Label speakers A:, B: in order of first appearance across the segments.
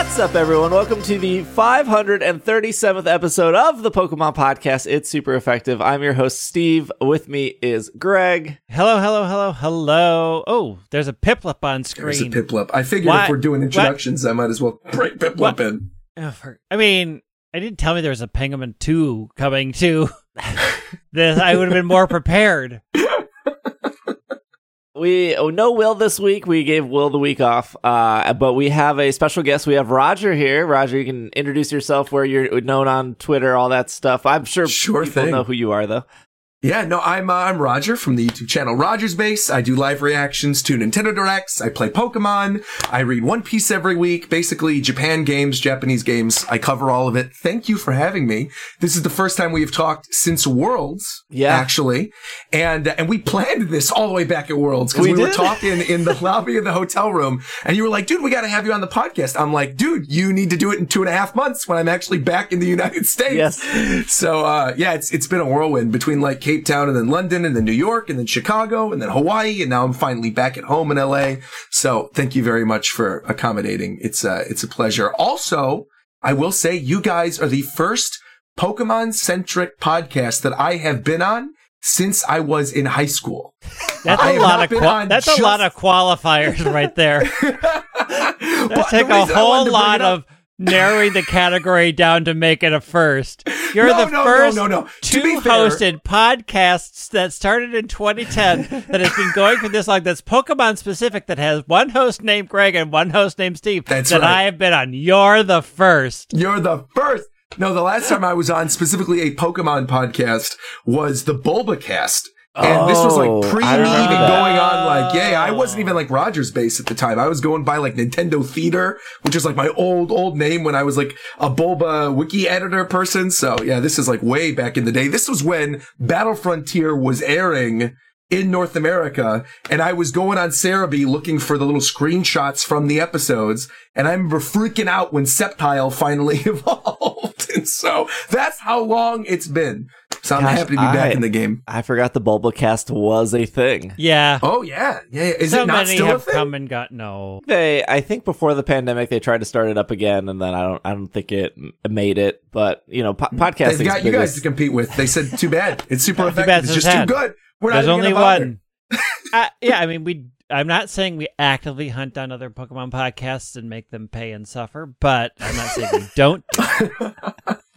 A: What's up, everyone? Welcome to the 537th episode of the Pokemon Podcast. It's super effective. I'm your host, Steve. With me is Greg.
B: Hello, hello, hello, hello. Oh, there's a Piplup on screen.
C: There's a
B: screen.
C: Piplup. I figured
B: What?
C: if we're doing introductions, I might as well bring Piplup
B: What?
C: in.
B: Oh, I mean, I didn't tell me there was a Penguin 2 coming too. this I would have been more prepared.
A: We oh, no Will this week. We gave Will the week off, uh, but we have a special guest. We have Roger here. Roger, you can introduce yourself, where you're known on Twitter, all that stuff. I'm sure
C: Sure
A: people
C: thing.
A: know who you are, though.
C: Yeah, no, I'm uh, I'm Roger from the YouTube channel Rogers Base. I do live reactions to Nintendo Directs. I play Pokemon. I read One Piece every week. Basically, Japan games, Japanese games. I cover all of it. Thank you for having me. This is the first time we have talked since Worlds.
A: Yeah.
C: actually, and and we planned this all the way back at Worlds because
A: We
C: we, were talking in the lobby of the hotel room, and you were like, "Dude, we got to have you on the podcast." I'm like, "Dude, you need to do it in two and a half months when I'm actually back in the United States."
A: Yes.
C: So uh, yeah, it's it's been a whirlwind between like Cape Town and then London and then New York and then Chicago and then Hawaii and now I'm finally back at home in LA. So thank you very much for accommodating. It's uh, it's a pleasure. Also, I will say you guys are the first Pokemon centric podcast that I have been on since I was in high school.
B: That's
C: I
B: a lot of
C: been
B: qua-
C: on
B: that's
C: just-
B: a lot of qualifiers right there.
C: That
B: That take a whole lot of narrowing the category down to make it a first. You're
C: No,
B: the
C: no, no,
B: first
C: no, no. To
B: two hosted podcasts that started in 2010 that has been going for this long. That's Pokemon specific. That has one host named Greg and one host named Steve.
C: That's
B: that
C: right.
B: I have been on. You're the first.
C: You're the first. No, the last time I was on specifically a Pokemon podcast was the Bulbacast. And this was
A: Oh,
C: like pre me even
A: that.
C: going on like, yeah, yeah, I wasn't even like Rogers base at the time. I was going by like Nintendo Theater, which is like my old, old name when I was like a Bulba wiki editor person. So yeah, this is like way back in the day. This was when Battle Frontier was airing in North America, and I was going on Serebii looking for the little screenshots from the episodes, and I remember freaking out when Sceptile finally evolved. And so that's how long it's been. So I'm
A: Gosh,
C: happy to be back
A: I-
C: in the game.
A: I forgot the Bulbacast was a thing.
B: Yeah.
C: Oh yeah, yeah. yeah. Is
B: so
C: it not
B: many
C: still a
B: have
C: thing?
B: come and got no.
A: They, I think, before the pandemic, they tried to start it up again, and then I don't, I don't think it made it. But you know, po- mm. podcasting.
C: They've got you guys to compete with. They said, "Too bad. It's super
B: Too
C: effective.
B: bad
C: It's
B: it's
C: just too good. We're
B: There's
C: even
B: only one. uh, yeah, I mean, we. I'm not saying we actively hunt down other Pokemon podcasts and make them pay and suffer, but I'm not saying we don't.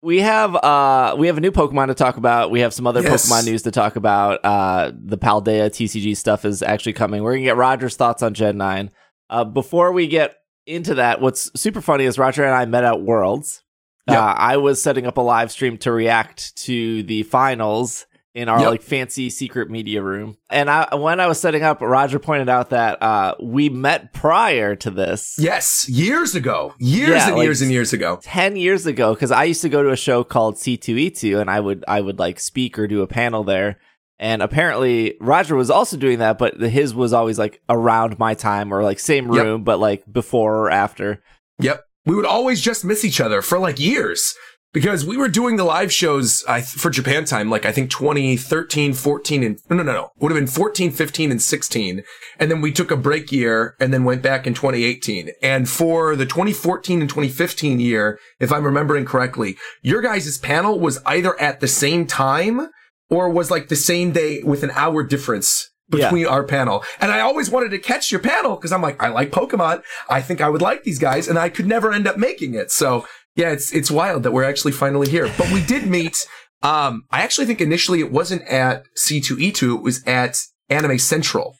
A: We have uh we have a new Pokemon to talk about. We have some other
C: Yes.
A: Pokemon news to talk about. Uh the Paldea TCG stuff is actually coming. We're gonna get Roger's thoughts on Gen 9. Uh before we get into that, what's super funny is Roger and I met at Worlds.
C: Yep.
A: Uh, I was setting up a live stream to react to the finals in our
C: Yep.
A: like fancy secret media room. And I when I was setting up, Roger pointed out that uh we met prior to this.
C: Yes, years ago, years
A: Yeah,
C: and
A: like-
C: years and years ago.
A: 10 years ago because I used to go to a show called C2E2 and I would I would like speak or do a panel there and apparently Roger was also doing that but his was always like around my time or like same
C: Yep.
A: room but like before or after
C: Yep. We would always just miss each other for like years because we were doing the live shows I, for Japan time, like I think 2013, 14, and no, no, no, no. Would have been 14, 15, and 16. And then we took a break year and then went back in 2018. And for the 2014 and 2015 year, if I'm remembering correctly, your guys' panel was either at the same time or was like the same day with an hour difference between our panel. And I always wanted to catch your panel because I'm like, I like Pokemon. I think I would like these guys, and I could never end up making it. So yeah, it's it's wild that we're actually finally here. But we did meet. Um, I actually think initially it wasn't at C2E2, it was at Anime Central.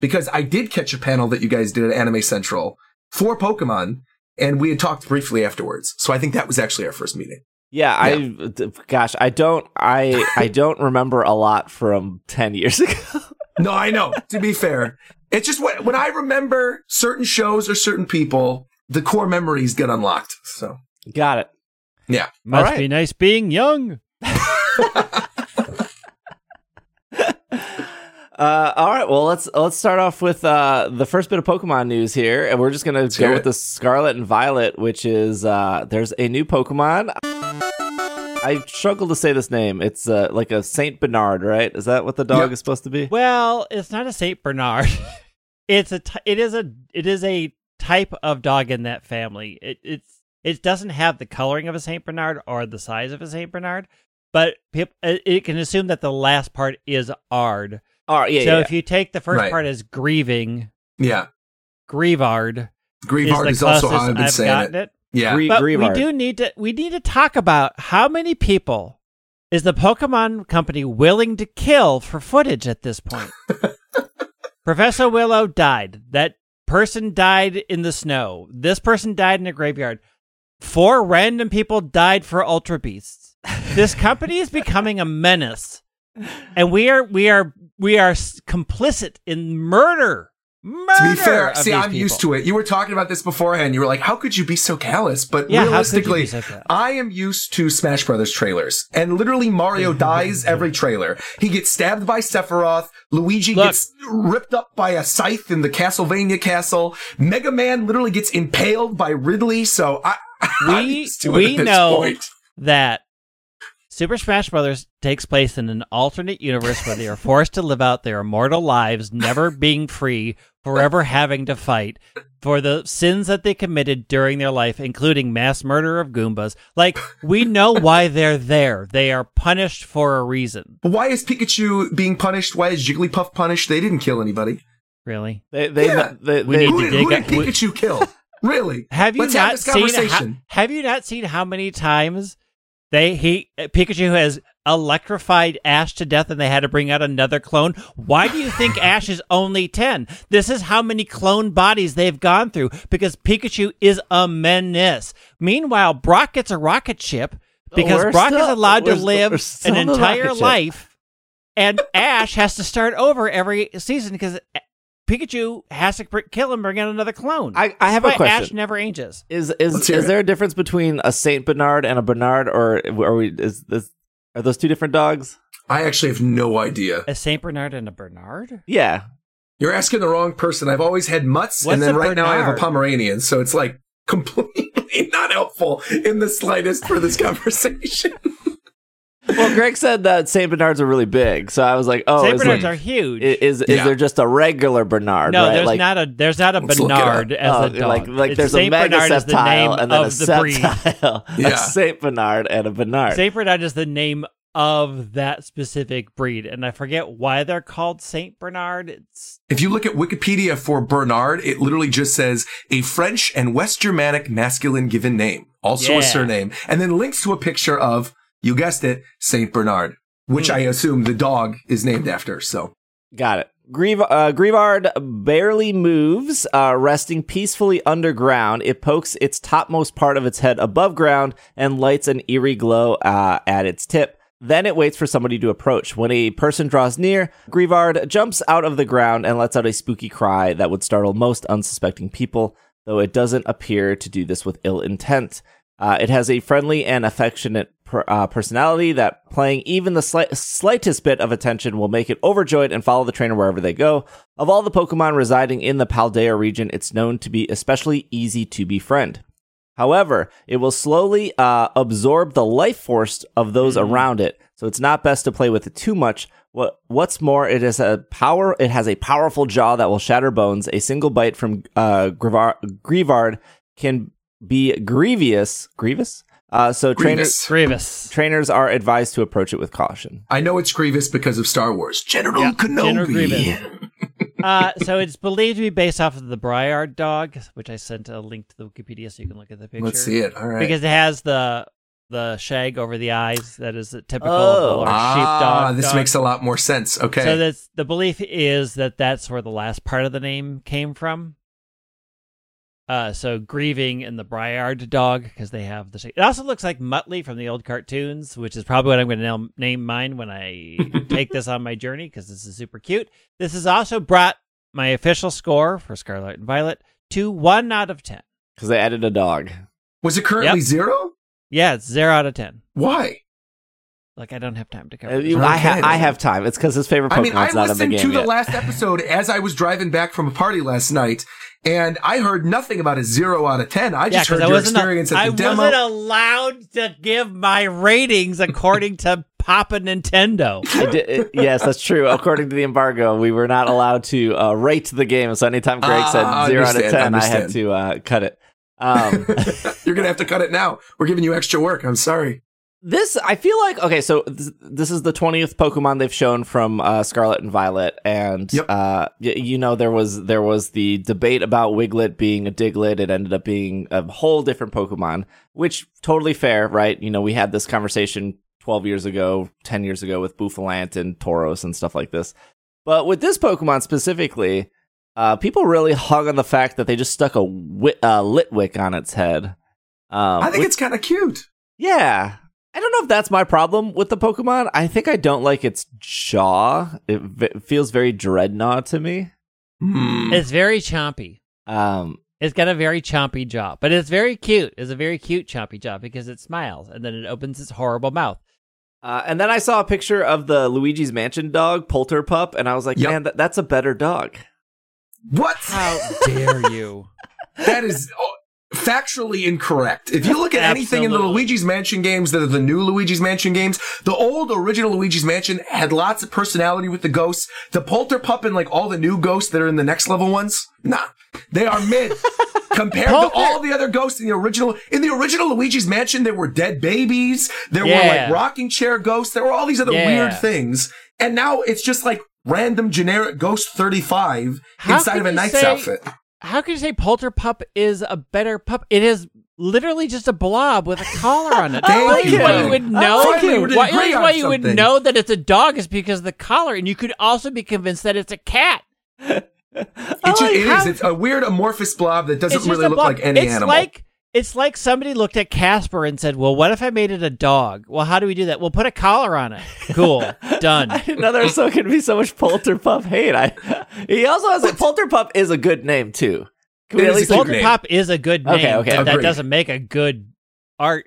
C: Because I did catch a panel that you guys did at Anime Central for Pokemon, and we had talked briefly afterwards. So I think that was actually our first meeting.
A: yeah, I gosh I don't I I don't remember a lot from 10 years ago
C: No, I know. to be fair, it's just when, when I remember certain shows or certain people, the core memories get unlocked. So
A: got it
C: yeah,
B: Must
A: right.
B: be nice being young.
A: Uh, all right. Well, let's let's start off with uh, the first bit of Pokemon news here, and we're just gonna
C: hear
A: go with the Scarlet and Violet, which is uh, there's a new Pokemon. I struggle to say this name. It's uh, like a Saint Bernard, right? Is that what the dog
C: Yep.
A: is supposed to be?
B: Well, it's not a Saint Bernard. it's a. T- it is a. It is a type of dog in that family. It it's it doesn't have the coloring of a Saint Bernard or the size of a Saint Bernard, but it uh, it can assume that the last part is ard.
A: Oh, yeah,
B: so
A: yeah.
B: if you take the first
C: Right.
B: part as grieving,
C: Yeah.
B: grievard
C: Grievard
B: is
C: is, also how I've been
B: I've
C: saying
B: gotten
C: it.
B: it.
C: Yeah.
A: Grie-
B: But
A: Grievard.
B: we do need to we need to talk about how many people is the Pokemon Company willing to kill for footage at this point. Professor Willow died. That person died in the snow. This person died in a graveyard. Four random people died for Ultra Beasts. This company is becoming a menace, and we are we are we are complicit in murder. Murder.
C: To be fair, see, I'm used to it. You were talking about this beforehand. You were like, "How could you be so callous?" But
B: Yeah, how could you be
C: realistically,
B: so callous?
C: I am used to Smash Brothers trailers, and literally Mario dies every trailer. He gets stabbed by Sephiroth. Luigi
B: Look.
C: gets ripped up by a scythe in the Castlevania castle. Mega Man literally gets impaled by Ridley. So I,
B: We-
C: used to it
B: we know-
C: point.
B: that Super Smash Bros. takes place in an alternate universe where they are forced to live out their immortal lives, never being free, forever having to fight for the sins that they committed during their life, including mass murder of Goombas. Like, we know why they're there. They are punished for a reason.
C: But why is Pikachu being punished? Why is Jigglypuff punished? They didn't kill anybody.
B: Really?
A: They, they,
C: Yeah.
A: they,
B: We
A: they-
B: need
C: Who
B: to
C: did, who
B: dig
C: did
B: up- we-
C: Pikachu kill? Really?
B: Have you
C: Let's have
B: not
C: this
B: seen how. Have you not seen how many times they he Pikachu has electrified Ash to death and they had to bring out another clone? Why do you think Ash is only 10? This is how many clone bodies they've gone through because Pikachu is a menace. Meanwhile, Brock gets a rocket ship because
A: Where's
B: Brock is allowed to live
A: still
B: an entire life and Ash has to start over every season because Pikachu has to pr- kill him, bring out another clone.
A: I, I have a
B: That's why Ash never ages.
A: Is is
C: Let's
A: is there a difference between a Saint Bernard and a Bernard, or are we is this are those two different dogs?
C: I actually have no idea.
B: A Saint Bernard and a Bernard?
A: Yeah,
C: You're asking the wrong person. I've always had mutts,
B: What's
C: and then
B: a
C: right now I have a Pomeranian, so it's like completely not helpful in the slightest for this conversation.
A: Well, Greg said that Saint Bernards are really big, so I was like, oh,
B: Saint
A: is,
B: Bernards
A: there-
B: are huge.
A: is is
C: Yeah.
A: there just a regular Bernard?
B: no,
A: right?
B: there's
A: like,
B: not a there's not a
C: Let's look it
B: Bernard as
A: oh,
B: a dog.
A: like like
B: It's
A: there's
B: Saint
A: a
B: Bernard is the name
A: and then a
B: of the breed.
C: Yeah.
A: a Saint Bernard and a Bernard.
B: Saint Bernard is the name of that specific breed, and I forget why they're called Saint Bernard. It's
C: if you look at Wikipedia for Bernard, it literally just says a French and West Germanic masculine given name, also
B: Yeah.
C: a surname, and then links to a picture of, you guessed it, Saint Bernard, which
A: Hmm.
C: I assume the dog is named after. So
A: Got it. Grieve, uh, Grievard barely moves, uh, resting peacefully underground. It pokes its topmost part of its head above ground and lights an eerie glow uh, at its tip. Then it waits for somebody to approach. When a person draws near, Grievard jumps out of the ground and lets out a spooky cry that would startle most unsuspecting people, though it doesn't appear to do this with ill intent. Uh, it has a friendly and affectionate per, uh, personality that playing even the slight, slightest bit of attention will make it overjoyed and follow the trainer wherever they go. Of all the Pokemon residing in the Paldea region, it's known to be especially easy to befriend. However, it will slowly uh, absorb the life force of those around it, so it's not best to play with it too much. What What's more, it has a power. It has a powerful jaw that will shatter bones. A single bite from uh, Grivar- Grievard can be grievous. Grievous. Uh, so trainers
C: Grievous.
B: Grievous.
A: trainers are advised to approach it with caution.
C: I know it's Grievous because of Star Wars. General
B: Yeah,
C: Kenobi.
B: General Grievous. uh, so it's believed to be based off of the Briard dog, which I sent a link to the Wikipedia so you can look at the picture.
C: Let's see it. All right.
B: because it has the the shag over the eyes that is typical
A: Oh.
B: of the large
C: ah,
B: sheepdog.
C: this
B: dog.
C: makes a lot more sense. Okay.
B: So that's the belief is that that's where the last part of the name came from. Uh, so grieving and the Briard dog because they have the. Shape. It also looks like Muttley from the old cartoons, which is probably what I'm going to name mine when I take this on my journey because this is super cute. This has also brought my official score for Scarlet and Violet to one out of ten.
A: Because they added a dog.
C: Was it currently
B: Yep.
C: zero?
B: Yeah, it's zero out of ten.
C: Why?
B: Like I don't have time to cover.
A: Uh,
B: this.
A: you- I, ha- I have time. It's because his favorite Pokemon's
C: I mean, I
A: not in the
C: listened
A: game
C: to the last episode as I was driving back from a party last night, and I heard nothing about a zero out of ten. I
B: Yeah,
C: heard
B: I
C: your experience
B: I
C: at the demo.
B: I wasn't allowed to give my ratings according to Papa Nintendo.
A: I did, it- yes, that's true. According to the embargo, we were not allowed to uh, rate the game. So anytime Greg
C: Ah,
A: said zero out of ten, I had to uh, cut it. Um,
C: You're gonna have to cut it now. We're giving you extra work. I'm sorry.
A: This I feel like okay. So th- this is the twentieth Pokemon they've shown from uh, Scarlet and Violet, and
C: Yep.
A: uh, y- you know there was there was the debate about Wiglett being a Diglett. It ended up being a whole different Pokemon, which totally fair, right? You know, we had this conversation twelve years ago, ten years ago with Bouffalant and Tauros and stuff like this. But with this Pokemon specifically, uh, people really hung on the fact that they just stuck a wi- uh, Litwick on its head. Um,
C: I think
A: which-
C: it's kind of cute.
A: yeah. I don't know if that's my problem with the Pokemon. I think I don't like its jaw. It v- feels very dreadnought to me.
C: Hmm.
B: It's very chompy.
A: Um,
B: It's got a very chompy jaw, but it's very cute. It's a very cute chompy jaw because it smiles and then it opens its horrible mouth.
A: uh, and then I saw a picture of the Luigi's Mansion dog, Polterpup, and I was like,
C: Yep.
A: man, that, that's a better dog.
C: What?
B: How dare you?
C: that is oh, factually incorrect. If you look at anything in the Luigi's Mansion games that are the new Luigi's Mansion games, the old original Luigi's Mansion had lots of personality with the ghosts. The Polterpup and like all the new ghosts that are in the next level ones, nah, they are mid. Compared to all the other ghosts in the original, in the original Luigi's Mansion, there were dead babies, there were like rocking chair ghosts, there were all these other
B: Yeah.
C: weird things, and now it's just like random generic Ghost 35
B: How
C: inside of a knight's outfit.
B: How can you say Polterpup is a better pup? It is literally just a blob with a collar on it. The
C: Thank
B: only
C: you.
B: way you would know,
A: like
C: you.
B: why,
C: Agree
B: the only
C: on
B: way you would know that it's a dog is because of the collar, and you could also be convinced that it's a cat.
C: It, ju-
B: like
C: it is.
B: how-
C: It's a weird amorphous blob that doesn't really look
B: blob.
C: like any
B: it's
C: animal.
B: Like it's like somebody looked at Casper and said, "Well, what if I made it a dog? Well, how do we do that? We'll put a collar on it. Cool, done."
A: I didn't know there was so going to be so much Polterpup hate. I, he also has a Polterpup is a good name too. Can we at
C: is a
A: least
C: cute
A: agree?
C: name.
B: Polterpup is a good name.
A: Okay, okay.
B: but that doesn't make a good art.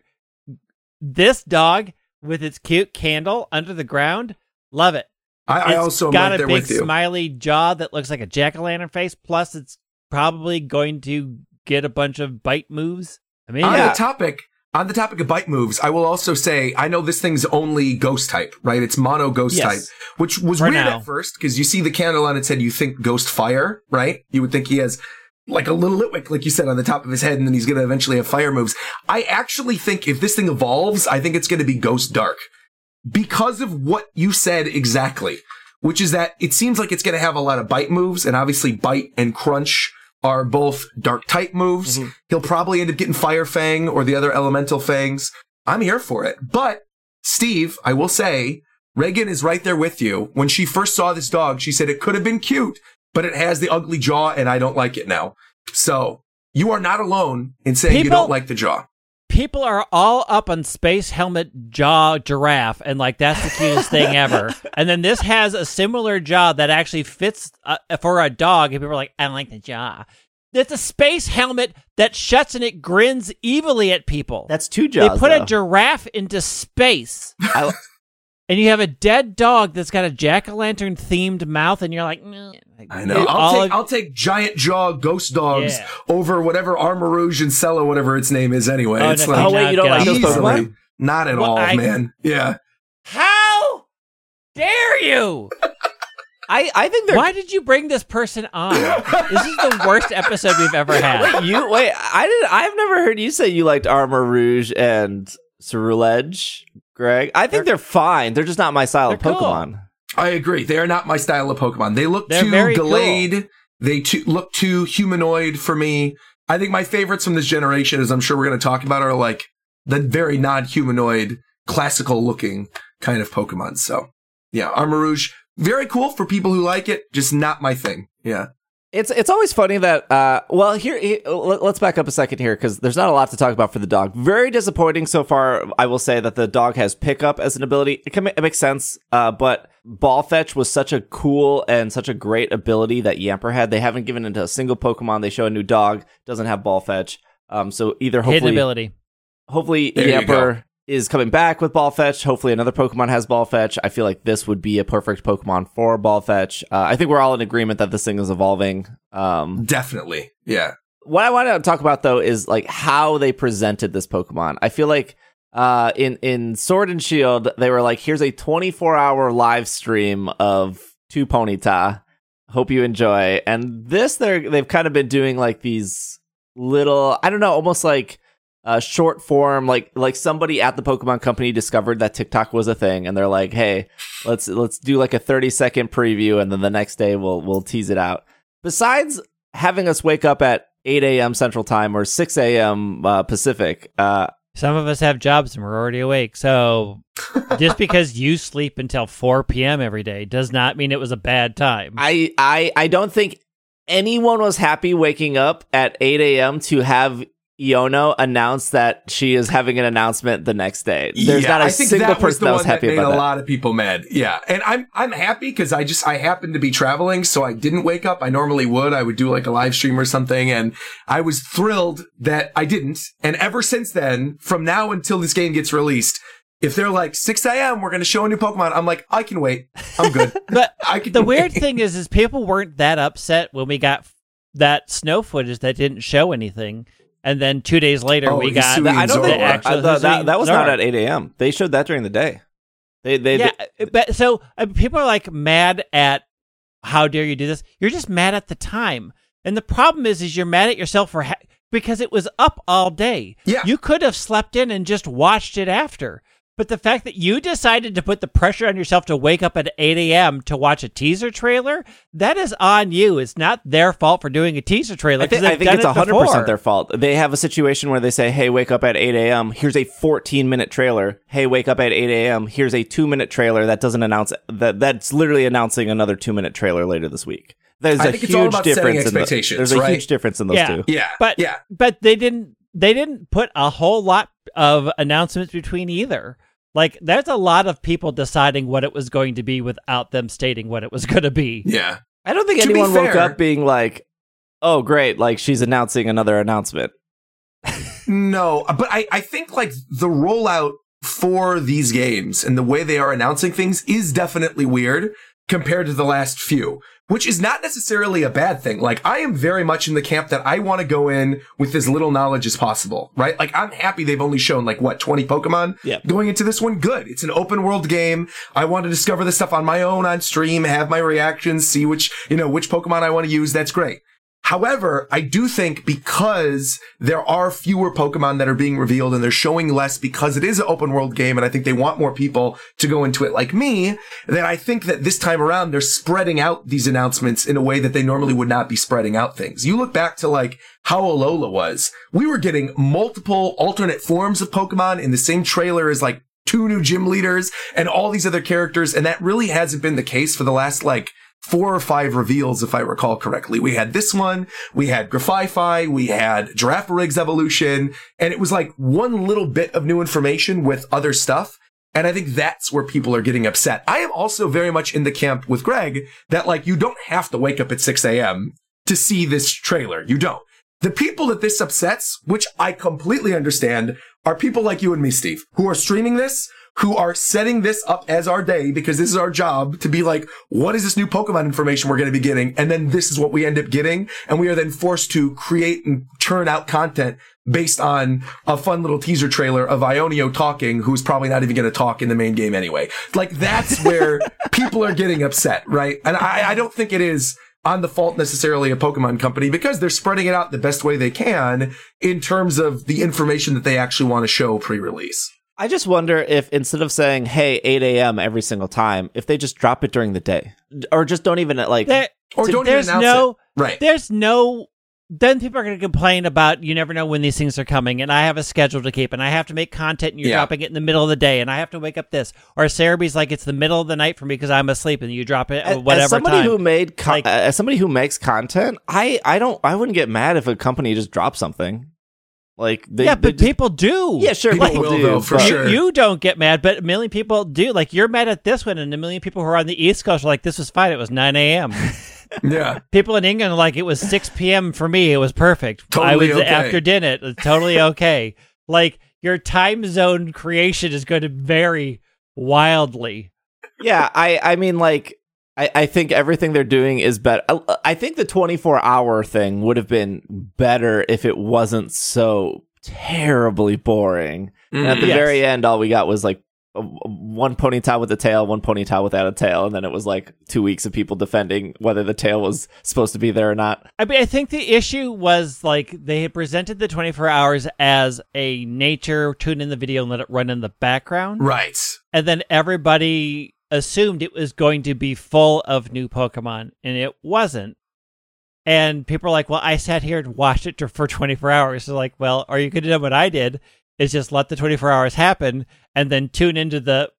B: This dog with its cute candle under the ground, love it.
C: I, I also
B: got
C: right
B: a big smiley jaw that looks like a jack o' lantern face. Plus, it's probably going to get a bunch of bite moves. I mean,
C: on
A: Yeah.
C: the topic, on the topic of bite moves, I will also say I know this thing's only ghost type, right? It's mono ghost
A: Yes.
C: type, which was
B: For
C: weird
B: now.
C: at first because you see the candle on its head, you think ghost fire, right? You would think he has like a little Litwick, like you said, on the top of his head, and then he's going to eventually have fire moves. I actually think if this thing evolves, I think it's going to be ghost dark because of what you said exactly, which is that it seems like it's going to have a lot of bite moves, and obviously bite and crunch are both dark type moves.
A: Mhm.
C: He'll probably end up getting Fire Fang or the other elemental fangs. I'm here for it. But Steve, I will say, Reagan is right there with you. When she first saw this dog, she said it could have been cute, but it has the ugly jaw and I don't like it now. So you are not alone in saying you don't like the jaw.
B: People are all up on space helmet jaw giraffe and like that's the cutest thing ever and then this has a similar jaw that actually fits uh, for a dog and people are like i don't like the jaw it's a space helmet that shuts and it grins evilly at people
A: That's two jaws.
B: they put
A: though.
B: a giraffe into space
A: I-
B: and you have a dead dog that's got a jack-o'-lantern themed mouth and you're like.
C: I know.
B: It-
C: I'll take
B: of-
C: I'll take giant jaw ghost dogs
B: Yeah.
C: over whatever Armarouge and Cello, whatever its name is anyway.
B: Oh,
C: it's
B: no,
C: like
A: oh wait, you don't like those
C: easily.
A: Pokemon?
C: Not at
B: Well,
C: all,
B: I-
C: man. Yeah.
B: how dare you
A: I, I think they're
B: Why did you bring this person on? this is the worst episode we've ever had.
A: Wait, you wait. I did. I've never heard you say you liked Armarouge and Ceruledge, Greg. I think they're, fine. They're just not my style of
B: They're cool.
A: Pokemon.
C: I agree. They are not my style of Pokemon. They look
B: They're
C: too
B: very cool.
C: They too, look too humanoid for me. I think my favorites from this generation, as I'm sure we're going to talk about, are like the very non-humanoid, classical looking kind of Pokemon. So yeah, Armarouge, very cool for people who like it, just not my thing. Yeah.
A: It's it's always funny that uh well here let- let's back up a second here because there's not a lot to talk about for the dog. Very disappointing so far. I will say that the dog has pickup as an ability. It, can, it makes sense, uh, but ball fetch was such a cool and such a great ability that Yamper had. They haven't given it to a single Pokemon. They show a new dog doesn't have ball fetch. Um, so either
B: Hidden
A: hopefully
B: ability.
A: hopefully
C: There you
A: Yamper is coming back with ball fetch. Hopefully another Pokemon has ball fetch. I feel like this would be a perfect Pokemon for ball fetch. Uh, I think we're all in agreement that this thing is evolving. Um,
C: Definitely. Yeah.
A: what I want to talk about though is like how they presented this Pokemon. I feel like uh, in in Sword and Shield, they were like, "Here's a 24 hour live stream of Two Ponyta. Hope you enjoy." And this, they're they've kind of been doing like these little, I don't know, almost like uh, short form, like like somebody at the Pokemon Company discovered that TikTok was a thing, and they're like, "Hey, let's let's do like a 30 second preview, and then the next day we'll we'll tease it out." Besides having us wake up at 8 a.m. Central Time or 6 a.m. Uh, Pacific, uh,
B: Some of us have jobs and we're already awake. So just because you sleep until 4 p.m. every day does not mean it was a bad time.
A: I I I don't think anyone was happy waking up at 8 a.m. to have Iono announced that she is having an announcement the next day. There's
C: Yeah,
A: not a
C: I think
A: single
C: that was
A: person
C: the
A: that
C: one
A: was happy
C: that made
A: about
C: a
A: that.
C: lot of people mad. Yeah, and I'm I'm happy because I just I happened to be traveling, so I didn't wake up. I normally would. I would do like a live stream or something, and I was thrilled that I didn't. And ever since then, from now until this game gets released, if they're like 6 a.m., we're going to show a new Pokemon, I'm like, I can wait. I'm good.
B: But
C: I can
B: the weird thing is, is people weren't that upset when we got that snow footage that didn't show anything, and then two days later
C: Oh,
B: we got
C: and
A: I don't
C: Zora.
A: think
B: the actual
A: I thought that, that was not at 8 a.m. They showed that during the day. They they,
B: yeah, but so uh, people are like mad at how dare you do this? You're just mad at the time, and the problem is, is you're mad at yourself for ha- because it was up all day.
C: Yeah.
B: you could have slept in and just watched it after. But the fact that you decided to put the pressure on yourself to wake up at 8 a.m. to watch a teaser trailer, that is on you. It's not their fault for doing a teaser trailer.
A: I
B: 'cause
A: think, I think it's
B: it
A: 100%
B: before.
A: their fault. They have a situation where they say, hey, wake up at 8 a.m. Here's a 14 minute trailer. Hey, wake up at 8 a.m. Here's a two minute trailer that doesn't announce that that's literally announcing another two minute trailer later this week. There's
C: I
A: a
C: think
A: huge
C: it's all about setting
A: difference in the, There's a
C: right?
A: huge difference in those
B: Yeah.
A: two.
C: Yeah,
B: But
C: yeah.
B: but they didn't they didn't put a whole lot of announcements between either. Like there's a lot of people deciding what it was going to be without them stating what it was going to be.
C: Yeah.
A: I don't think
C: To be
A: anyone woke up being like, oh, great, like she's announcing another announcement.
C: No, but I, I think like the rollout for these games and the way they are announcing things is definitely weird compared to the last few, which is not necessarily a bad thing. Like I am very much in the camp that I want to go in with as little knowledge as possible, right? Like I'm happy they've only shown like what, 20 Pokemon
A: Yeah.
C: going into this one. Good. It's an open world game. I want to discover this stuff on my own on stream, have my reactions, see which, you know, which Pokemon I want to use. That's great. However, I do think because there are fewer Pokemon that are being revealed and they're showing less because it is an open world game and I think they want more people to go into it like me, that I think that this time around they're spreading out these announcements in a way that they normally would not be spreading out things. You look back to like how Alola was. We were getting multiple alternate forms of Pokemon in the same trailer as like two new gym leaders and all these other characters and that really hasn't been the case for the last like four or five reveals, if I recall correctly. We had this one, we had Grafify, we had Girafarig's evolution, and it was like one little bit of new information with other stuff. And I think that's where people are getting upset. I am also very much in the camp with Greg that like you don't have to wake up at 6 a.m. to see this trailer. You don't. The people that this upsets, which I completely understand, are people like you and me, Steve, who are streaming this, who are setting this up as our day because this is our job to be like, what is this new Pokemon information we're going to be getting? And then this is what we end up getting. And we are then forced to create and churn out content based on a fun little teaser trailer of Iono talking, who's probably not even going to talk in the main game anyway. Like that's where people are getting upset, right? And I, I don't think it is on the fault necessarily a Pokemon company because they're spreading it out the best way they can in terms of the information that they actually want to show pre-release.
A: I just wonder if instead of saying, hey, 8 a.m. every single time, if they just drop it during the day or just don't even like.
B: There,
C: Or
B: so
C: don't even
B: there's
C: announce
B: no
C: it. Right.
B: there's no then people are going to complain about you never know when these things are coming and i have a schedule to keep and i have to make content and you're
C: Yeah.
B: dropping it in the middle of the day and i have to wake up this or Serebii's like it's the middle of the night for me because i'm asleep and you drop it
A: As-
B: at whatever
A: as somebody
B: time
A: who made con-
B: Like-
A: as somebody who makes content, I I don't I wouldn't get mad if a company just drops something. Like they,
B: yeah
A: they
B: but
A: just-
B: people do
A: yeah sure
C: People
A: people
C: will,
A: do,
C: though, for
A: but-
C: sure.
B: you, you don't get mad but a million people do like you're mad at this one and a million people who are on the east coast are like this was fine it was 9 a.m
C: Yeah.
B: people in england are like it was 6 p.m for me it was perfect i was
C: okay.
B: after dinner it was totally okay like your time zone creation is going to vary wildly
A: yeah i i mean like I, I think everything they're doing is better. I, I think the 24 hour thing would have been better if it wasn't so terribly boring. And at the mm,
B: Yes.
A: very end, all we got was like a- one ponytail with a tail, one ponytail without a tail, and then it was like two weeks of people defending whether the tail was supposed to be there or not.
B: I mean, I think the issue was like they had presented the 24 hours as a nature tune in the video and let it run in the background.
C: Right.
B: And then everybody assumed it was going to be full of new Pokemon, and it wasn't. And people are like, well, I sat here and watched it for 24 hours. So, like, well, are you going to do what I did? Is just let the 24 hours happen and then tune into the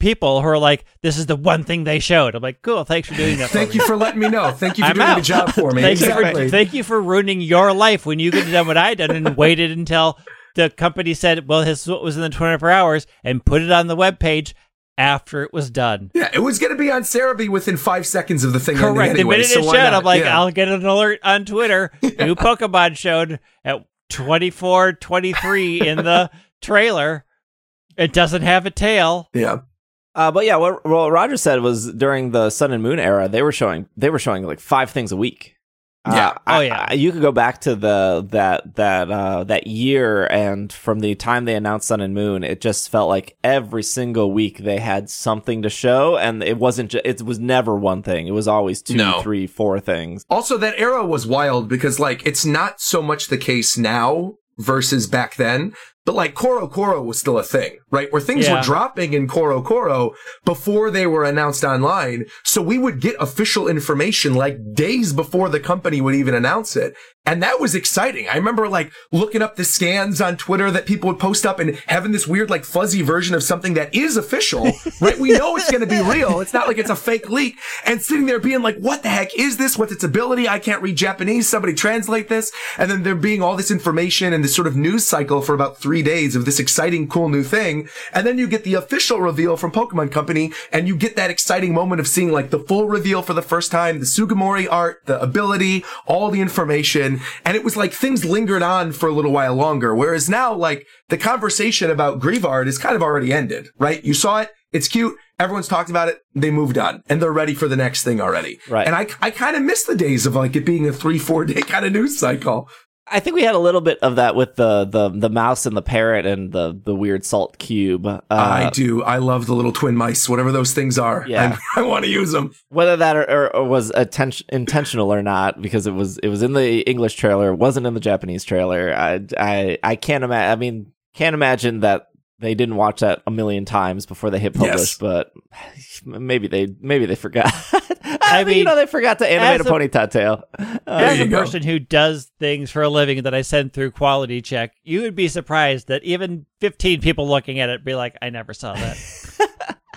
B: people who are like, this is the one thing they showed. I'm like, cool, thanks for doing that. for
C: Thank
B: me.
C: you for letting me know. Thank you for
B: I'm
C: doing
B: out.
C: the job for me.
B: Thank you,
C: exactly.
B: for, thank you for ruining your life when you could have done what I done and waited until the company said, well, this is what was in the 24 hours and put it on the webpage after it was done.
C: yeah, it was going to be on Serebii within five seconds of the thing ending
B: Correct.
C: anyway.
B: the minute
C: so
B: it showed,
C: not?
B: I'm like,
C: Yeah.
B: I'll get an alert on Twitter. New Pokemon showed at 24 23 in the trailer. It doesn't have a tail.
C: yeah.
A: Uh, but yeah, what, what Roger said was during the Sun and Moon era, they were showing they were showing like five things a week. Uh,
C: Yeah.
B: Oh,
A: I-
B: yeah.
A: I- you could go back to the that that uh, that year, and from the time they announced Sun and Moon, it just felt like every single week they had something to show, and it wasn't. Ju- it was never one thing. It was always two,
C: No.
A: three, four things.
C: Also, that era was wild because, like, it's not so much the case now versus back then, but like CoroCoro was still a thing, right? Where things
B: Yeah.
C: were dropping in CoroCoro before they were announced online. So we would get official information like days before the company would even announce it. And that was exciting. I remember like looking up the scans on Twitter that people would post up and having this weird like fuzzy version of something that is official, right? We know it's going to be real. It's not like it's a fake leak and sitting there being like, what the heck is this? What's its ability? I can't read Japanese. Somebody translate this. And then there being all this information and this sort of news cycle for about three days of this exciting, cool new thing. And then you get the official reveal from Pokemon Company and you get that exciting moment of seeing like the full reveal for the first time, the Sugimori art, the ability, all the information. And it was like things lingered on for a little while longer. Whereas now, like the conversation about Grievard is kind of already ended, right? You saw it. It's cute. Everyone's talked about it. They moved on and they're ready for the next thing already.
A: Right.
C: And I, I kind of miss the days of like it being a three, four day kind of news cycle.
A: I think we had a little bit of that with the the the mouse and the parrot and the the weird salt cube. Uh,
C: I do. I love the little twin mice, whatever those things are.
A: Yeah.
C: I, I want to use them.
A: whether that or, or, or was atten- intentional or not, because it was it was in the English trailer, it wasn't in the Japanese trailer. I I, I can't imagine. I mean, can't imagine that they didn't watch that a million times before they hit publish.
C: Yes.
A: But maybe they maybe they forgot.
B: I
A: I mean,
B: mean,
A: you know, they forgot to animate a,
B: as a-
A: ponytail tail.
C: There
B: As
C: you
B: a
C: go.
B: person who does things for a living that I send through quality check, you would be surprised that even 15 people looking at it be like, I never saw that.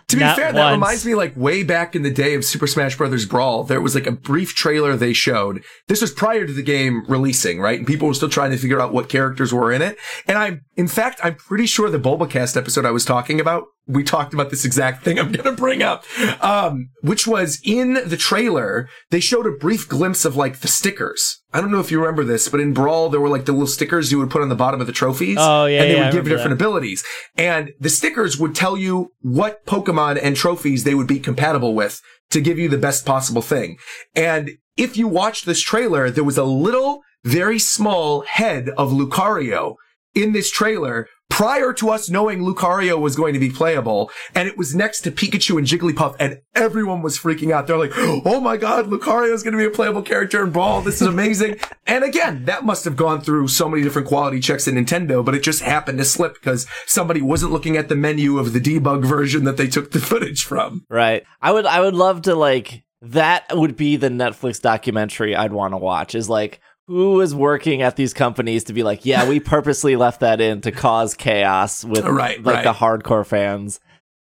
C: To be
B: Not
C: fair, that reminds me like way back in the day of Super Smash Bros. Brawl, there was like a brief trailer they showed. This was prior to the game releasing, right? And people were still trying to figure out what characters were in it. And I'm, in fact, I'm pretty sure the Bulbacast episode I was talking about, we talked about this exact thing I'm going to bring up. Um, which was in the trailer, they showed a brief glimpse of like the stickers. I don't know if you remember this, but in Brawl, there were like the little stickers you would put on the bottom of the trophies.
B: Oh, yeah,
C: And they
B: yeah, I
C: would give different
B: that.
C: abilities. And the stickers would tell you what Pokemon and trophies they would be compatible with to give you the best possible thing. And if you watched this trailer, there was a little, very small head of Lucario in this trailer prior to us knowing Lucario was going to be playable. And it was next to Pikachu and Jigglypuff and everyone was freaking out. They're like, Oh my God, Lucario is going to be a playable character in Brawl. This is amazing. and again, that must have gone through so many different quality checks at Nintendo, but it just happened to slip because somebody wasn't looking at the menu of the debug version that they took the footage from.
A: Right. I would I would love to like that would be the Netflix documentary I'd want to watch is like who is working at these companies to be like, yeah, we purposely left that in to cause chaos with
C: Right,
A: like
C: right.
A: the hardcore fans.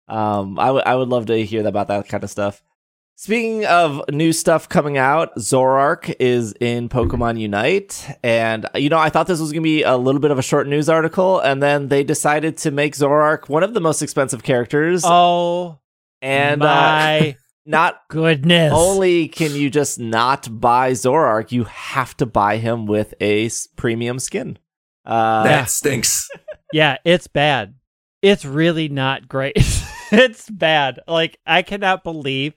A: Um I would I would love to hear about that kind of stuff. Speaking of new stuff coming out, Zoroark is in Pokemon Unite. And, you know, I thought this was going to be a little bit of a short news article. And then they decided to make Zoroark one of the most expensive characters.
B: oh,
A: and uh,
B: my
A: not
B: goodness.
A: only can you just not buy Zoroark, you have to buy him with a premium skin. Uh,
C: that stinks.
B: Yeah, it's bad. It's really not great. it's bad. Like I cannot believe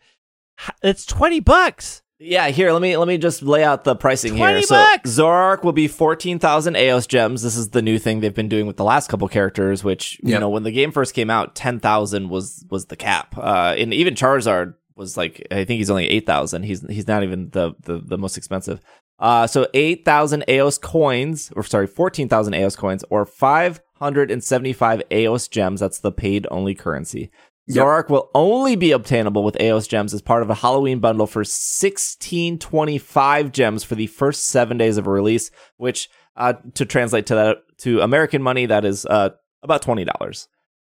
B: it's 20 bucks.
A: Yeah, here let me let me just lay out the pricing
B: 20
A: here.
B: bucks!
A: So Zoroark will be fourteen thousand Aeos gems. This is the new thing they've been doing with the last couple characters. Which you know, when the game first came out, ten thousand was was the cap. Uh, and even Charizard was like, I think he's only eight thousand. He's he's not even the the, the most expensive. Uh, so eight thousand Aeos coins, or sorry, fourteen thousand Aeos coins, or five hundred and seventy five Aeos gems. That's the paid only currency.
C: Yep.
A: Zoroark will only be obtainable with Aeos gems as part of a Halloween bundle for 1625 gems for the first seven days of release, which uh, to translate to that to American money, that is uh, about twenty dollars.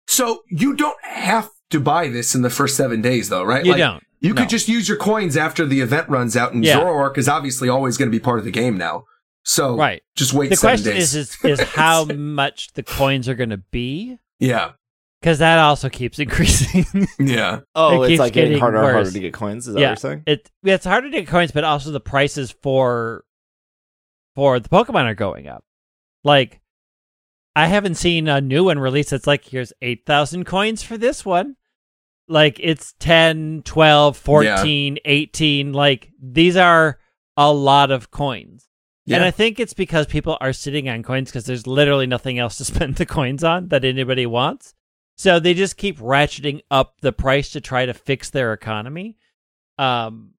C: So you don't have to buy this in the first seven days, though, right?
B: You
C: Like,
B: don't.
C: You
B: No.
C: could just use your coins after the event runs out, and
B: Yeah.
C: Zoroark is obviously always going to be part of the game now. So
B: Right.
C: just wait
B: The
C: seven
B: question
C: days.
B: is, is is how much the coins are going to be
C: yeah,
B: because that also keeps increasing.
C: yeah,
A: Oh,
B: It
A: it's like getting
B: getting
A: harder and harder to get coins. Is that
B: Yeah.
A: what you're saying?
B: it it's harder to get coins, but also the prices for for the Pokemon are going up. Like I haven't seen a new one released that's like here's 8,000 coins for this one. Like it's 10, 12, 14, 18 like these are a lot of coins. And I think it's because people are sitting on coins because there's literally nothing else to spend the coins on that anybody wants. So they just keep ratcheting up the price to try to fix their economy. Um,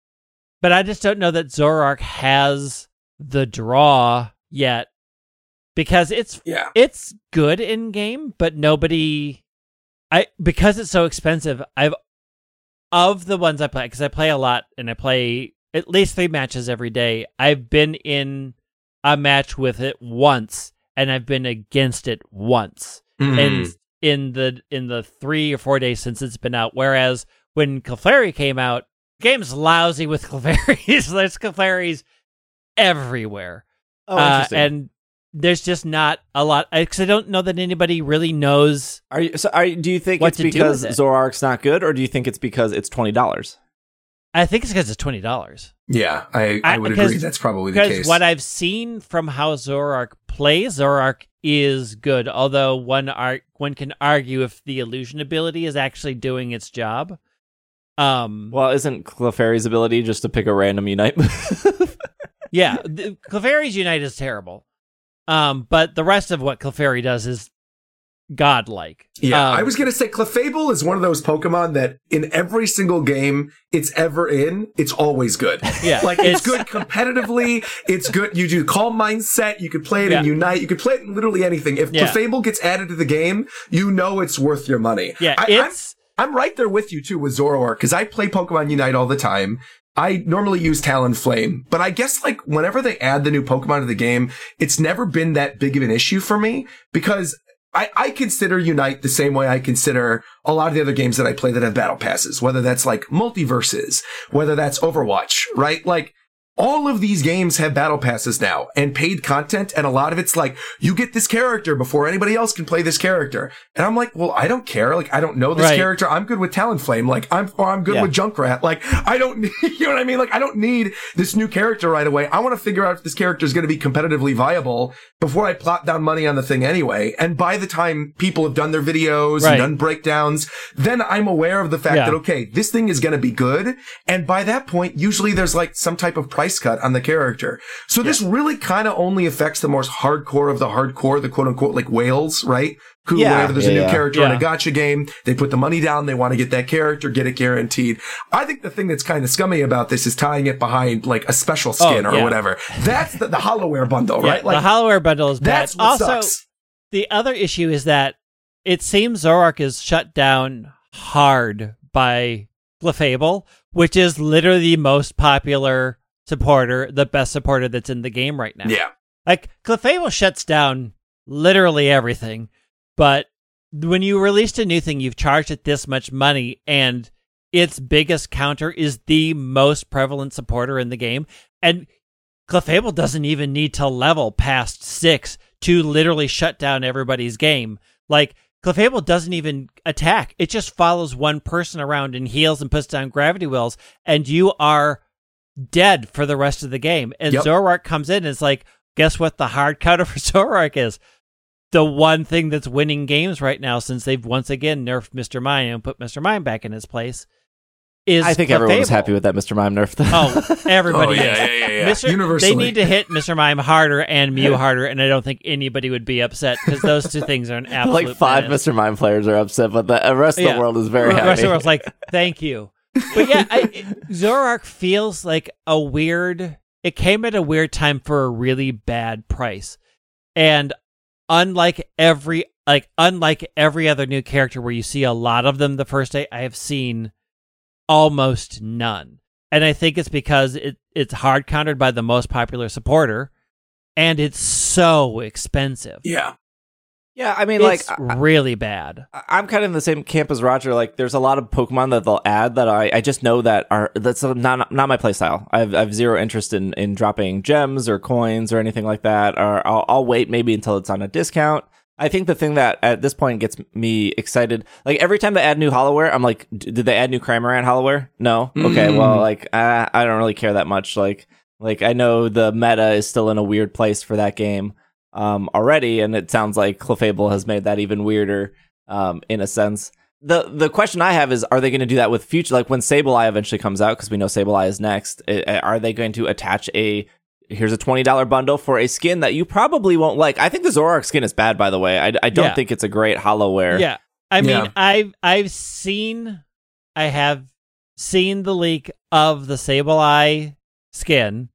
B: but I just don't know that Zoroark has the draw yet because it's
C: yeah.
B: it's good in game, but nobody I because it's so expensive, I've of the ones I play because I play a lot and I play at least three matches every day. I've been in a match with it once and I've been against it once.
C: Mhm.
B: And in the in the three or four days since it's been out, whereas when Clefairy came out, game's lousy with Clefairies. There's Clefairies everywhere.
A: oh,
B: Uh, and there's just not a lot because I don't know that anybody really knows.
A: are you? So, are do you think
B: what
A: it's
B: to do
A: because
B: with it.
A: Zoroark's not good, or do you think it's because it's twenty dollars?
B: I think it's because it's twenty dollars.
C: yeah, I, I
B: I-
C: would
B: because-
C: agree. That's probably the
B: Because
C: case.
B: what I've seen from how Zoroark plays, Zoroark is good. Although one ar- one can argue if the illusion ability is actually doing its job. Um,
A: Well, isn't Clefairy's ability just to pick a random unite?
B: yeah, the, Clefairy's Unite is terrible. Um, but the rest of what Clefairy does is godlike.
C: Yeah,
B: Um,
C: I was gonna say Clefable is one of those Pokemon that in every single game it's ever in, it's always good.
B: Yeah,
C: Like it's, good competitively. It's good. You do calm mindset. You could play it in Unite. You could play it in literally anything. If
B: Yeah.
C: Clefable gets added to the game, you know it's worth your money.
B: Yeah,
C: I, I'm-
B: it's
C: I'm right there with you too with Zoroark because I play Pokemon Unite all the time. I normally use Talonflame, but I guess like whenever they add the new Pokemon to the game, it's never been that big of an issue for me because I, I consider Unite the same way I consider a lot of the other games that I play that have battle passes, whether that's like MultiVersus, whether that's Overwatch, right? Like all of these games have battle passes now and paid content. And a lot of it's like, you get this character before anybody else can play this character. And I'm like, well, I don't care. Like, I don't know this
B: Right.
C: character. I'm good with Talonflame. Like, I'm, or I'm good
A: Yeah.
C: with Junkrat. Like, I don't, need, you know what I mean? Like, I don't need this new character right away. I want to figure out if this character is going to be competitively viable before I plot down money on the thing anyway. And by the time people have done their videos
B: Right.
C: and done breakdowns, then I'm aware of the fact
B: Yeah.
C: that, okay, this thing is going to be good. And by that point, usually there's like some type of price cut on the character. So this really kind of only affects the most hardcore of the hardcore, the quote unquote like whales, right? Who,
A: Yeah,
C: whenever there's a new
A: yeah.
C: character in a gotcha game, they put the money down, they want to get that character, get it guaranteed. I think the thing that's kind of scummy about this is tying it behind like a special oh, skin
B: Oh,
C: or
B: yeah.
C: whatever. That's the, the Hollowware bundle,
B: yeah,
C: right? Like,
B: the Hollowware bundle is bad.
C: that's what
B: also,
C: sucks.
B: the other issue is that it seems Zoroark is shut down hard by Clefable, which is literally the most popular supporter, the best supporter that's in the game right now.
C: Yeah.
B: Like Clefable shuts down literally everything, but when you released a new thing, you've charged it this much money, and its biggest counter is the most prevalent supporter in the game, and Clefable doesn't even need to level past six to literally shut down everybody's game. Like Clefable doesn't even attack; it just follows one person around and heals and puts down gravity wells, and you are dead for the rest of the game. And
C: Yep.
B: Zoroark comes in and it's like, guess what the hard counter for Zoroark is? The one thing that's winning games right now since they've once again nerfed Mr. Mime and put Mr. Mime back in his place is
A: I think everyone was happy with that Mr. Mime nerf. Though.
B: Oh, everybody
C: Oh, yeah,
B: is.
C: yeah, yeah, yeah.
B: Mr.
C: Universally.
B: They need to hit Mr. Mime harder and Mew harder, and I don't think anybody would be upset because those two things are an absolute
A: like five
B: menace.
A: Mr. Mime players are upset, but the rest of
B: Yeah.
A: the world is very happy.
B: The rest of
A: happy.
B: the world's like, thank you. But yeah, I, it- Zoroark feels like a weird. It came at a weird time for a really bad price, and unlike every like unlike every other new character where you see a lot of them the first day, I have seen almost none, and I think it's because it it's hard countered by the most popular supporter, and it's so expensive.
C: Yeah.
A: Yeah, I mean,
B: It's
A: like I-
B: really bad.
A: I- I'm kind of in the same camp as Roger. Like, there's a lot of Pokemon that they'll add that I, I just know that are that's not not my playstyle. I have, I have zero interest in in dropping gems or coins or anything like that. Or I'll, I'll wait maybe until it's on a discount. I think the thing that at this point gets me excited, like every time they add new Holowear, I'm like, did they add new Cramorant Holowear? No. Okay,
C: Mm.
A: well, like uh, I don't really care that much. Like, like I know the meta is still in a weird place for that game um, already, and it sounds like Clefable has made that even weirder um, in a sense. The the question I have is, are they going to do that with future? Like when Sableye eventually comes out, because we know Sableye is next. i- Are they going to attach a here's a twenty dollar bundle for a skin that you probably won't like? I think the Zoroark skin is bad, by the way. I, I don't
B: Yeah.
A: think it's a great Holowear.
B: Yeah. I mean,
C: Yeah.
B: I've I've seen I have seen the leak of the Sableye skin.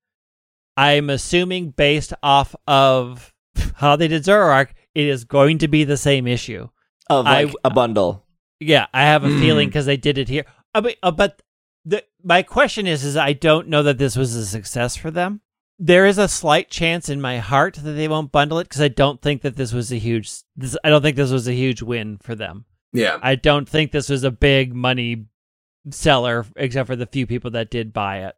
B: I'm assuming based off of how they did Zoroark, it is going to be the same issue.
A: of like a bundle.
B: Yeah, I have a
C: Hmm.
B: feeling because they did it here. Uh, but uh, but the, my question is, is I don't know that this was a success for them. There is a slight chance in my heart that they won't bundle it because I don't think that this was a huge. This, I don't think this was a huge win for them.
C: Yeah.
B: I don't think this was a big money seller, except for the few people that did buy it.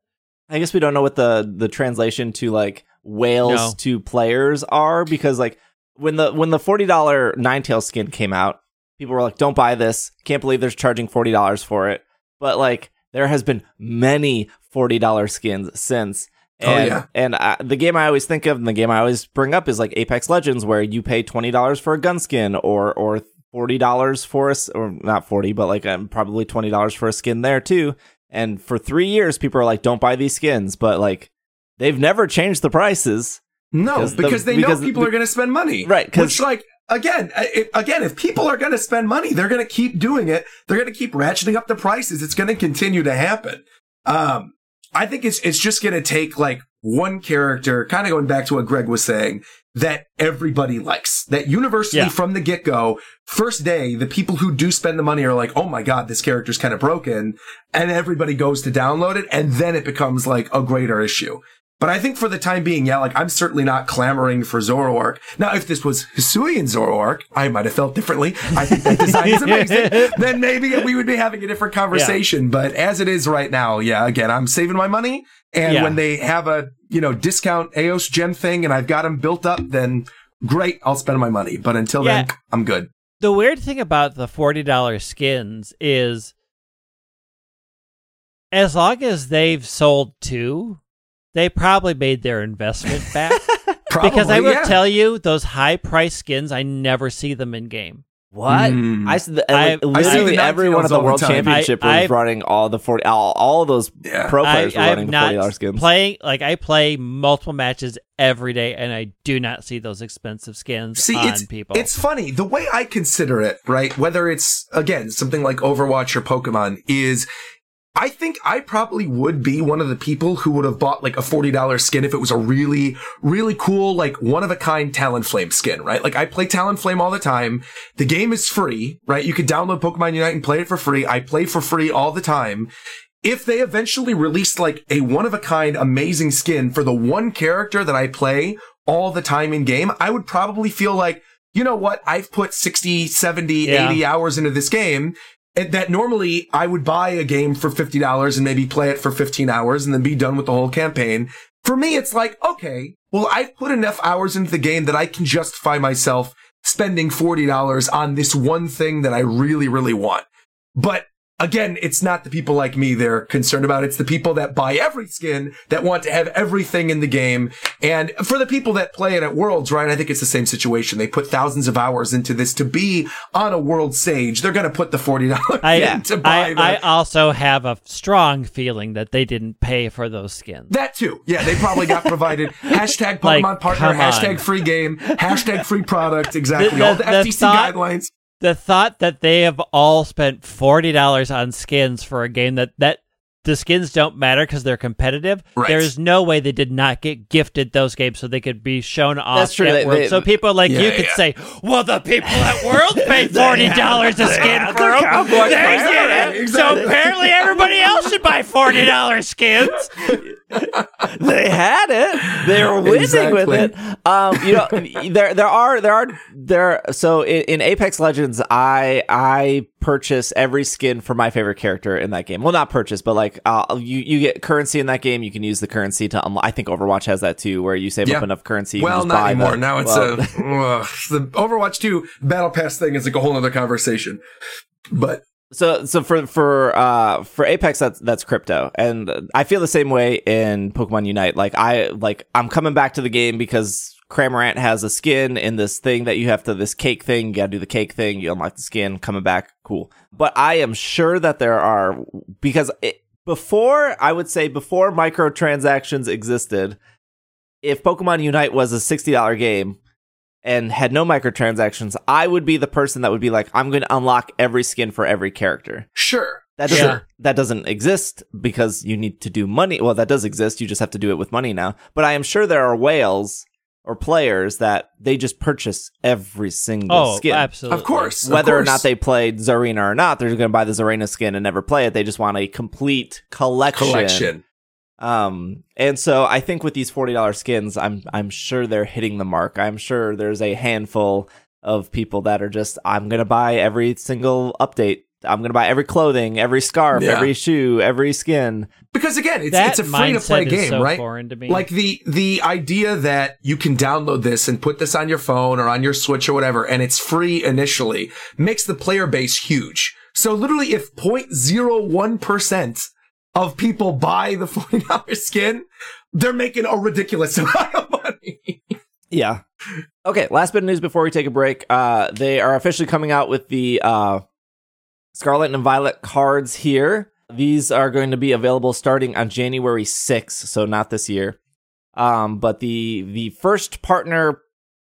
A: I guess we don't know what the the translation to like whales
B: No.
A: to players are because like when the when the forty dollar Ninetale skin came out, people were like, "Don't buy this! Can't believe they're charging forty dollars for it." But like, there has been many forty dollar skins since.
C: Oh,
A: And,
C: yeah.
A: and I, the game I always think of and the game I always bring up is like Apex Legends, where you pay twenty dollars for a gun skin or or forty dollars for a s- or not forty, but like um, probably twenty dollars for a skin there too. And for three years, people are like, "Don't buy these skins," but like they've never changed the prices,
C: No,
A: Because the-
C: they
A: because
C: know people
A: the-
C: are going to spend money.
A: Right,
C: Which, like, again, it, again, if people are going to spend money, they're going to keep doing it. They're going to keep ratcheting up the prices. It's going to continue to happen. Um, I think it's it's just going to take like one character, kind of going back to what Greg was saying, that everybody likes. That universally
B: Yeah.
C: from the get go, first day, the people who do spend the money are like, oh my god, this character's kind of broken, and everybody goes to download it, and then it becomes like a greater issue. But I think for the time being, yeah, like I'm certainly not clamoring for Zoroark. Now, if this was Hisuian Zoroark, I might have felt differently. I think that design is amazing. then maybe we would be having a different conversation. But as it is right now, yeah, again, I'm saving my money. And
B: Yeah.
C: when they have a, you know, discount Aeos gem thing and I've got them built up, then great, I'll spend my money. But until then, I'm good.
B: The weird thing about the forty dollars skins is, as long as they've sold two, they probably made their investment back.
C: Probably,
B: because I will
C: yeah.
B: tell you, those high price skins, I never see them in game.
A: What?
C: Mm.
A: I said, the,
B: I-
A: like,
B: I see
A: literally
C: the
A: everyone at the
C: all the
A: World. Championship
B: I-
A: was
B: I-
A: running all the forty, all, all those
C: Yeah.
A: pro
B: I,
A: players were
B: I'm
A: running the forty dollars
B: not
A: skins.
B: playing like I play multiple matches every day, and I do not see those expensive skins
C: See,
B: on
C: it's
B: people.
C: it's funny the way I consider it, right? Whether it's again something like Overwatch or Pokemon is. I think I probably would be one of the people who would have bought like a $40 skin if it was a really, really cool, like one of a kind Talonflame skin, right? Like I play Talonflame all the time. The game is free, right? You could download Pokemon Unite and play it for free. I play for free all the time. If they eventually released like a one of a kind amazing skin for the one character that I play all the time in game, I would probably feel like, you know what? I've put 60, 70,
B: Yeah.
C: 80 hours into this game that normally I would buy a game for $50 and maybe play it for 15 hours and then be done with the whole campaign. For me, it's like, okay, well, I've put enough hours into the game that I can justify myself spending $40 on this one thing that I really, really want. But again, it's not the people like me they're concerned about. It's the people that buy every skin that want to have everything in the game. And for the people that play it at Worlds, right? I think it's the same situation. They put thousands of hours into this to be on a world stage. They're going to put the $40
B: I,
C: in to buy
B: I,
C: the,
B: I also have a strong feeling that they didn't pay for those skins.
C: that too. Yeah, they probably got provided hashtag
B: Like,
C: Pokemon partner,
B: come on.
C: hashtag free game, hashtag free product. Exactly.
B: The-
C: All the
B: the
C: FTC
B: thought-
C: guidelines.
B: The thought that they have all spent forty dollars on skins for a game that that the skins don't matter because they're competitive.
C: Right.
B: There is no way they did not get gifted those games so they could be shown off.
A: That's true.
B: At
A: They- they-
B: so people like you
C: Yeah,
B: could say, "Well, the people at World paid forty dollars a skin for them."
A: cowboy
B: They did it.
C: Exactly.
B: So apparently everybody else should buy forty dollars skins.
A: they had it. They were winning
C: Exactly.
A: with it. Um, you know, there there are there are there. So in, in Apex Legends, I I purchase every skin for my favorite character in that game. Well, not purchase, but like uh, you you get currency in that game. You can use the currency to unlock. I think Overwatch has that too, where you save
C: Yeah.
A: up enough currency.
C: Well, not
A: buy
C: anymore. now it's
A: well,
C: a ugh, the Overwatch 2 Battle Pass thing is like a whole other conversation. But
A: So so for for uh for Apex that's that's crypto and I feel the same way in Pokemon Unite. Like I like I'm coming back to the game because Cramorant has a skin in this thing that you have to this cake thing, you got to do the cake thing, you unlock the skin, coming back, cool. But I am sure that there are because it, before I would say before microtransactions existed, if Pokemon Unite was a $60 game, and had no microtransactions, I would be the person that would be like, I'm going to unlock every skin for every character.
C: sure.
A: That doesn't that doesn't exist because you need to do money. Well, that does exist. You just have to do it with money now. But I am sure there are whales or players that they just purchase every single
B: Oh,
A: skin.
B: absolutely.
C: Of course. of
A: Whether or not they played Zeraora or not, they're going to buy the Zeraora skin and never play it. They just want a complete collection.
C: collection.
A: Um, and so I think with these forty dollars skins, I'm I'm sure they're hitting the mark. I'm sure there's a handful of people that are just I'm gonna buy every single update. I'm gonna buy every clothing, every scarf,
C: Yeah.
A: every shoe, every skin.
C: Because again, it's
B: that
C: it's a free to play game,
B: so
C: right?
B: foreign to me.
C: Like the the idea that you can download this and put this on your phone or on your Switch or whatever, and it's free initially, makes the player base huge. So literally, if 0.01 percent of people buy the forty dollars skin, they're making a ridiculous amount of money.
A: Yeah. Okay, last bit of news before we take a break. Uh, they are officially coming out with the uh, Scarlet and Violet cards here. These are going to be available starting on January 6th, so not this year. Um, but the the first partner,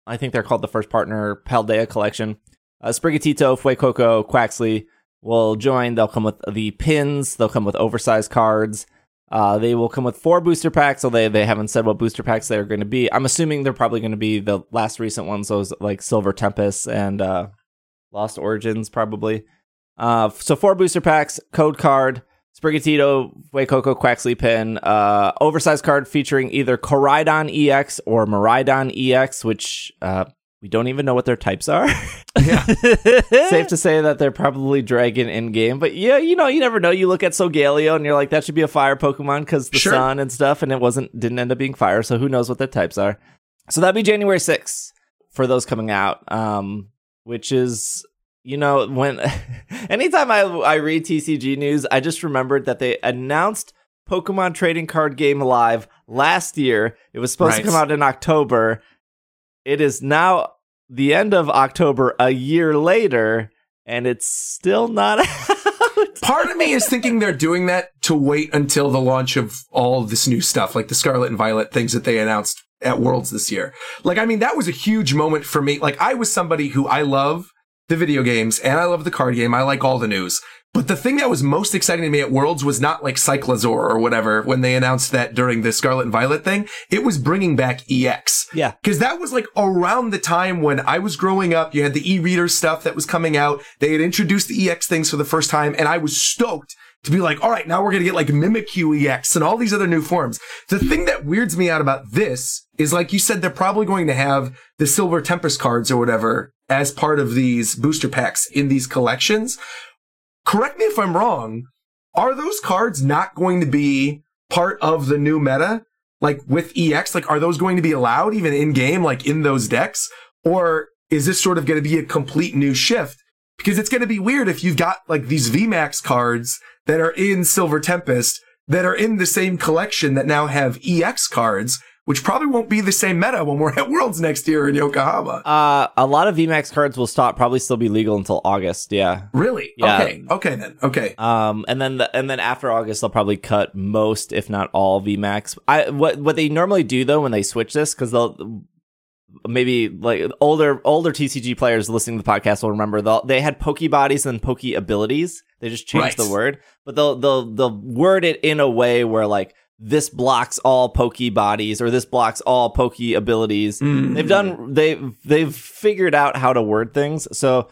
A: I think they're called the first partner Paldea collection. Uh, Sprigatito, Fuecoco, Quaxly will join. They'll come with the pins. They'll come with oversized cards. Uh, they will come with four booster packs, although they, they haven't said what booster packs they're going to be. I'm assuming they're probably going to be the last recent ones, those like Silver Tempest and uh, Lost Origins, probably. Uh, so four booster packs, code card, Sprigatito, Fuecoco, Quaxly pin, uh, oversized card featuring either Koraidon EX or Miraidon EX, which uh, we don't even know what their types are.
C: Yeah,
A: Safe to say that they're probably dragon in game, but yeah, you know, you never know. You look at Solgaleo and you're like, that should be a fire Pokemon because the
C: Sure.
A: sun and stuff, and it wasn't, didn't end up being fire. So who knows what their types are? So that'd be January 6th for those coming out, um, which is, you know, when anytime I I read TCG news, I just remembered that they announced Pokemon Trading Card Game Live last year. It was supposed
C: Right.
A: to come out in October. It is now the end of October, a year later, and it's still not out.
C: part of me is thinking they're doing that to wait until the launch of all this new stuff, like the Scarlet and Violet things that they announced at Worlds this year. Like, I mean, that was a huge moment for me. Like, I was somebody who I love the video games and I love the card game. I like all the news. But the thing that was most exciting to me at Worlds was not like Cyclizar or whatever when they announced that during the Scarlet and Violet thing. It was bringing back EX.
A: Yeah.
C: Cause that was like around the time when I was growing up. You had the e-reader stuff that was coming out. They had introduced the EX things for the first time and I was stoked to be like, all right, now we're going to get like Mimikyu EX and all these other new forms. The thing that weirds me out about this is like you said, they're probably going to have the Silver Tempest cards or whatever as part of these booster packs in these collections. Correct me if I'm wrong. Are those cards not going to be part of the new meta? Like with EX, like are those going to be allowed even in game, like in those decks? Or is this sort of going to be a complete new shift? because it's going to be weird if you've got like these VMAX cards that are in Silver Tempest that are in the same collection that now have EX cards, which probably won't be the same meta when we're at Worlds next year in Yokohama.
A: Uh, a lot of VMAX cards will stop, probably still be legal until August. Yeah.
C: Really?
A: Yeah.
C: Okay. Okay then. Okay.
A: Um, and then the, and then after August, they'll probably cut most, if not all, VMAX. I what what they normally do though when they switch this because they'll maybe like older older TCG players listening to the podcast will remember they they had pokey bodies and pokey abilities. They just changed
C: Right.
A: the word, but they'll they'll they'll word it in a way where like this blocks all pokey bodies or this blocks all pokey abilities.
C: Mm.
A: They've done they've they've figured out how to word things. So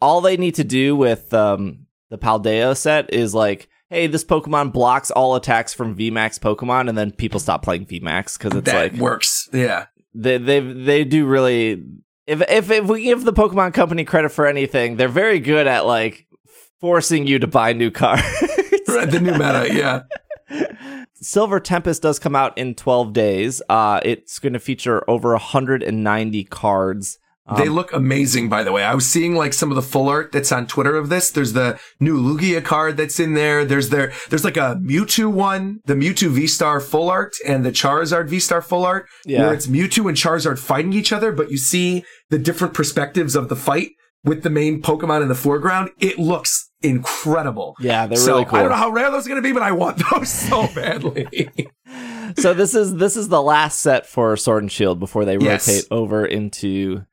A: all they need to do with um the Paldea set is like, hey, this Pokemon blocks all attacks from VMAX Pokemon, and then people stop playing VMAX because it's
C: that
A: like
C: works. Yeah.
A: they they they do really. If if if we give the Pokemon Company credit for anything, they're very good at like forcing you to buy new cards.
C: Right, the new meta. Yeah.
A: Silver Tempest does come out in 12 days. Uh, it's going to feature over 190 cards. Um,
C: they look amazing, by the way. I was seeing like some of the full art that's on Twitter of this. There's the new Lugia card that's in there. There's there, there's like a Mewtwo one, the Mewtwo V-Star full art and the Charizard V-Star full art,
A: Yeah.
C: where it's Mewtwo and Charizard fighting each other, but you see the different perspectives of the fight with the main Pokemon in the foreground. It looks incredible.
A: yeah, they're
C: so
A: really cool.
C: I don't know how rare those are going to be, but I want those so badly.
A: so this is this is the last set for Sword and Shield before they
C: Yes.
A: rotate over into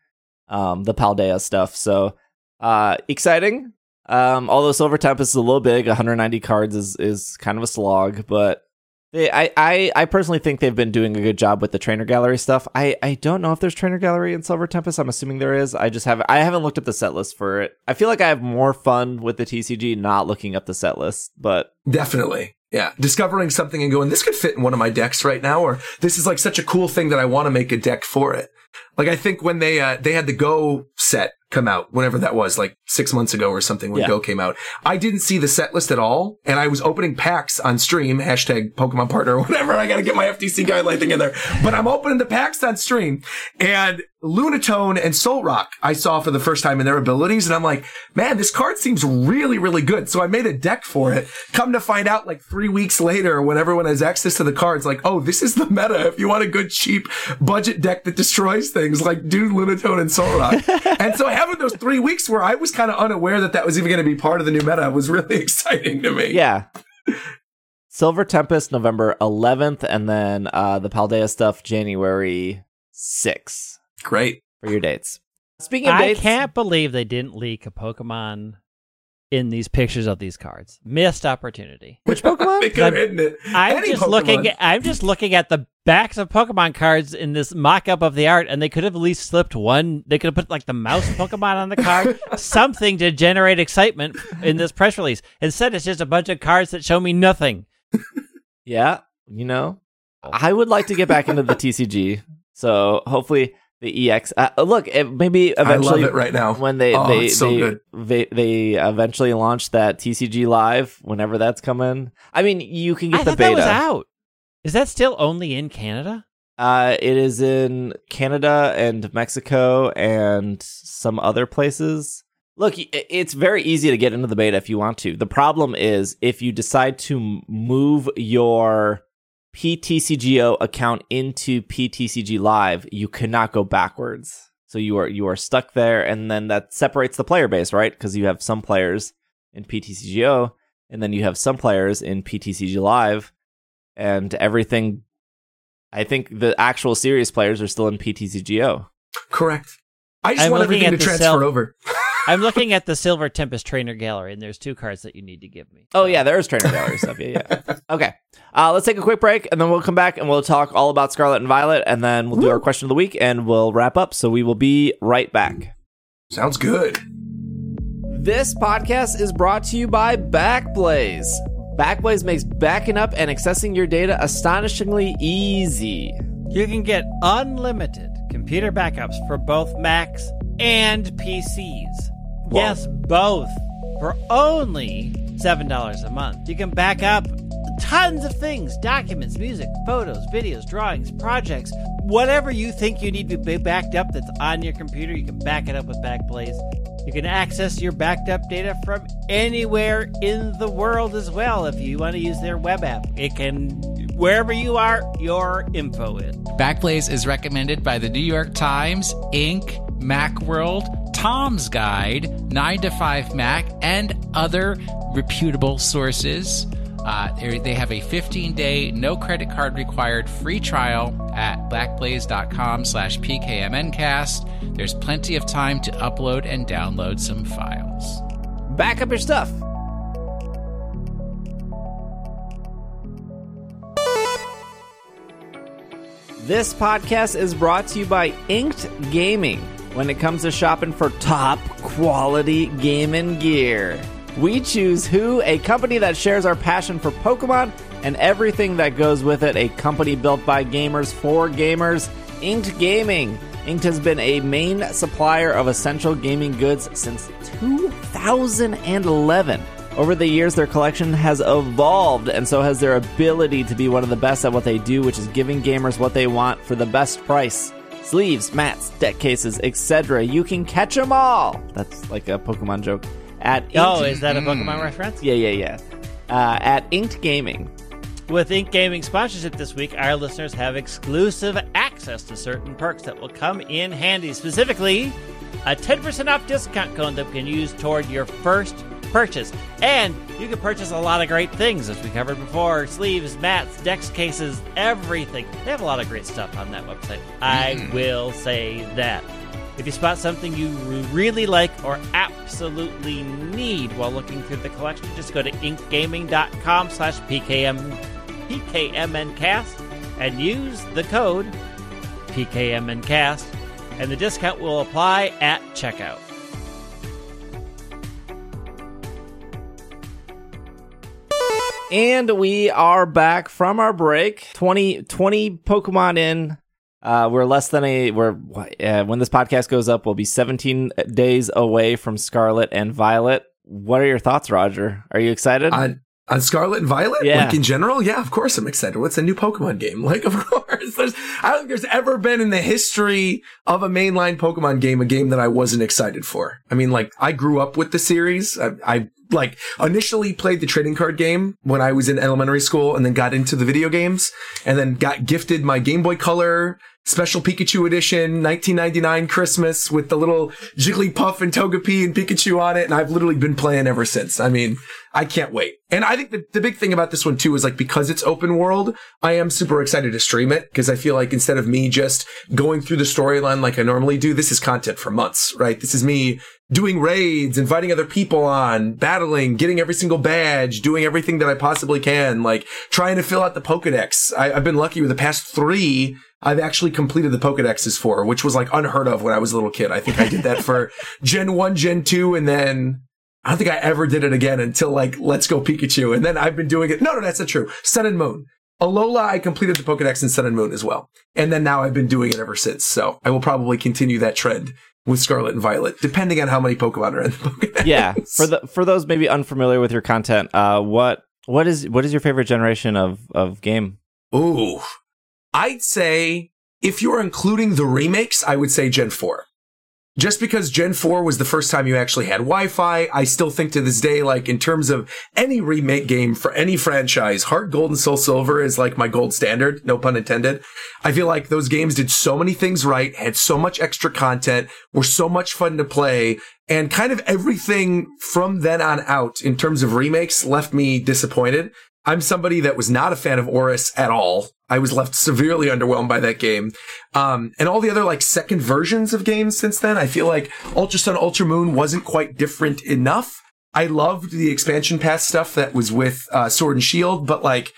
A: um, the Paldea stuff. So uh, exciting. Um, although Silver Tempest is a little big, 190 cards is is kind of a slog, but they, I, I I personally think they've been doing a good job with the trainer gallery stuff. I, I don't know if there's trainer gallery in Silver Tempest. I'm assuming there is. I just haven't I haven't looked up the set list for it. I feel like I have more fun with the TCG not looking up the set list, but
C: Definitely. Yeah. Discovering something and going, this could fit in one of my decks right now, or this is like such a cool thing that I want to make a deck for it. Like I think when they uh, they had the Go set come out, whenever that was, like six months ago or something when
A: Yeah.
C: Go came out, I didn't see the set list at all, and I was opening packs on stream, hashtag Pokemon partner or whatever. I got to get my FTC guideline thing in there, but I'm opening the packs on stream, and Lunatone and Solrock I saw for the first time in their abilities, and I'm like, man, this card seems really, really good. So I made a deck for it. Come to find out, like three weeks later, when everyone has access to the cards, like, oh, this is the meta. If you want a good, cheap budget deck that destroys things, like do Lunatone and Solrock. and so having those three weeks where I was kind of unaware that that was even going to be part of the new meta was really exciting to me.
A: yeah. Silver Tempest November 11th, and then uh, the Paldea stuff January 6th
C: Great.
A: for your dates. Speaking of
B: I
A: dates,
B: can't believe they didn't leak a Pokemon in these pictures of these cards. Missed opportunity.
A: which Pokemon?
C: They could have hidden it.
B: I'm
C: Any
B: just
C: Pokemon.
B: looking. At, I'm just looking at the backs of Pokemon cards in this mock-up of the art, and they could have at least slipped one. They could have put like the mouse Pokemon on the card, something to generate excitement in this press release. Instead, it's just a bunch of cards that show me nothing.
A: yeah, you know, I would like to get back into the TCG. So hopefully the EX. Uh, look, it, maybe
C: I
A: eventually
C: love it right now.
A: when they
C: Oh,
A: they
C: it's so
A: they,
C: good.
A: they they eventually launch that TCG live whenever that's coming. I mean, you can get
B: I
A: the
B: beta that was out. Is that still only in Canada?
A: Uh, it is in Canada and Mexico and some other places. Look, it's very easy to get into the beta if you want to. The problem is if you decide to move your PTCGO account into PTCG Live, you cannot go backwards. So you are you are stuck there, and then that separates the player base, right? Because you have some players in PTCGO, and then you have some players in PTCG Live, and everything I think the actual serious players are still in PTCGO.
C: Correct. I just
B: I'm
C: want
B: looking
C: everything to transfer
B: cell-
C: over.
B: I'm looking at the Silver Tempest Trainer Gallery, and there's two cards that you need to give me.
A: Oh yeah, there is trainer gallery stuff. Yeah, yeah. Okay, uh, let's take a quick break, and then we'll come back and we'll talk all about Scarlet and Violet, and then we'll do our question of the week, and we'll wrap up. So we will be right back.
C: Sounds good.
A: This podcast is brought to you by Backblaze. Backblaze makes backing up and accessing your data astonishingly easy.
B: You can get unlimited computer backups for both Macs and PCs. Yes, both for only $7 a month. You can back up tons of things documents, music, photos, videos, drawings, projects, whatever you think you need to be backed up that's on your computer, you can back it up with Backblaze. You can access your backed up data from anywhere in the world as well if you want to use their web app. It can, wherever you are, your info is.
D: Backblaze is recommended by the New York Times, Inc., Macworld, Tom's Guide, 9 to 5 Mac, and other reputable sources. Uh, they have a 15-day, no credit card required free trial at backblaze.com slash pkmncast. There's plenty of time to upload and download some files.
A: Back up your stuff. This podcast is brought to you by Inked Gaming. When it comes to shopping for top quality gaming gear, we choose Who, a company that shares our passion for Pokemon and everything that goes with it, a company built by gamers for gamers. Inked Gaming. Inked has been a main supplier of essential gaming goods since 2011. Over the years, their collection has evolved, and so has their ability to be one of the best at what they do, which is giving gamers what they want for the best price. Sleeves, mats, deck cases, etc. You can catch them all. That's like a Pokemon joke. At Inked,
B: Oh, is that a Pokemon reference?
A: yeah, yeah, yeah. Uh, at Inked Gaming.
B: With Ink Gaming sponsorship this week, our listeners have exclusive access to certain perks that will come in handy. Specifically, a 10% off discount code that you can use toward your first purchase. And you can purchase a lot of great things, as we covered before sleeves, mats, decks, cases, everything. They have a lot of great stuff on that website. I hmm. will say that. If you spot something you really like or absolutely need while looking through the collection, just go to inkgaming.com slash PKM, PKMNcast and use the code PKMNcast, and the discount will apply at checkout.
A: And we are back from our break. 20, 20 Pokemon in. Uh, we're less than a we're uh, when this podcast goes up, we'll be 17 days away from Scarlet and Violet. What are your thoughts, Roger? Are you excited?
C: on on Scarlet and Violet,
A: Yeah.
C: like in general, yeah, of course I'm excited. What's a new Pokemon game? Like, of course, there's I don't think there's ever been in the history of a mainline Pokemon game a game that I wasn't excited for. I mean, like I grew up with the series. I, I like initially played the trading card game when I was in elementary school, and then got into the video games, and then got gifted my Game Boy Color Special Pikachu Edition 1999 Christmas with the little Jigglypuff and Togepi and Pikachu on it. And I've literally been playing ever since. I mean, I can't wait. And I think the, the big thing about this one too is like because it's open world, I am super excited to stream it because I feel like instead of me just going through the storyline like I normally do, this is content for months, right? This is me doing raids, inviting other people on, battling, getting every single badge, doing everything that I possibly can, like trying to fill out the Pokedex. I, I've been lucky with the past three. I've actually completed the Pokedexes for, which was like unheard of when I was a little kid. I think I did that for Gen 1, Gen 2, and then I don't think I ever did it again until like Let's Go Pikachu. And then I've been doing it. No, no, that's not true. Sun and Moon. Alola, I completed the Pokedex in Sun and Moon as well. And then now I've been doing it ever since. So I will probably continue that trend with Scarlet and Violet, depending on how many Pokemon are in the Pokedex.
A: yeah. For the for those maybe unfamiliar with your content, uh, what what is what is your favorite generation of of game?
C: Ooh. I'd say if you're including the remakes, I would say Gen 4. Just because Gen 4 was the first time you actually had Wi-Fi, I still think to this day, like in terms of any remake game for any franchise, Heart Gold and Soul Silver is like my gold standard, no pun intended. I feel like those games did so many things right, had so much extra content, were so much fun to play, and kind of everything from then on out in terms of remakes left me disappointed. I'm somebody that was not a fan of ORAS at all. I was left severely underwhelmed by that game. Um, and all the other like second versions of games since then, I feel like Ultra Sun, Ultra Moon wasn't quite different enough. I loved the expansion pass stuff that was with uh, Sword and Shield, but like,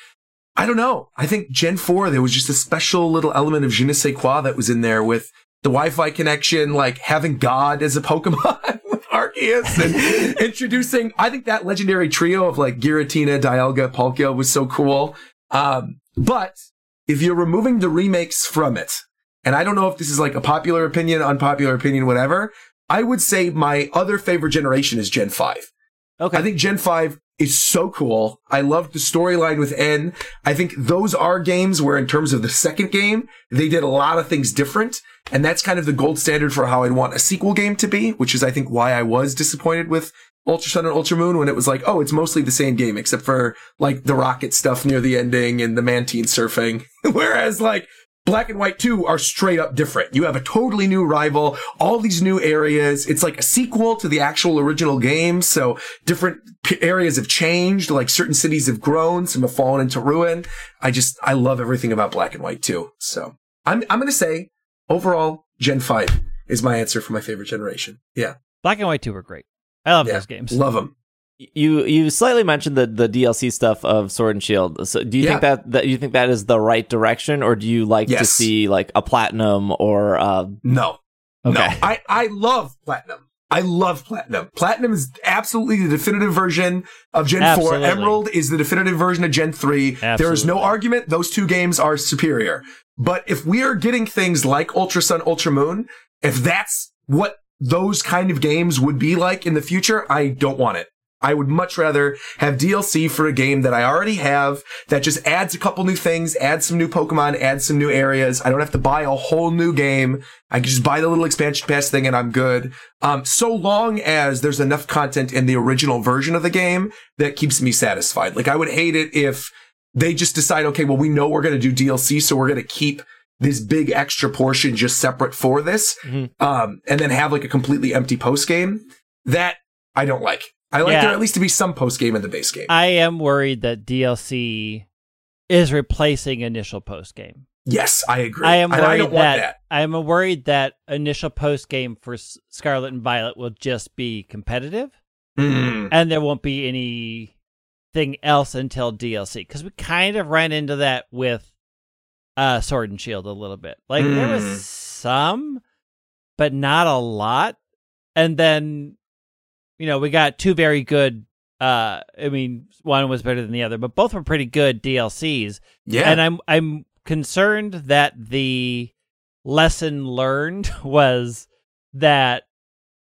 C: I don't know. I think Gen 4, there was just a special little element of je ne sais quoi that was in there with the Wi-Fi connection, like having God as a Pokemon Arceus and introducing, I think that legendary trio of like Giratina, Dialga, Palkia was so cool. Um, but if you're removing the remakes from it, and I don't know if this is like a popular opinion, unpopular opinion, whatever, I would say my other favorite generation is Gen 5.
A: Okay.
C: I think Gen 5 is so cool. I loved the storyline with N. I think those are games where, in terms of the second game, they did a lot of things different. And that's kind of the gold standard for how I'd want a sequel game to be, which is, I think, why I was disappointed with Ultra Sun and Ultra Moon when it was like, oh, it's mostly the same game, except for like the rocket stuff near the ending and the Mantine surfing. Whereas like Black and White 2 are straight up different. You have a totally new rival, all these new areas. It's like a sequel to the actual original game. So different p- areas have changed. Like certain cities have grown. Some have fallen into ruin. I just, I love everything about Black and White 2. So I'm, I'm going to say overall, Gen 5 is my answer for my favorite generation. Yeah.
B: Black and White 2 were great. I love
C: yeah.
B: those games.
C: Love them.
A: You you slightly mentioned the the DLC stuff of Sword and Shield. So do you
C: Yeah.
A: think that that you think that is the right direction, or do you like to see like a platinum or uh,
C: No.
A: okay?
C: No, I, I love Platinum. I love Platinum. Platinum is absolutely the definitive version of Gen
B: Absolutely.
C: 4. Emerald is the definitive version of Gen 3. There is no argument. Those two games are superior. But if we are getting things like Ultra Sun, Ultra Moon, if that's what those kind of games would be like in the future, I don't want it. I would much rather have DLC for a game that I already have that just adds a couple new things, adds some new Pokemon, adds some new areas. I don't have to buy a whole new game. I can just buy the little expansion pass thing and I'm good. Um, so long as there's enough content in the original version of the game that keeps me satisfied. Like I would hate it if they just decide, okay, well, we know we're going to do DLC, so we're going to keep this big extra portion just separate for this,
A: Mhm.
C: um, and then have like a completely empty post game. That I don't like. I like
B: Yeah.
C: there at least to be some post game in the base game.
B: I am worried that DLC is replacing initial post game.
C: yes, I agree.
B: I am worried
C: I don't
B: that,
C: that.
B: I am worried that initial post game for Scarlet and Violet will just be competitive,
C: Mm.
B: and there won't be anything else until DLC. Because we kind of ran into that with uh, Sword and Shield a little bit. Like there
C: Mm.
B: was some, but not a lot. And then, you know, we got two very good. Uh, I mean, one was better than the other, but both were pretty good DLCs.
C: Yeah.
B: And I'm I'm concerned that the lesson learned was that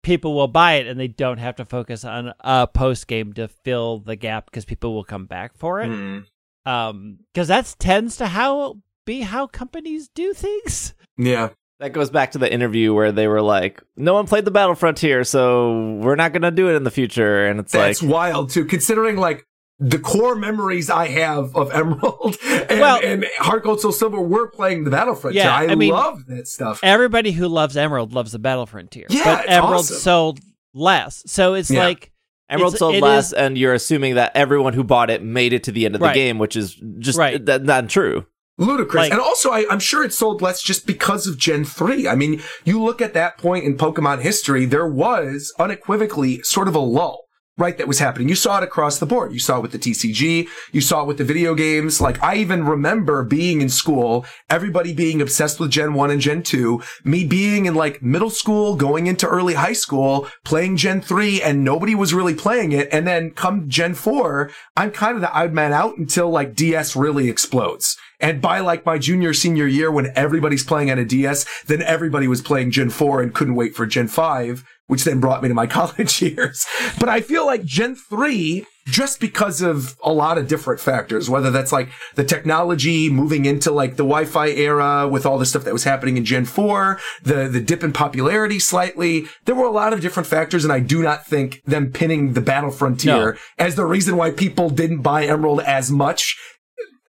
B: people will buy it and they don't have to focus on a post game to fill the gap because people will come back for it.
C: Mm.
B: Um, because that tends to how be how companies do things.
C: Yeah.
A: That goes back to the interview where they were like, "No one played the Battlefront here, so we're not gonna do it in the future." And it's
C: That's
A: like,
C: wild too, considering like the core memories I have of Emerald and,
B: Well-
C: and Heart Gold Soul Silver were playing the Battlefront.
B: Yeah,
C: I,
B: I mean-
C: love that stuff.
B: Everybody who loves Emerald loves the Battle Frontier,
C: Yeah,
B: but
C: it's
B: Emerald
C: awesome.
B: sold less. So it's
C: Yeah.
B: like
A: Emerald
B: It's-
A: sold less,
B: is-
A: and you're assuming that everyone who bought it made it to the end of
B: Right.
A: the game, which is just
B: Right.
A: that, not true.
C: Ludicrous.
B: Like-
C: and also, I, I'm sure it sold less just because of Gen 3. I mean, you look at that point in Pokemon history, there was unequivocally sort of a lull, right, that was happening. You saw it across the board. You saw it with the TCG. You saw it with the video games. Like, I even remember being in school, everybody being obsessed with Gen 1 and Gen 2, me being in like middle school, going into early high school, playing Gen 3, and nobody was really playing it. And then come Gen 4, I'm kind of the odd man out until like DS really explodes. And by like my junior, senior year, when everybody's playing on a DS, then everybody was playing Gen 4 and couldn't wait for Gen 5, which then brought me to my college years. But I feel like Gen 3, just because of a lot of different factors, whether that's like the technology moving into like the Wi-Fi era with all the stuff that was happening in Gen 4, the, the dip in popularity slightly, there were a lot of different factors. And I do not think them pinning the Battle Frontier
B: No.
C: as the reason why people didn't buy Emerald as much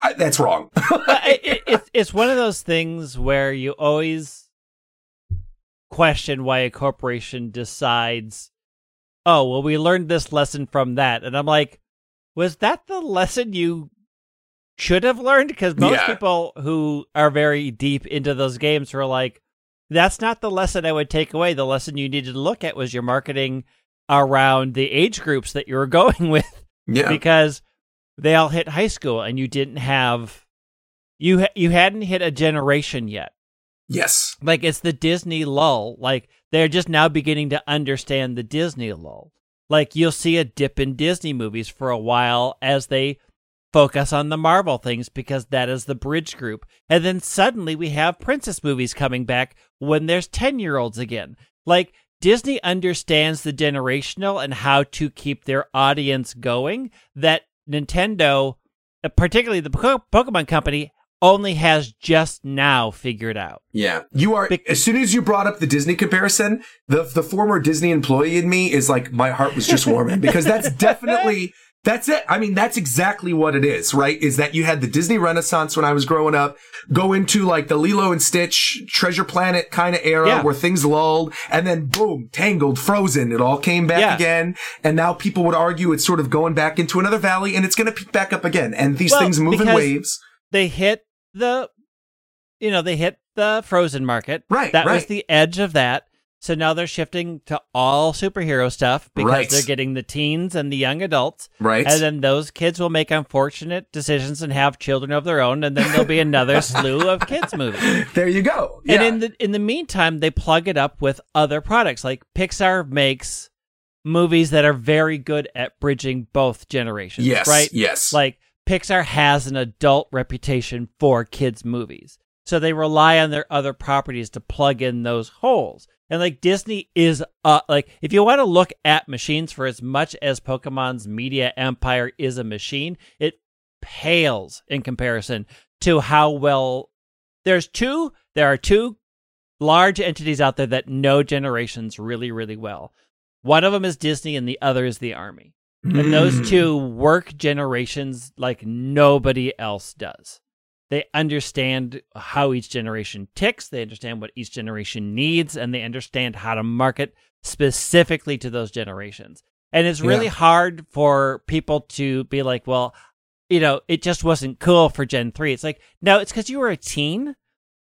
C: I, that's wrong.
B: it, it, it's it's one of those things where you always question why a corporation decides, oh, well, we learned this lesson from that. And I'm like, was that the lesson you should have learned? Because most
C: Yeah.
B: people who are very deep into those games were like, that's not the lesson I would take away. The lesson you needed to look at was your marketing around the age groups that you were going with
C: yeah.
B: because they all hit high school and you didn't have you ha- you hadn't hit a generation yet.
C: Yes.
B: like it's the disney lull. Like they're just now beginning to understand the disney lull. Like you'll see a dip in disney movies for a while as they focus on the marvel things because that is the bridge group. And then suddenly we have princess movies coming back when there's 10 year olds again. Like Disney understands the generational and how to keep their audience going that Nintendo, uh, particularly the Pokemon Company, only has just now figured out.
C: Yeah, you are.
B: Bec-
C: as soon as you brought up the Disney comparison, the the former Disney employee in me is like, my heart was just warming because that's definitely that's it. I mean, that's exactly what it is, right? Is that you had the Disney Renaissance when I was growing up, go into like the Lilo and Stitch Treasure Planet kind of era
B: Yeah.
C: where things lulled, and then boom, Tangled, Frozen, it all came back
B: Yeah.
C: again, and now people would argue it's sort of going back into another valley, and it's going to pick back up again, and these
B: Well,
C: things move in waves.
B: They hit the, you know, they hit the Frozen market.
C: Right,
B: That was the edge of that. So now they're shifting to all superhero stuff because
C: Right.
B: they're getting the teens and the young adults.
C: Right.
B: And then those kids will make unfortunate decisions and have children of their own, and then there'll be another slew of kids movies.
C: there you go.
B: And in the in the meantime, they plug it up with other products. Like Pixar makes movies that are very good at bridging both generations.
C: yes.
B: Right?
C: Yes.
B: Like Pixar has an adult reputation for kids movies. So they rely on their other properties to plug in those holes. And like Disney is uh like if you want to look at machines for as much as Pokemon's media empire is a machine, it pales in comparison to how well there's two there are two large entities out there that know generations really really well. One of them is Disney and the other is the army. And those
C: Mm.
B: two work generations like nobody else does. They understand how each generation ticks, they understand what each generation needs, and they understand how to market specifically to those generations. And it's really
C: Yeah.
B: hard for people to be like, well, you know, it just wasn't cool for Gen 3. It's like, no, it's because you were a teen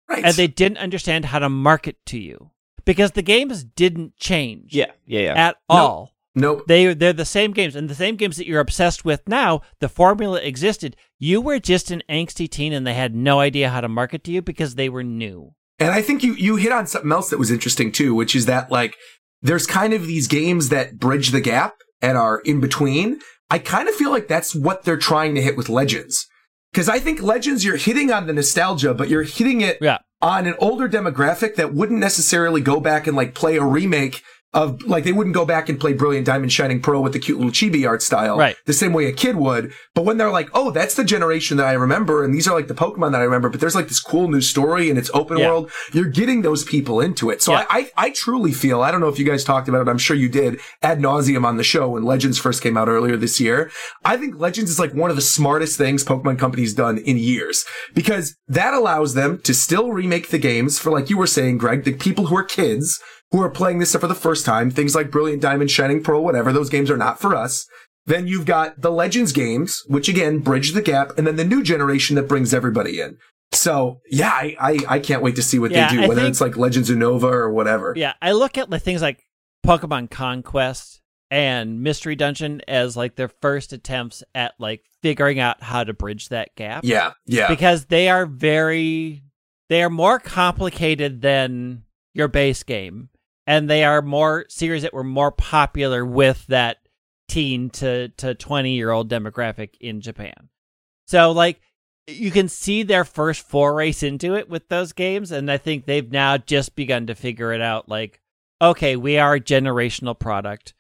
C: right.
B: and they didn't understand how to market to you because the games didn't change
A: Yeah, yeah, yeah.
B: at
C: No.
B: all.
C: Nope.
B: They they're the same games, and the same games that you're obsessed with now. The formula existed. You were just an angsty teen, and they had no idea how to market to you because they were new.
C: And I think you you hit on something else that was interesting too, which is that like there's kind of these games that bridge the gap and are in between. I kind of feel like that's what they're trying to hit with Legends. Cuz I think Legends you're hitting on the nostalgia, but you're hitting it
B: Yeah,
C: on an older demographic that wouldn't necessarily go back and like play a remake of like they wouldn't go back and play Brilliant Diamond Shining Pearl with the cute little chibi art style
B: Right.
C: the same way a kid would. But when they're like, oh, that's the generation that I remember, and these are like the Pokemon that I remember, but there's like this cool new story and it's open
B: Yeah.
C: world, you're getting those people into it. So
B: Yeah.
C: I, I I truly feel I don't know if you guys talked about it, I'm sure you did ad nauseum on the show when Legends first came out earlier this year. I think Legends is like one of the smartest things Pokemon Company's done in years because that allows them to still remake the games for, like you were saying, Greg, the people who are kids who are playing this stuff for the first time, things like Brilliant Diamond, Shining Pearl, whatever, those games are not for us. Then you've got the Legends games, which again bridge the gap, and then the new generation that brings everybody in. So yeah, I I, I can't wait to see what
B: Yeah,
C: they do,
B: I
C: whether
B: think-
C: it's like Legends Unova or whatever.
B: yeah. I look at like things like Pokemon Conquest and Mystery Dungeon as like their first attempts at like figuring out how to bridge that gap.
C: yeah, yeah.
B: because they are very they are more complicated than your base game and they are more series that were more popular with that teen to to 20 year old demographic in Japan. So like you can see their first forays into it with those games and I think they've now just begun to figure it out like okay, we are a generational product.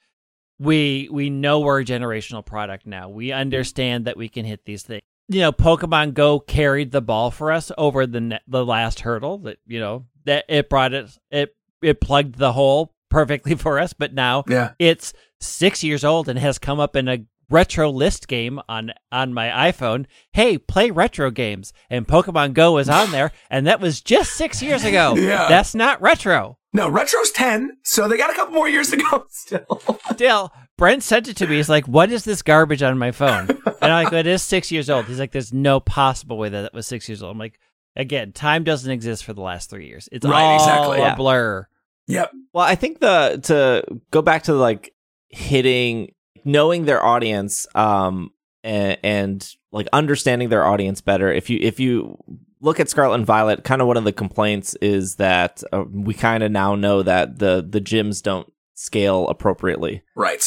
B: We we know we're a generational product now. We understand that we can hit these things. You know, Pokemon Go carried the ball for us over the ne- the last hurdle. That you know that it brought it it it plugged the hole perfectly for us. But now
C: yeah.
B: it's six years old and has come up in a retro list game on on my iPhone. Hey, play retro games, and Pokemon Go is on there, and that was just six years ago.
C: Yeah.
B: That's not retro.
C: No, Retro's 10, so they got a couple more years to go still.
B: Still, Brent sent it to me. He's like, "What is this garbage on my phone?" And I'm like, "It is six years old." He's like, "There's no possible way that it was six years old." I'm like, "Again, time doesn't exist for the last three years. It's
C: Right,
B: all
C: exactly.
B: a
A: Yeah.
B: blur."
C: yep.
A: Well, I think the to go back to like hitting knowing their audience um and, and like understanding their audience better. If you if you look at Scarlet and Violet, kind of one of the complaints is that uh, we kind of now know that the the gyms don't scale appropriately
C: Right.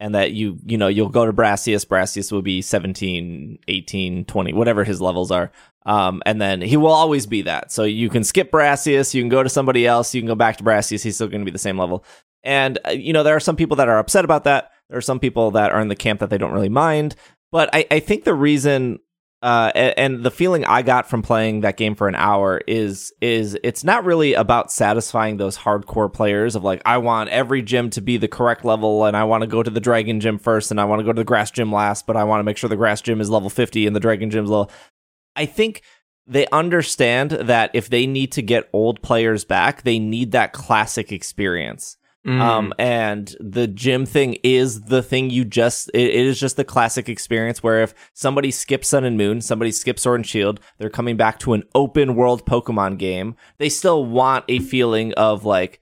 A: And that you you know you'll go to Brassius Brassius will be 17 18 20 whatever his levels are um and then he will always be that so you can skip Brassius you can go to somebody else you can go back to Brassius he's still going to be the same level And uh, you know, there are some people that are upset about that. There are some people that are in the camp that they don't really mind. But I, I think the reason uh, a- and the feeling I got from playing that game for an hour is is it's not really about satisfying those hardcore players of like I want every gym to be the correct level and I want to go to the dragon gym first and I want to go to the grass gym last, but I want to make sure the grass gym is level 50 and the dragon gym's level. I think they understand that if they need to get old players back, they need that classic experience.
C: Mm.
A: Um, and the gym thing is the thing you just, it, it is just the classic experience where if somebody skips Sun and Moon, somebody skips Sword and Shield, they're coming back to an open world Pokemon game. They still want a feeling of like,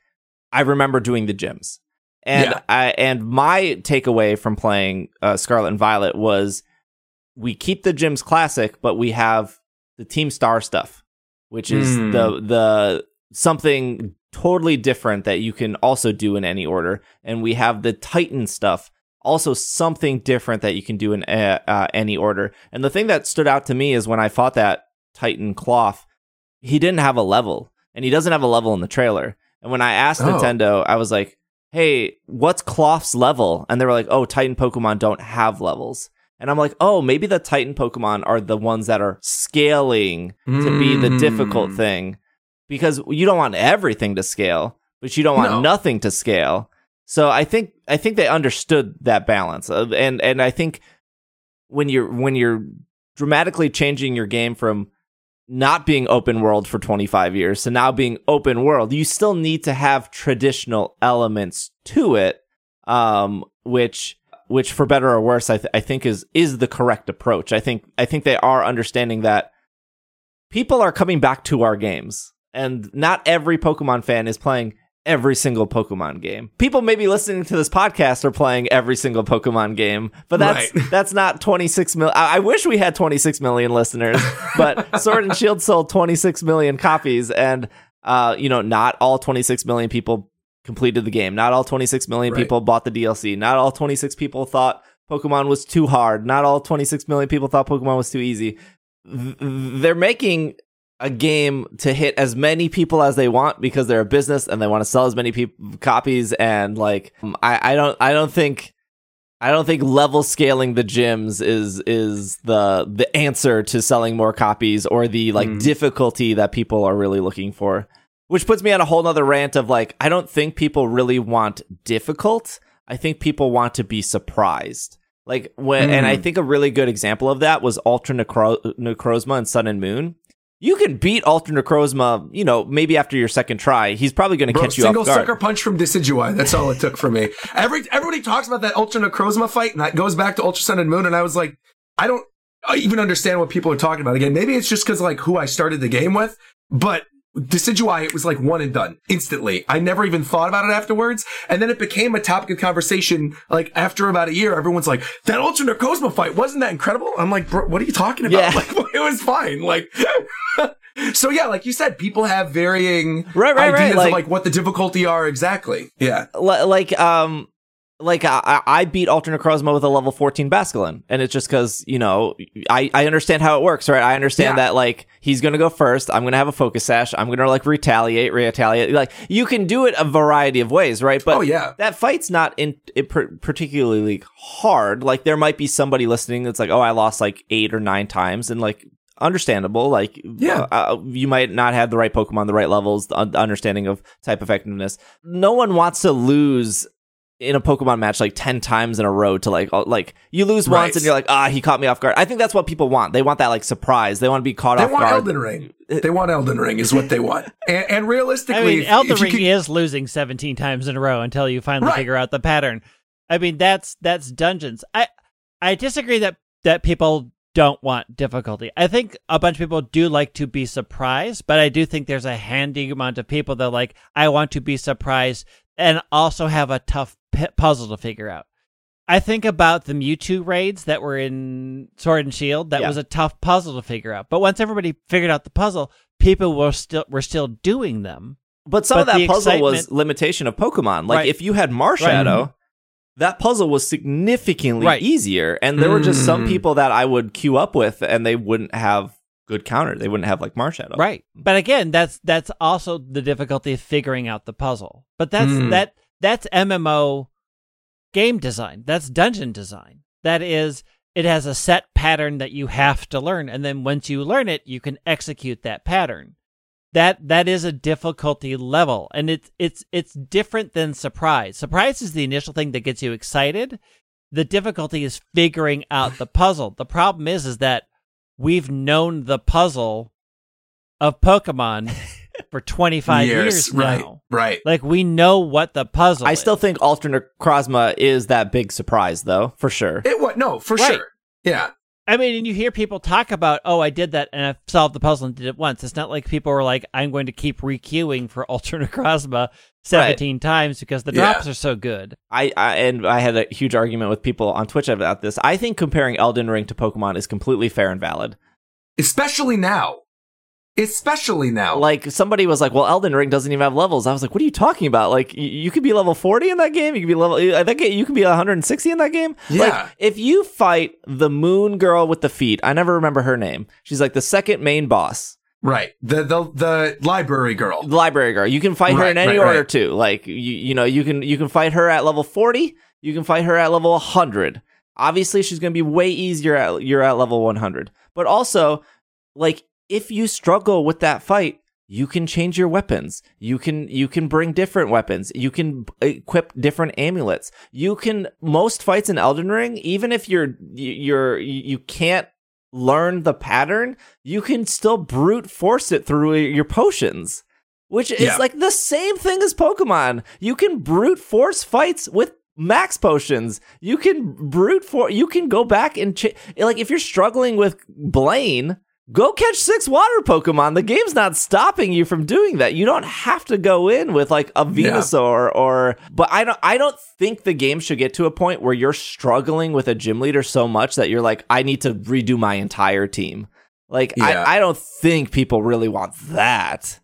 A: I remember doing the gyms. And
C: Yeah.
A: I, and my takeaway from playing uh, Scarlet and Violet was we keep the gyms classic, but we have the Team Star stuff, which is
C: Hmm.
A: the, the, something totally different that you can also do in any order. And we have the Titan stuff, also something different that you can do in uh, uh, any order. And the thing that stood out to me is when I fought that Titan Klawf, he didn't have a level, and he doesn't have a level in the trailer. And when I asked
C: Oh.
A: Nintendo, I was like, "Hey, what's Klawf's level?" And they were like, "Oh, Titan Pokemon don't have levels." And I'm like, "Oh, maybe the Titan Pokemon are the ones that are scaling to be the difficult
C: Mm.
A: thing because you don't want everything to scale, but you don't want
C: No.
A: nothing to scale. So I think I think they understood that balance, Uh, and and I think when you're when you're dramatically changing your game from not being open world for 25 years to now being open world, you still need to have traditional elements to it, um, which which for better or worse, I, th- I think is is the correct approach. I think I think they are understanding that people are coming back to our games, and not every Pokemon fan is playing every single Pokemon game. People maybe listening to this podcast are playing every single Pokemon game, but that's
C: Right.
A: that's not 26 million. I, I wish we had 26 million listeners, but Sword and Shield sold 26 million copies, and uh, you know, not all 26 million people completed the game. Not all 26 million
C: Right.
A: people bought the DLC. Not all 26 people thought Pokemon was too hard. Not all 26 million people thought Pokemon was too easy. They're making a game to hit as many people as they want because they're a business and they want to sell as many peop copies and like um, I, I don't I don't think I don't think level scaling the gyms is is the the answer to selling more copies or the like
C: Mm.
A: difficulty that people are really looking for. Which puts me on a whole nother rant of like I don't think people really want difficult. I think people want to be surprised. Like when and I
C: Mm.
A: think a really good example of that was Ultra Necro- Necrozma and Sun and Moon. You can beat Ultra Necrozma, you know, maybe after your second try. He's probably going to catch you off guard.
C: Single sucker punch from Decidueye. That's all it took for me. Every everybody talks about that Ultra Necrozma fight, and that goes back to Ultra Sun and Moon. And I was like, I don't even understand what people are talking about. Again, maybe it's just because like who I started the game with, but Decidueye, it was like one and done instantly. I never even thought about it afterwards. And then it became a topic of conversation. Like after about a year, everyone's like, that Ultra Necrozma fight, wasn't that incredible? I'm like, bro, what are you talking about?
A: Yeah.
C: Like, it was fine. Like, so yeah, like you said, people have varying
A: Right, right, right,
C: ideas
A: like-
C: of like what the difficulty are exactly. Yeah.
A: Li- like um like I, I beat Ultra Necrozma with a level 14 Basculin, and it's just because you know I I understand how it works, right? I understand
C: Yeah.
A: that like he's gonna go first. I'm gonna have a focus sash. I'm gonna like retaliate, retaliate. Like you can do it a variety of ways, right? But
C: Oh, yeah.
A: that fight's not in, it per- particularly hard. Like there might be somebody listening that's like, oh, I lost like eight or nine times, and like understandable. Like
C: Yeah.
A: uh, you might not have the right Pokemon, the right levels, the un- understanding of type effectiveness. No one wants to lose in a Pokemon match like 10 times in a row to like, like you lose
C: Right.
A: once and you're like, ah, he caught me off guard. I think that's what people want. They want that like surprise. They want to be caught
C: They
A: off guard.
C: They want
A: guard.
C: Elden Ring. They want Elden Ring is what they want. And, and realistically,
B: I mean,
C: if-
B: Elden
C: if
B: Ring
C: could-
B: is losing 17 times in a row until you finally
C: Right.
B: figure out the pattern. I mean, that's that's dungeons. I I disagree that that people don't want difficulty. I think a bunch of people do like to be surprised, but I do think there's a handy amount of people that like I want to be surprised and also have a tough p- puzzle to figure out. I think about the Mewtwo raids that were in Sword and Shield. That
A: Yeah.
B: was a tough puzzle to figure out. But once everybody figured out the puzzle, people were still were still doing them.
A: But some
B: But
A: of that puzzle was limitation of Pokemon. Like
B: Right.
A: if you had Marshadow, that puzzle was significantly
B: Right.
A: easier. And there were just some
C: Mm.
A: people that I would queue up with and they wouldn't have good counter. They wouldn't have like Marshadow.
B: Right. But again, that's that's also the difficulty of figuring out the puzzle. But that's
C: Hmm.
B: that that's MMO game design. That's dungeon design. That is it has a set pattern that you have to learn and then once you learn it, you can execute that pattern. That that is a difficulty level and it's it's it's different than surprise. Surprise is the initial thing that gets you excited. The difficulty is figuring out the puzzle. The problem is is that we've known the puzzle of Pokemon for 25 years, years
C: right,
B: now.
C: Right.
B: Like we know what the puzzle
A: I
B: is.
A: still think alternate Necrozma is that big surprise though, for sure.
C: It what? No, for
B: Right.
C: sure. Yeah.
B: I mean, and you hear people talk about, "Oh, I did that and I solved the puzzle and did it once." It's not like people were like, "I'm going to keep requeuing for alternate Necrozma 17 times because the
C: Yeah.
B: drops are so good."
A: I, I and I had a huge argument with people on Twitch about this. I think comparing Elden Ring to Pokemon is completely fair and valid.
C: Especially now. Especially now.
A: Like somebody was like, "Well, Elden Ring doesn't even have levels." I was like, "What are you talking about? Like y- you could be level 40 in that game. You could be level uh, I think you could be 160 in that game."
C: Yeah.
A: Like if you fight the moon girl with the feet, I never remember her name. She's like the second main boss.
C: right. The the the library girl.
A: the library girl. You can fight her in any
C: right,
A: order
C: right.
A: too. Like you, you know, you can you can fight her at level forty. You can fight her at level one hundred. Obviously, she's going to be way easier at you're at level one hundred. But also, like if you struggle with that fight, you can change your weapons. You can you can bring different weapons. You can equip different amulets. You can most fights in Elden Ring, even if you're you're you can't learn the pattern, you can still brute force it through your potions. Which is
C: Yeah.
A: like the same thing as Pokemon. You can brute force fights with max potions. You can brute for you can go back and ch- like if you're struggling with Blaine, go catch six water Pokemon. The game's not stopping you from doing that. You don't have to go in with like a
C: Yeah.
A: Venusaur or but I don't I don't think the game should get to a point where you're struggling with a gym leader so much that you're like, I need to redo my entire team. Like
C: Yeah.
A: I, I don't think people really want that.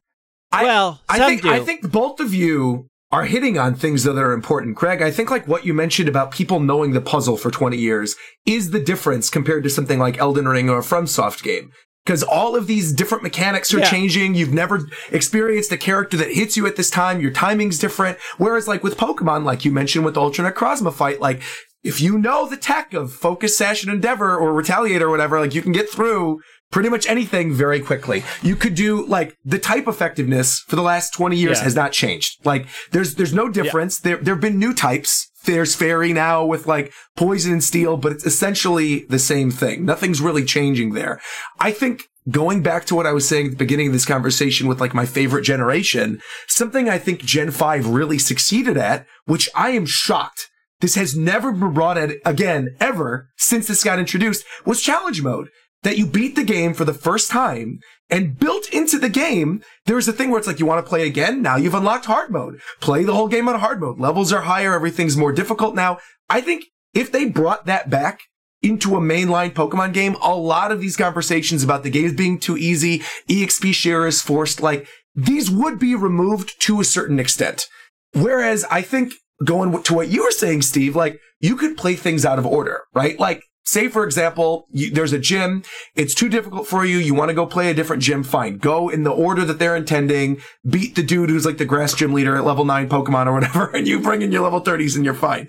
C: I-
B: well,
C: I think
B: do.
C: I think both of you are hitting on things that are important. Craig, I think like what you mentioned about people knowing the puzzle for 20 years is the difference compared to something like Elden Ring or a FromSoft game. Because all of these different mechanics are
B: Yeah.
C: changing. You've never experienced a character that hits you at this time. Your timing's different. Whereas like with Pokemon, like you mentioned with the Ultra Necrozma fight, like if you know the tech of Focus, Sash, and Endeavor or Retaliate or whatever, like you can get through pretty much anything very quickly. You could do like the type effectiveness for the last 20 years
B: Yeah.
C: has not changed. Like there's there's no difference. There there've been new types. There's fairy now with like poison and steel, but it's essentially the same thing. Nothing's really changing there. I think going back to what I was saying at the beginning of this conversation with like my favorite generation, something I think Gen 5 really succeeded at, which I am shocked this has never been brought in again ever since this got introduced was challenge mode that you beat the game for the first time and built into the game there's a thing where it's like you want to play again now you've unlocked hard mode play the whole game on hard mode levels are higher everything's more difficult now i think if they brought that back into a mainline Pokemon game, a lot of these conversations about the games being too easy, EXP share is forced, like these would be removed to a certain extent. Whereas I think going to what you were saying, Steve, like you could play things out of order, right? Like say, for example, you, there's a gym. It's too difficult for you. You want to go play a different gym. Fine. Go in the order that they're intending. Beat the dude who's like the grass gym leader at level nine Pokemon or whatever. And you bring in your level 30s and you're fine.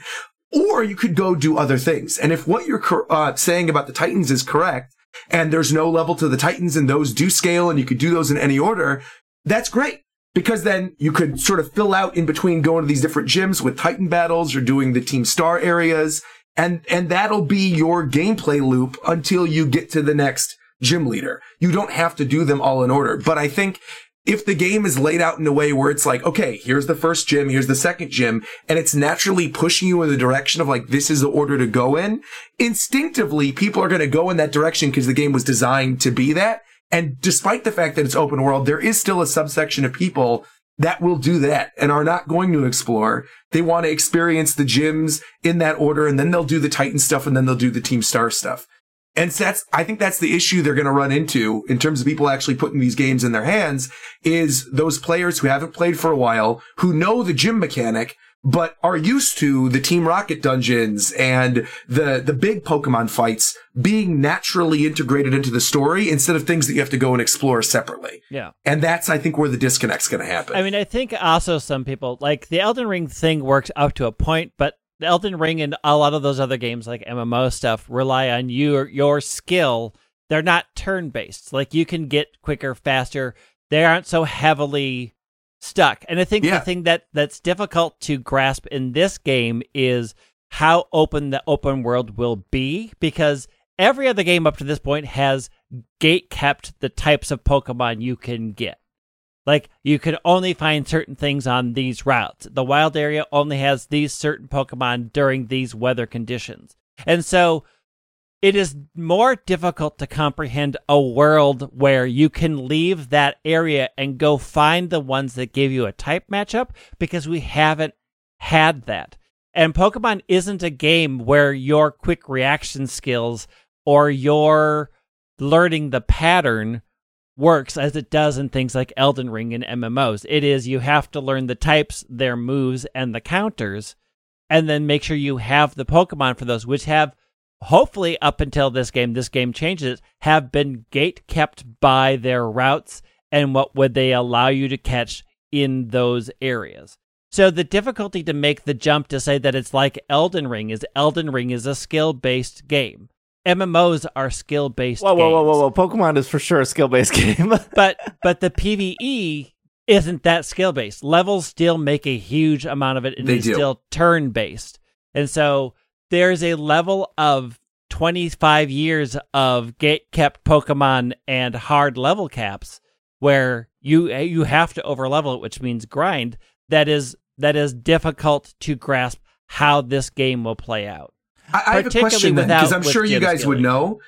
C: Or you could go do other things. And if what you're uh, saying about the Titans is correct, and there's no level to the Titans and those do scale and you could do those in any order, that's great. Because then you could sort of fill out in between going to these different gyms with Titan battles or doing the Team Star areas. And, and that'll be your gameplay loop until you get to the next gym leader. You don't have to do them all in order. But I think if the game is laid out in a way where it's like, okay, here's the first gym, here's the second gym, and it's naturally pushing you in the direction of like, this is the order to go in, instinctively, people are going to go in that direction because the game was designed to be that. And despite the fact that it's open world, there is still a subsection of people that will do that and are not going to explore. They want to experience the gyms in that order, and then they'll do the Titan stuff, and then they'll do the Team Star stuff. And so that's, I think that's the issue they're going to run into in terms of people actually putting these games in their hands is those players who haven't played for a while, who know the gym mechanic, but are used to the Team Rocket dungeons and the the big Pokemon fights being naturally integrated into the story instead of things that you have to go and explore separately.
B: Yeah.
C: And that's I think where the disconnect's going to happen.
B: I mean, I think also some people like the Elden Ring thing works up to a point, but the Elden Ring and a lot of those other games like MMO stuff rely on your your skill. They're not turn based. Like you can get quicker, faster. They aren't so heavily stuck. And I think
C: Yeah.
B: the thing that that's difficult to grasp in this game is how open the open world will be because every other game up to this point has gate kept the types of Pokemon you can get. Like you can only find certain things on these routes. The wild area only has these certain Pokemon during these weather conditions. And so it is more difficult to comprehend a world where you can leave that area and go find the ones that give you a type matchup because we haven't had that. And Pokemon isn't a game where your quick reaction skills or your learning the pattern works as it does in things like Elden Ring and MMOs. It is you have to learn the types, their moves, and the counters, and then make sure you have the Pokemon for those, which have hopefully up until this game, this game changes, have been gate kept by their routes and what would they allow you to catch in those areas. So the difficulty to make the jump to say that it's like Elden Ring is Elden Ring is a skill based game. MMOs are skill based.
A: Whoa, whoa, whoa, whoa, whoa! Pokemon is for sure a skill-based game.
B: but but the PVE isn't that skill based. Levels still make a huge amount of it, and
C: They
B: it's
C: do.
B: still turn based. And so there's a level of 25 years of gate kept Pokemon and hard level caps where you eh, you have to over level it, which means grind. That is that is difficult to grasp how this game will play out.
C: I, I have a
B: particularly
C: question then, because I'm sure you guys would know.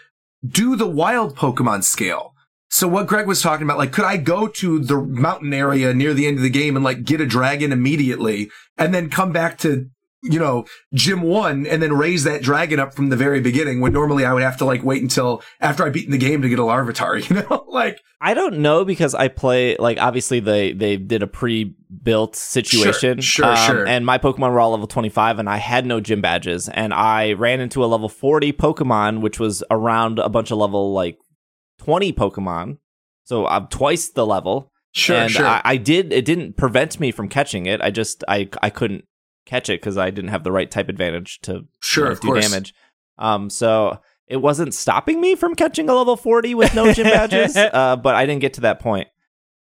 C: Do the wild Pokemon scale? So what Greg was talking about, like, could I go to the mountain area near the end of the game and like get a dragon immediately, and then come back to you know gym one and then raise that dragon up from the very beginning? When normally I would have to like wait until after I beaten the game to get a Larvitar. You know, like
A: I don't know because I play like obviously they they did a pre-built situation.
C: Sure,
A: um,
C: sure, sure.
A: And my Pokemon were all level 25 and I had no gym badges and I ran into a level 40 Pokemon which was around a bunch of level like 20 Pokemon. So I'm twice the level.
C: sure,
A: and
C: sure.
A: I, I did it didn't prevent me from catching it. I just I I couldn't catch it because I didn't have the right type advantage to
C: Sure,
A: you know, do
C: course.
A: damage. Um, so it wasn't stopping me from catching a level forty with no gym badges. Uh, but I didn't get to that point.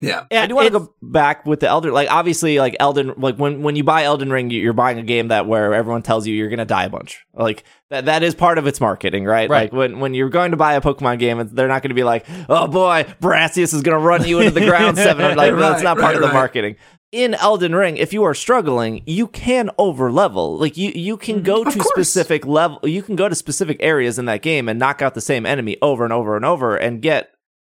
C: yeah.
B: Yeah,
A: I do want to go back with the Elden. Like obviously, like Elden, like when when you buy Elden Ring, you- you're buying a game that where everyone tells you you're gonna die a bunch. Like that that is part of its marketing, right?
B: Right.
A: Like when when you're going to buy a Pokemon game, they're not going to be like, oh boy, Brassius is gonna run you into the ground seven. Like that's
C: Right,
A: not part
C: right,
A: of the marketing. In Elden Ring, if you are struggling, you can over level. Like you you can mm-hmm. go
C: Of
A: to
C: course.
A: specific level. You can go to specific areas in that game and knock out the same enemy over and over and over and get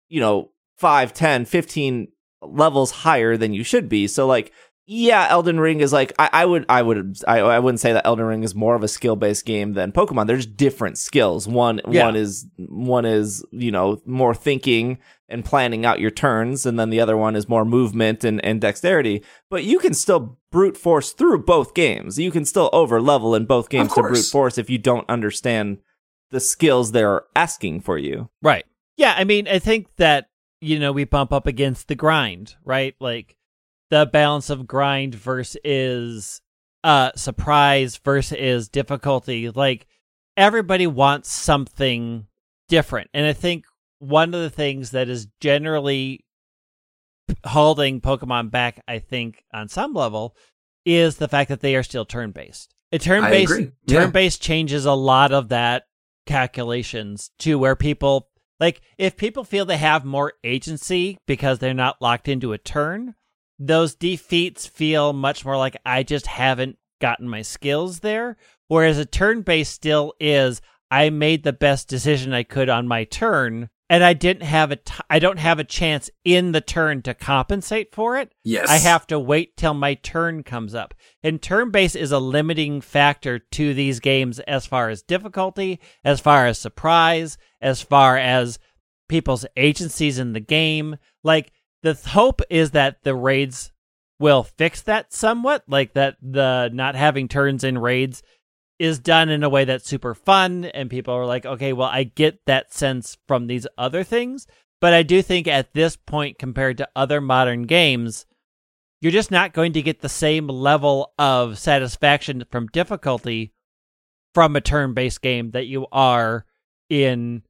A: you know 5 10 15 levels higher than you should be so like yeah elden ring is like i, I would i would I, I wouldn't say that elden ring is more of a skill-based game than pokemon there's different skills one
B: Yeah.
A: one is one is you know more thinking and planning out your turns and then the other one is more movement and, and dexterity but you can still brute force through both games you can still over level in both games to brute force if you don't understand the skills they're asking for you
B: Right. Yeah, I mean, I think that you know we bump up against the grind, right? Like the balance of grind versus uh surprise versus difficulty. Like everybody wants something different, and I think one of the things that is generally holding Pokemon back, I think, on some level, is the fact that they are still turn based. A turn based.
C: Yeah.
B: turn based changes a lot of that calculations to where people like if people feel they have more agency because they're not locked into a turn, those defeats feel much more like I just haven't gotten my skills there. Whereas a turn based still is I made the best decision I could on my turn and I didn't have a t- I don't have a chance in the turn to compensate for it.
C: Yes.
B: I have to wait till my turn comes up. And turn base is a limiting factor to these games as far as difficulty, as far as surprise, as far as people's agencies in the game. Like the th- hope is that the raids will fix that somewhat, like that the not having turns in raids is done in a way that's super fun and people are like, okay, well, I get that sense from these other things. But I do think at this point, compared to other modern games, you're just not going to get the same level of satisfaction from difficulty from a turn based game that you are in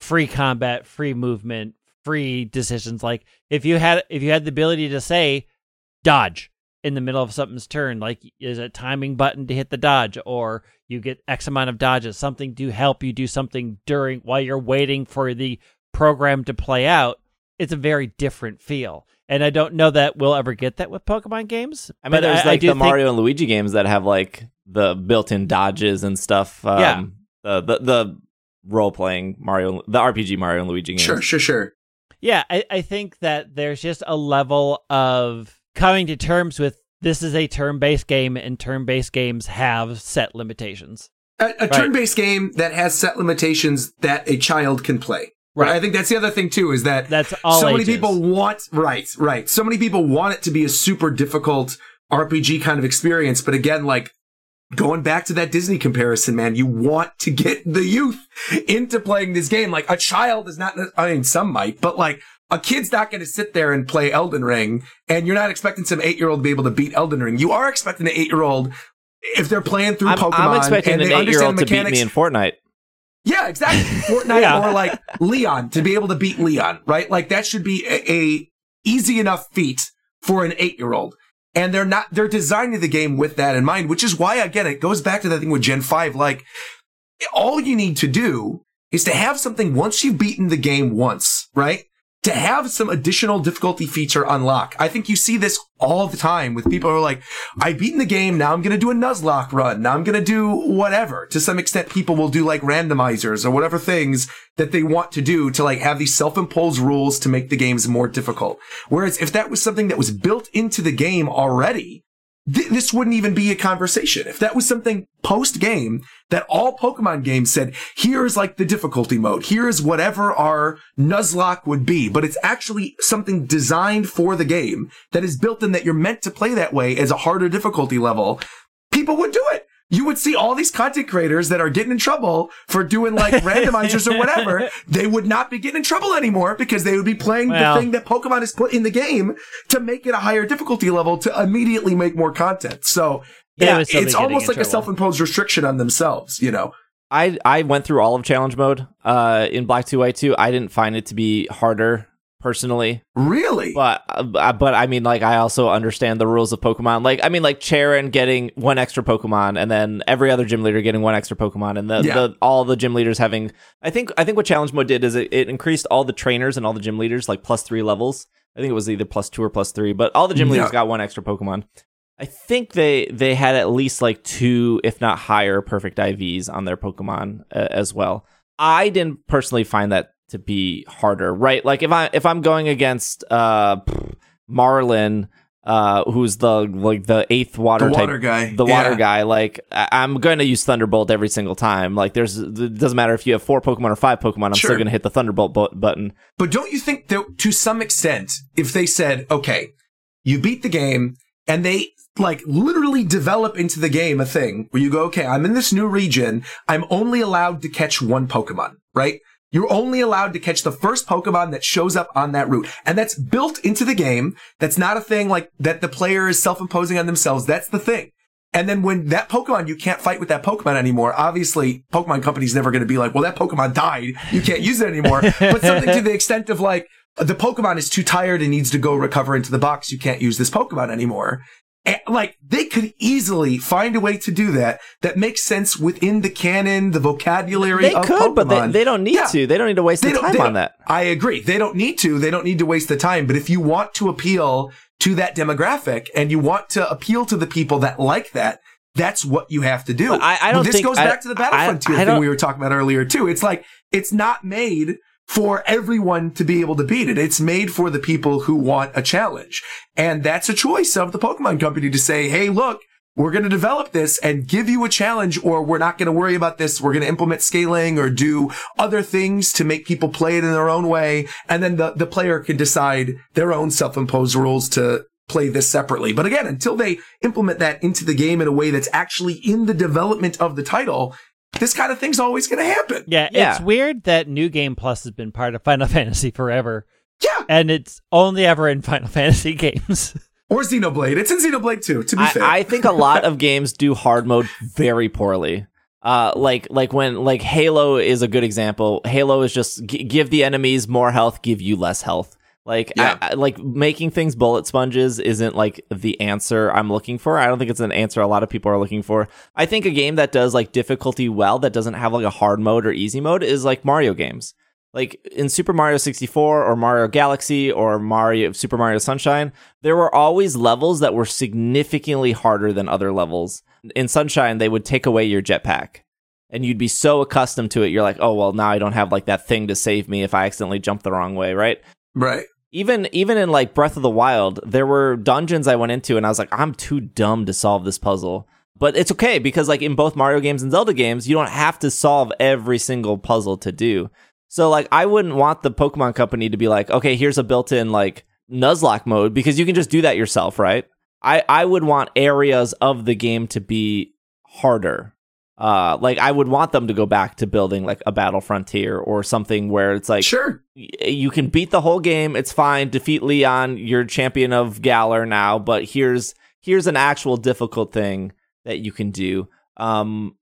B: free combat, free movement, free decisions. Like if you had if you had the ability to say dodge in the middle of something's turn, like is a timing button to hit the dodge, or you get X amount of dodges, something to help you do something during while you're waiting for the program to play out, it's a very different feel. And I don't know that we'll ever get that with Pokemon games.
A: I mean, there's like the think... Mario and Luigi games that have like the built-in dodges and stuff. Um, yeah. The the, the role playing Mario, the RPG Mario and Luigi games.
C: Sure, sure, sure.
B: Yeah, I, I think that there's just a level of coming to terms with this is a turn-based game, and turn-based games have set limitations.
C: A, a right. turn-based game that has set limitations that a child can play. Right. I think that's the other thing too is that
B: that's all
C: so
B: ages.
C: many people want right, right. So many people want it to be a super difficult RPG kind of experience, but again, like going back to that Disney comparison, man, you want to get the youth into playing this game. Like a child is not, I mean, some might, but like a kid's not going to sit there and play Elden Ring, and you're not expecting some eight year old to be able to beat Elden Ring. You are expecting an eight year old if they're playing through
A: I'm,
C: Pokemon
A: I'm expecting
C: and
A: an
C: they
A: eight-year-old
C: to
A: beat me in Fortnite.
C: Yeah, exactly. Fortnite yeah. or like Leon to be able to beat Leon, right? Like that should be a, a easy enough feat for an eight year old. And they're not, they're designing the game with that in mind, which is why again, it goes back to that thing with Gen 5. Like all you need to do is to have something once you've beaten the game once, right? To have some additional difficulty feature unlock. I think you see this all the time with people who are like, I've beaten the game. Now I'm going to do a Nuzlocke run. Now I'm going to do whatever. To some extent, people will do like randomizers or whatever things that they want to do to like have these self-imposed rules to make the games more difficult. Whereas if that was something that was built into the game already, th- this wouldn't even be a conversation. If that was something post game that all Pokemon games said, here's like the difficulty mode. Here's whatever our Nuzlocke would be, but it's actually something designed for the game that is built in that you're meant to play that way as a harder difficulty level. People would do it you would see all these content creators that are getting in trouble for doing like randomizers or whatever. They would not be getting in trouble anymore because they would be playing well, the thing that Pokemon has put in the game to make it a higher difficulty level to immediately make more content. So yeah, it's almost like trouble. a self-imposed restriction on themselves, you know.
A: I I went through all of challenge mode uh, in Black 2 White 2. I didn't find it to be harder personally.
C: Really?
A: But uh, but I mean, like I also understand the rules of Pokemon. Like I mean, like Cheren getting one extra Pokemon, and then every other gym leader getting one extra Pokemon, and the, yeah. the all the gym leaders having. I think I think what Challenge Mode did is it, it increased all the trainers and all the gym leaders like plus three levels. I think it was either plus two or plus three, but all the gym leaders yeah. got one extra Pokemon. I think they they had at least like two, if not higher, perfect IVs on their Pokemon uh, as well. I didn't personally find that to be harder, right? Like if I if I'm going against uh Marlon, uh, who's the like the eighth water
C: the
A: type,
C: water guy,
A: the water guy. Like I- am going to use Thunderbolt every single time. Like there's it doesn't matter if you have four Pokemon or five Pokemon. I'm sure. still going to hit the Thunderbolt bu- button.
C: But don't you think that to some extent, if they said, okay, you beat the game, and they like literally develop into the game a thing where you go, okay, I'm in this new region. I'm only allowed to catch one Pokemon, right? You're only allowed to catch the first Pokemon that shows up on that route. And that's built into the game. That's not a thing like that the player is self-imposing on themselves. That's the thing. And then when that Pokemon, you can't fight with that Pokemon anymore. Obviously, Pokemon company's never going to be like, well, that Pokemon died. You can't use it anymore. but something to the extent of like, the Pokemon is too tired and needs to go recover into the box. You can't use this Pokemon anymore. And, like they could easily find a way to do that that makes sense within the canon, the vocabulary.
A: They could,
C: Pokemon.
A: but they, they don't need yeah. to. They don't need to waste the time on that.
C: I agree. They don't need to. They don't need to waste the time. But if you want to appeal to that demographic and you want to appeal to the people that like that, that's what you have to do.
A: I, I, don't.
C: This
A: think,
C: goes
A: I,
C: back to the Battlefront thing we were talking about earlier too. It's like it's not made for everyone to be able to beat it. It's made for the people who want a challenge. And that's a choice of the Pokemon company to say, Hey, look, we're going to develop this and give you a challenge or we're not going to worry about this. We're going to implement scaling or do other things to make people play it in their own way. And then the, the player can decide their own self-imposed rules to play this separately. But again, until they implement that into the game in a way that's actually in the development of the title, this kind of thing's always going to happen.
B: Yeah,
A: Yeah.
B: it's weird that New Game Plus has been part of Final Fantasy forever,
C: Yeah.
B: and it's only ever in Final Fantasy games.
C: Or Xenoblade. It's in Xenoblade too, to be
A: I,
C: fair.
A: I think a lot of games do hard mode very poorly. Uh, like like when like Halo is a good example. Halo is just g- give the enemies more health, give you less health. Like
C: Yeah.
A: I, I- like making things bullet sponges isn't like the answer I'm looking for. I don't think it's an answer a lot of people are looking for. I think a game that does like difficulty well that doesn't have like a hard mode or easy mode is like Mario games. Like in Super Mario 64 or Mario Galaxy or Mario Super Mario Sunshine, there were always levels that were significantly harder than other levels. In Sunshine, they would take away your jetpack. And you'd be so accustomed to it, you're like, oh well, now I don't have like that thing to save me if I accidentally jump the wrong way, right?
C: right.
A: Even even in like Breath of the Wild, there were dungeons I went into and I was like, I'm too dumb to solve this puzzle. But it's okay because like in both Mario games and Zelda games, you don't have to solve every single puzzle to do. So like I wouldn't want the Pokemon company to be like, okay, here's a built-in like Nuzlocke mode because you can just do that yourself, right? I I would want areas of the game to be harder. Uh like I would want them to go back to building like a battle frontier or something where it's like
C: sure.
A: y- you can beat the whole game. It's fine. Defeat Leon. You're champion of Galar now, but here's here's an actual difficult thing that you can do. Um,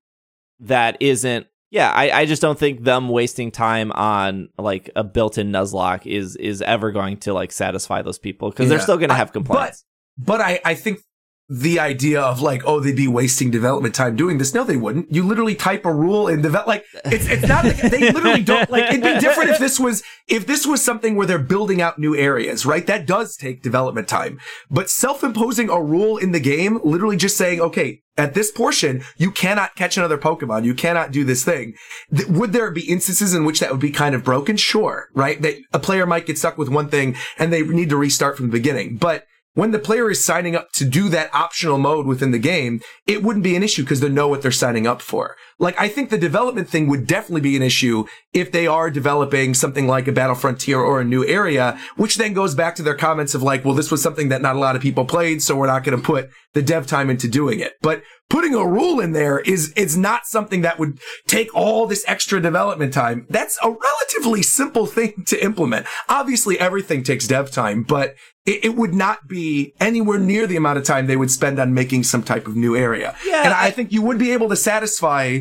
A: that isn't. Yeah, I, I just don't think them wasting time on like a built-in Nuzlocke is is ever going to like satisfy those people because they're still going to have complaints.
C: But But I, I think the idea of like, oh, they'd be wasting development time doing this. No, they wouldn't. You literally type a rule in develop. Like, it's it's not. Like, they literally don't. Like, it'd be different if this was if this was something where they're building out new areas, right? That does take development time. But self-imposing a rule in the game, literally just saying, okay, at this portion, you cannot catch another Pokemon. You cannot do this thing. Th- would there be instances in which that would be kind of broken? Sure, right? That a player might get stuck with one thing and they need to restart from the beginning. But when the player is signing up to do that optional mode within the game, it wouldn't be an issue because they know what they're signing up for. Like, I think the development thing would definitely be an issue if they are developing something like a Battle Frontier or a new area, which then goes back to their comments of like, well, this was something that not a lot of people played, so we're not going to put the dev time into doing it. But putting a rule in there is, is not something that would take all this extra development time. That's a relatively simple thing to implement. Obviously, everything takes dev time, but it, it would not be anywhere near the amount of time they would spend on making some type of new area.
A: Yeah,
C: and I,
A: I-
C: think you would be able to satisfy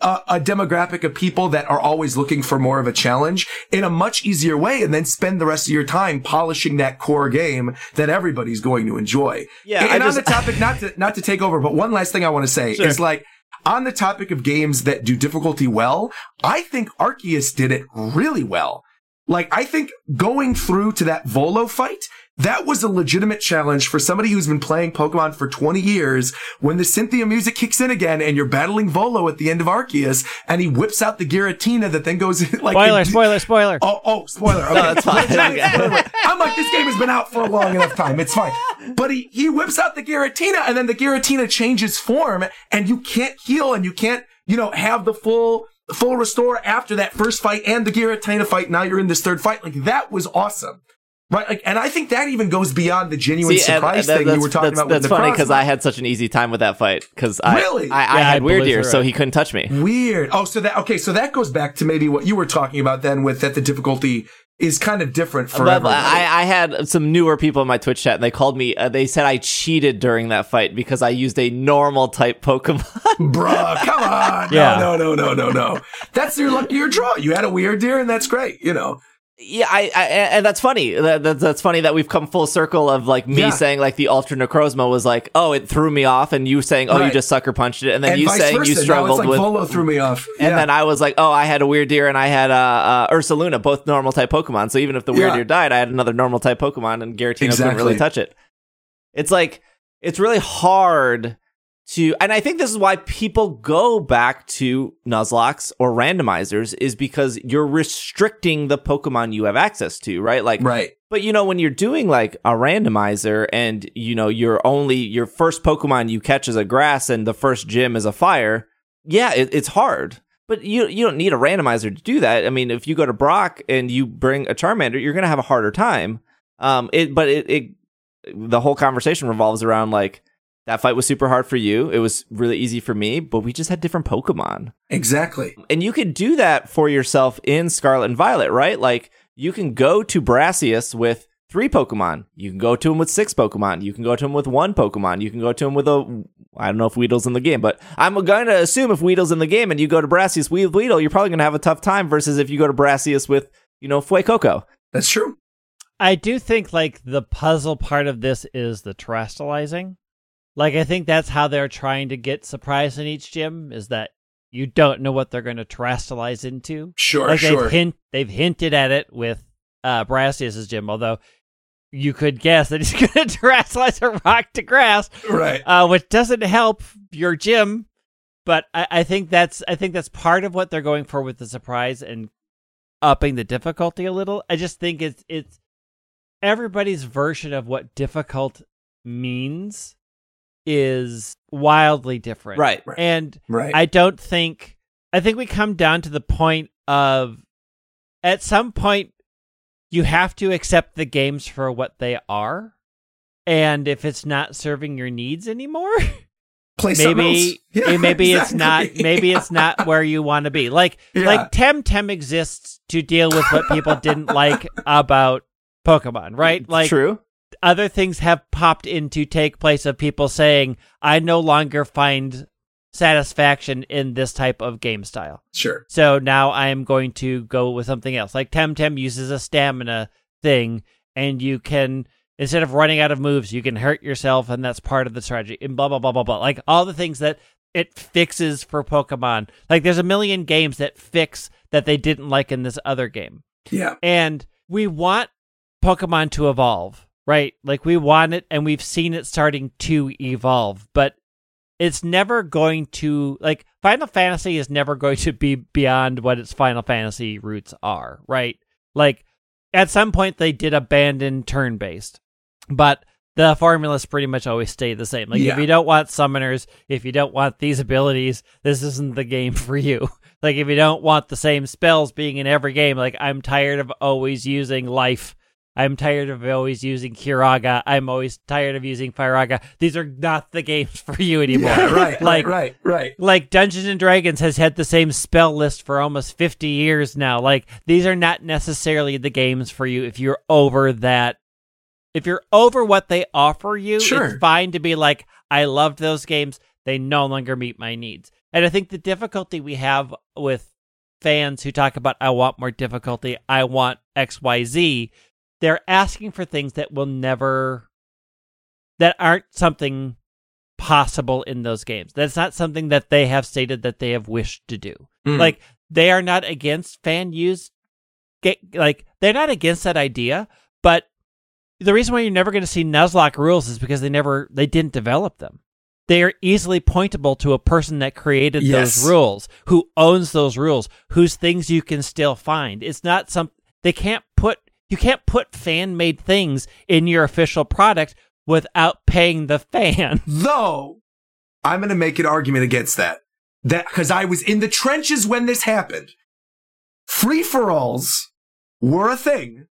C: a, a demographic of people that are always looking for more of a challenge in a much easier way and then spend the rest of your time polishing that core game that everybody's going to enjoy.
A: Yeah,
C: And
A: I
C: on the topic, not to, not to take over, but one last thing I want to say
A: Sure.
C: is like, on the topic of games that do difficulty well, I think Arceus did it really well. Like, I think going through to that Volo fight, that was a legitimate challenge for somebody who's been playing Pokemon for 20 years. When the Cynthia music kicks in again and you're battling Volo at the end of Arceus and he whips out the Giratina that then goes like.
B: spoiler,
C: in-
B: spoiler, spoiler.
C: Oh, oh, spoiler. Okay.
A: that's fine.
C: Legitimate. I'm like, this game has been out for a long enough time. It's fine. But he, he whips out the Giratina and then the Giratina changes form and you can't heal and you can't, you know, have the full, full restore after that first fight and the Giratina fight. Now you're in this third fight. Like that was awesome. Right. Like, and I think that even goes beyond the genuine
A: See,
C: surprise
A: and that-
C: thing you were talking
A: that's,
C: about
A: that's
C: with
A: funny because I had such an easy time with that fight because I,
C: Really?
A: I, I
B: Yeah, I
A: had weird
B: blew
A: ears,
B: through
A: so he couldn't touch me.
C: Weird. Oh, so that, okay. So that goes back to maybe what you were talking about then with that the difficulty is kind of different for
A: But
C: everybody.
A: I, I had some newer people in my Twitch chat, and they called me. Uh, they said I cheated during that fight because I used a normal type Pokemon.
C: Bruh, come on.
B: Yeah.
C: No, no, no, no, no, no. That's your luck, your draw. You had a Wyrdeer, and that's great. You know.
A: Yeah, I, I and that's funny. That, that, that's funny that we've come full circle of like me
C: Yeah.
A: saying like the Ultra Necrozma was like, oh, it threw me off, and you saying, oh, you just sucker punched it, and then
C: and
A: you saying
C: versa.
A: you struggled
C: like
A: with.
C: Volo threw me off.
A: And
C: Yeah.
A: then I was like, oh, I had a Wyrdeer and I had uh, uh, Ursaluna, both normal type Pokemon. So even if the weird
C: Yeah.
A: deer died, I had another normal type Pokemon and Giratina couldn't really touch it. It's like, it's really hard to, and I think this is why people go back to Nuzlockes or randomizers is because you're restricting the Pokemon you have access to, right? Like,
C: right.
A: but you know, when you're doing like a randomizer and you know, you're only your first Pokemon you catch is a grass and the first gym is a fire, yeah, it, it's hard. But you you don't need a randomizer to do that. I mean, if you go to Brock and you bring a Charmander, you're gonna have a harder time. Um, it but it, it the whole conversation revolves around like that fight was super hard for you. It was really easy for me, but we just had different Pokemon.
C: Exactly.
A: And you could do that for yourself in Scarlet and Violet, right? Like you can go to Brassius with three Pokemon. You can go to him with six Pokemon. You can go to him with one Pokemon. You can go to him with a I don't know if Weedle's in the game, but I'm going to assume if Weedle's in the game and you go to Brassius with Weedle, you're probably going to have a tough time versus if you go to Brassius with, you know, Fuecoco.
C: That's true.
B: I do think like the puzzle part of this is the terastallizing. Like I think that's how they're trying to get surprise in each gym is that you don't know what they're going to terastallize into.
C: Sure,
B: like
C: sure.
B: they've hint they've hinted at it with uh Brassius's gym, although you could guess that he's going to terastallize a rock to grass,
C: right.
B: uh, which doesn't help your gym. But I, I think that's I think that's part of what they're going for with the surprise and upping the difficulty a little. I just think it's it's everybody's version of what difficult means is wildly different.
A: Right.
C: Right.
B: And
C: Right.
B: I don't think I think we come down to the point of at some point you have to accept the games for what they are. And if it's not serving your needs anymore,
C: Play
B: maybe
C: else. Yeah,
B: maybe it's not maybe it's not where you want to be. Like
C: Yeah.
B: like Temtem exists to deal with what people didn't like about Pokemon, right? Like
A: True.
B: Other things have popped in to take place of people saying, I no longer find satisfaction in this type of game style.
C: Sure.
B: So now I am going to go with something else. Like Temtem uses a stamina thing, and you can instead of running out of moves, you can hurt yourself, and that's part of the strategy. And blah blah blah blah blah. Like all the things that it fixes for Pokemon. Like there's a million games that fix that they didn't like in this other game.
C: Yeah.
B: And we want Pokemon to evolve, right? Like we want it and we've seen it starting to evolve, but it's never going to like Final Fantasy is never going to be beyond what its Final Fantasy roots are, right? Like at some point they did abandon turn based, but the formulas pretty much always stay the same. Like
C: Yeah.
B: if you don't want summoners, if you don't want these abilities, this isn't the game for you. Like if you don't want the same spells being in every game, like I'm tired of always using life. I'm tired of always using Curaga. I'm always tired of using Firaga. These are not the games for you anymore.
C: Yeah, right.
B: like
C: right. Right. Right.
B: like Dungeons and Dragons has had the same spell list for almost 50 years now. Like these are not necessarily the games for you if you're over that if you're over what they offer you,
C: Sure.
B: it's fine to be like I loved those games, they no longer meet my needs. And I think the difficulty we have with fans who talk about I want more difficulty, I want XYZ, they're asking for things that will never that aren't something possible in those games. That's not something that they have stated that they have wished to do.
C: Mm.
B: Like they are not against fan use get like they're not against that idea, but the reason why you're never going to see Nuzlocke rules is because they never they didn't develop them. They are easily pointable to a person that created
C: Yes.
B: those rules, who owns those rules, whose things you can still find. It's not some they can't you can't put fan made things in your official product without paying the fan.
C: Though I'm going to make an argument against that. That because I was in the trenches when this happened. Free for alls were a thing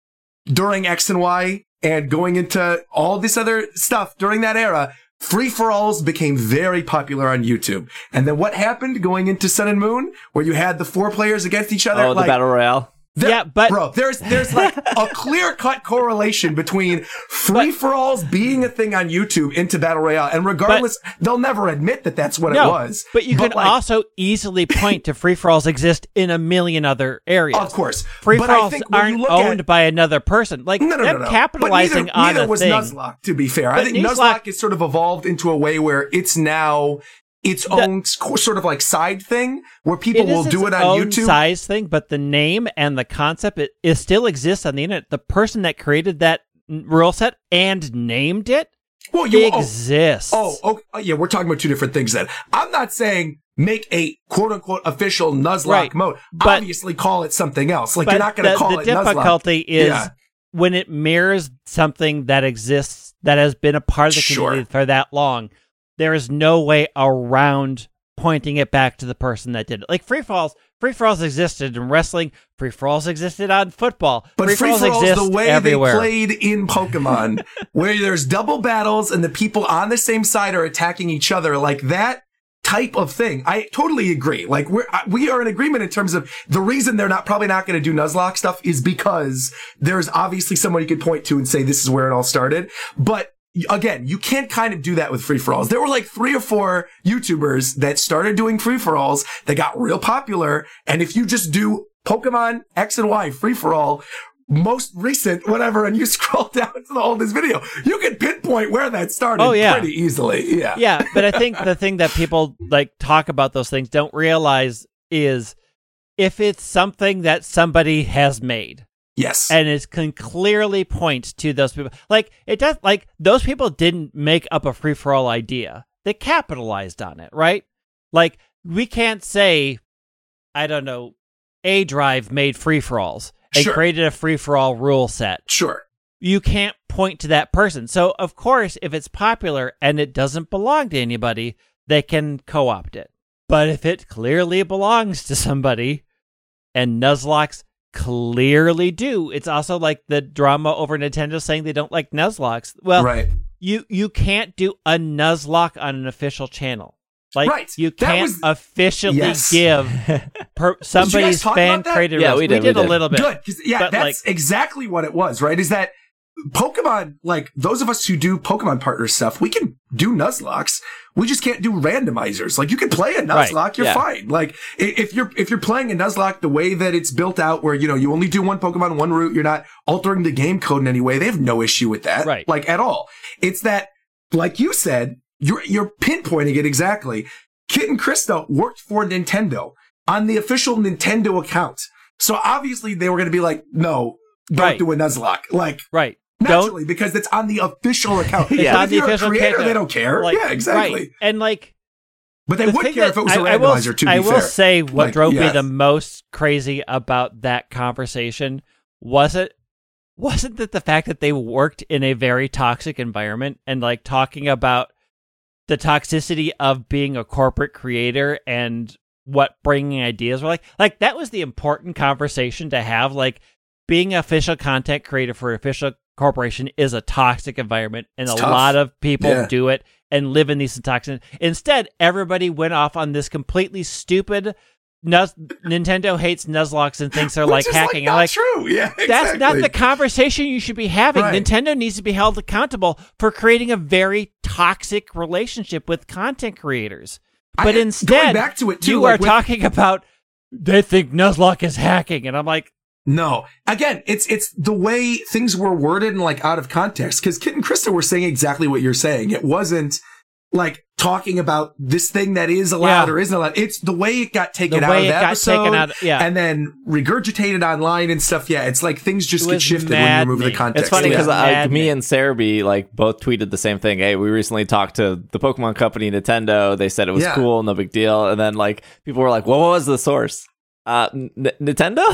C: during X and Y and going into all this other stuff during that era. Free for alls became very popular on YouTube. And then what happened going into Sun and Moon, where you had the four players against each other?
A: Oh, the battle royale.
C: There-
B: Yeah, but-
C: bro, there's there's like a clear cut correlation between free for alls being a thing on YouTube into battle royale, and regardless, they'll never admit that that's what
B: no,
C: it was.
B: but you can
C: like,
B: also easily point to free for alls exist in a million other areas.
C: of course,
B: free for alls aren't owned
C: at
B: by another person. Like
C: no, no,
B: them
C: no, no.
B: capitalizing
C: but neither,
B: on
C: neither was
B: thing.
C: Nuzlocke. To be fair, I think
B: Nuzlocke-
C: Nuzlocke has sort of evolved into a way where it's now its own sort of like side thing where people will do it on YouTube.
B: size thing, but the name and the concept it, it still exists on the internet. The person that created that rule set and named it
C: well, you oh,
B: exists.
C: Oh, okay. Oh, yeah, we're talking about two different things then. I'm not saying make a quote unquote official Nuzlocke
B: Right.
C: mode.
B: But-
C: Obviously, call it something else. Like you're not going to
B: the,
C: call
B: the
C: it Nuzlocke.
B: difficulty is
C: Yeah.
B: when it mirrors something that exists that has been a part of the
C: Sure.
B: community for that long. There is no way around pointing it back to the person that did it. Like free falls, free falls existed in wrestling. Free falls existed on football.
C: But free
B: free-for-alls exist
C: the way
B: everywhere.
C: they played in Pokemon, where there's double battles and the people on the same side are attacking each other, like that type of thing. I totally agree. Like we're we are in agreement in terms of the reason they're not probably not going to do Nuzlocke stuff is because there's obviously someone you could point to and say this is where it all started. But again, you can't kind of do that with free for alls. There were like three or four YouTubers that started doing free for alls that got real popular. And if you just do Pokemon X and Y free for all, most recent, whatever, and you scroll down to the oldest video, you can pinpoint where that started
B: Oh, yeah.
C: pretty easily. Yeah.
B: yeah, but I think the thing that people like talk about those things don't realize is if it's something that somebody has made
C: Yes.
B: and it can clearly point to those people. Like it does like those people didn't make up a free for all idea. They capitalized on it, right? Like we can't say I don't know, A Drive made free for alls and
C: Sure.
B: created a free for all rule set.
C: sure.
B: You can't point to that person. So of course, if it's popular and it doesn't belong to anybody, they can co-opt it. But if it clearly belongs to somebody, and Nuzlockes clearly do, it's also like the drama over Nintendo saying they don't like Nuzlockes. Well,
C: right.
B: you you can't do a Nuzlocke on an official channel. Like
C: Right.
B: you can't
C: was-
B: officially
C: Yes.
B: give per, somebody's fan created.
A: Yeah, we did,
B: We did
A: we
B: a little bit.
C: Good, yeah,
B: But,
C: that's
B: like-
C: exactly what it was, right? Is that Pokemon, like those of us who do Pokemon partner stuff, we can do Nuzlockes. We just can't do randomizers. Like you can play a
B: Right.
C: Nuzlocke, you're
A: Yeah.
C: fine. Like if you're if you're playing a Nuzlocke the way that it's built out, where you know you only do one Pokemon, one route, you're not altering the game code in any way. They have no issue with that,
B: Right.
C: Like at all. It's that, like you said, you're you're pinpointing it exactly. Kit and Krista worked for Nintendo on the official Nintendo account. So obviously they were going to be like, no, don't
B: Right.
C: do a Nuzlocke. Like
B: Right.
C: Naturally, because it's on the official account.
B: It's
C: But
B: on the official
C: creator,
B: account.
C: they don't care.
B: Like,
C: yeah, exactly.
B: Right. And like
C: But they
B: the
C: would care if it was a
B: I, I will,
C: randomizer, to be
B: I will
C: fair.
B: say what
C: Like,
B: drove
C: yes.
B: me the most crazy about that conversation was it wasn't that the fact that they worked in a very toxic environment and like talking about the toxicity of being a corporate creator and what bringing ideas were like like that was the important conversation to have like being official content creator for official corporation is a toxic environment and
C: It's
B: a
C: tough.
B: lot of people
C: Yeah.
B: do it and live in these toxins instead everybody went off on this completely stupid Nuz- Nintendo hates Nuzlockes and thinks they're
C: Which
B: like hacking.
C: Like, not
B: like,
C: true. Yeah,
B: that's not the conversation you should be having.
C: Right.
B: Nintendo needs to be held accountable for creating a very toxic relationship with content creators.
C: I-
B: But
C: going
B: instead,
C: back to it too,
B: you
C: like
B: are
C: with-
B: talking about they think Nuzlocke is hacking, and I'm like,
C: No. Again, it's it's the way things were worded and like out of context. Because Kit and Krista were saying exactly what you're saying. It wasn't like talking about this thing that is allowed
B: Yeah.
C: or isn't allowed. It's the way it got taken
B: The
C: out
B: way
C: of
B: it
C: the
B: got
C: episode
B: taken out- yeah.
C: and then regurgitated online and stuff. Yeah, it's like things just get shifted when you remove the context.
A: It's funny
B: Yeah.
A: Uh, because like, me and Serebii like both tweeted the same thing. Hey, we recently talked to the Pokemon company Nintendo. They said it was
C: Yeah.
A: cool, no big deal. And then like people were like, "What was the source?" Uh, N- Nintendo.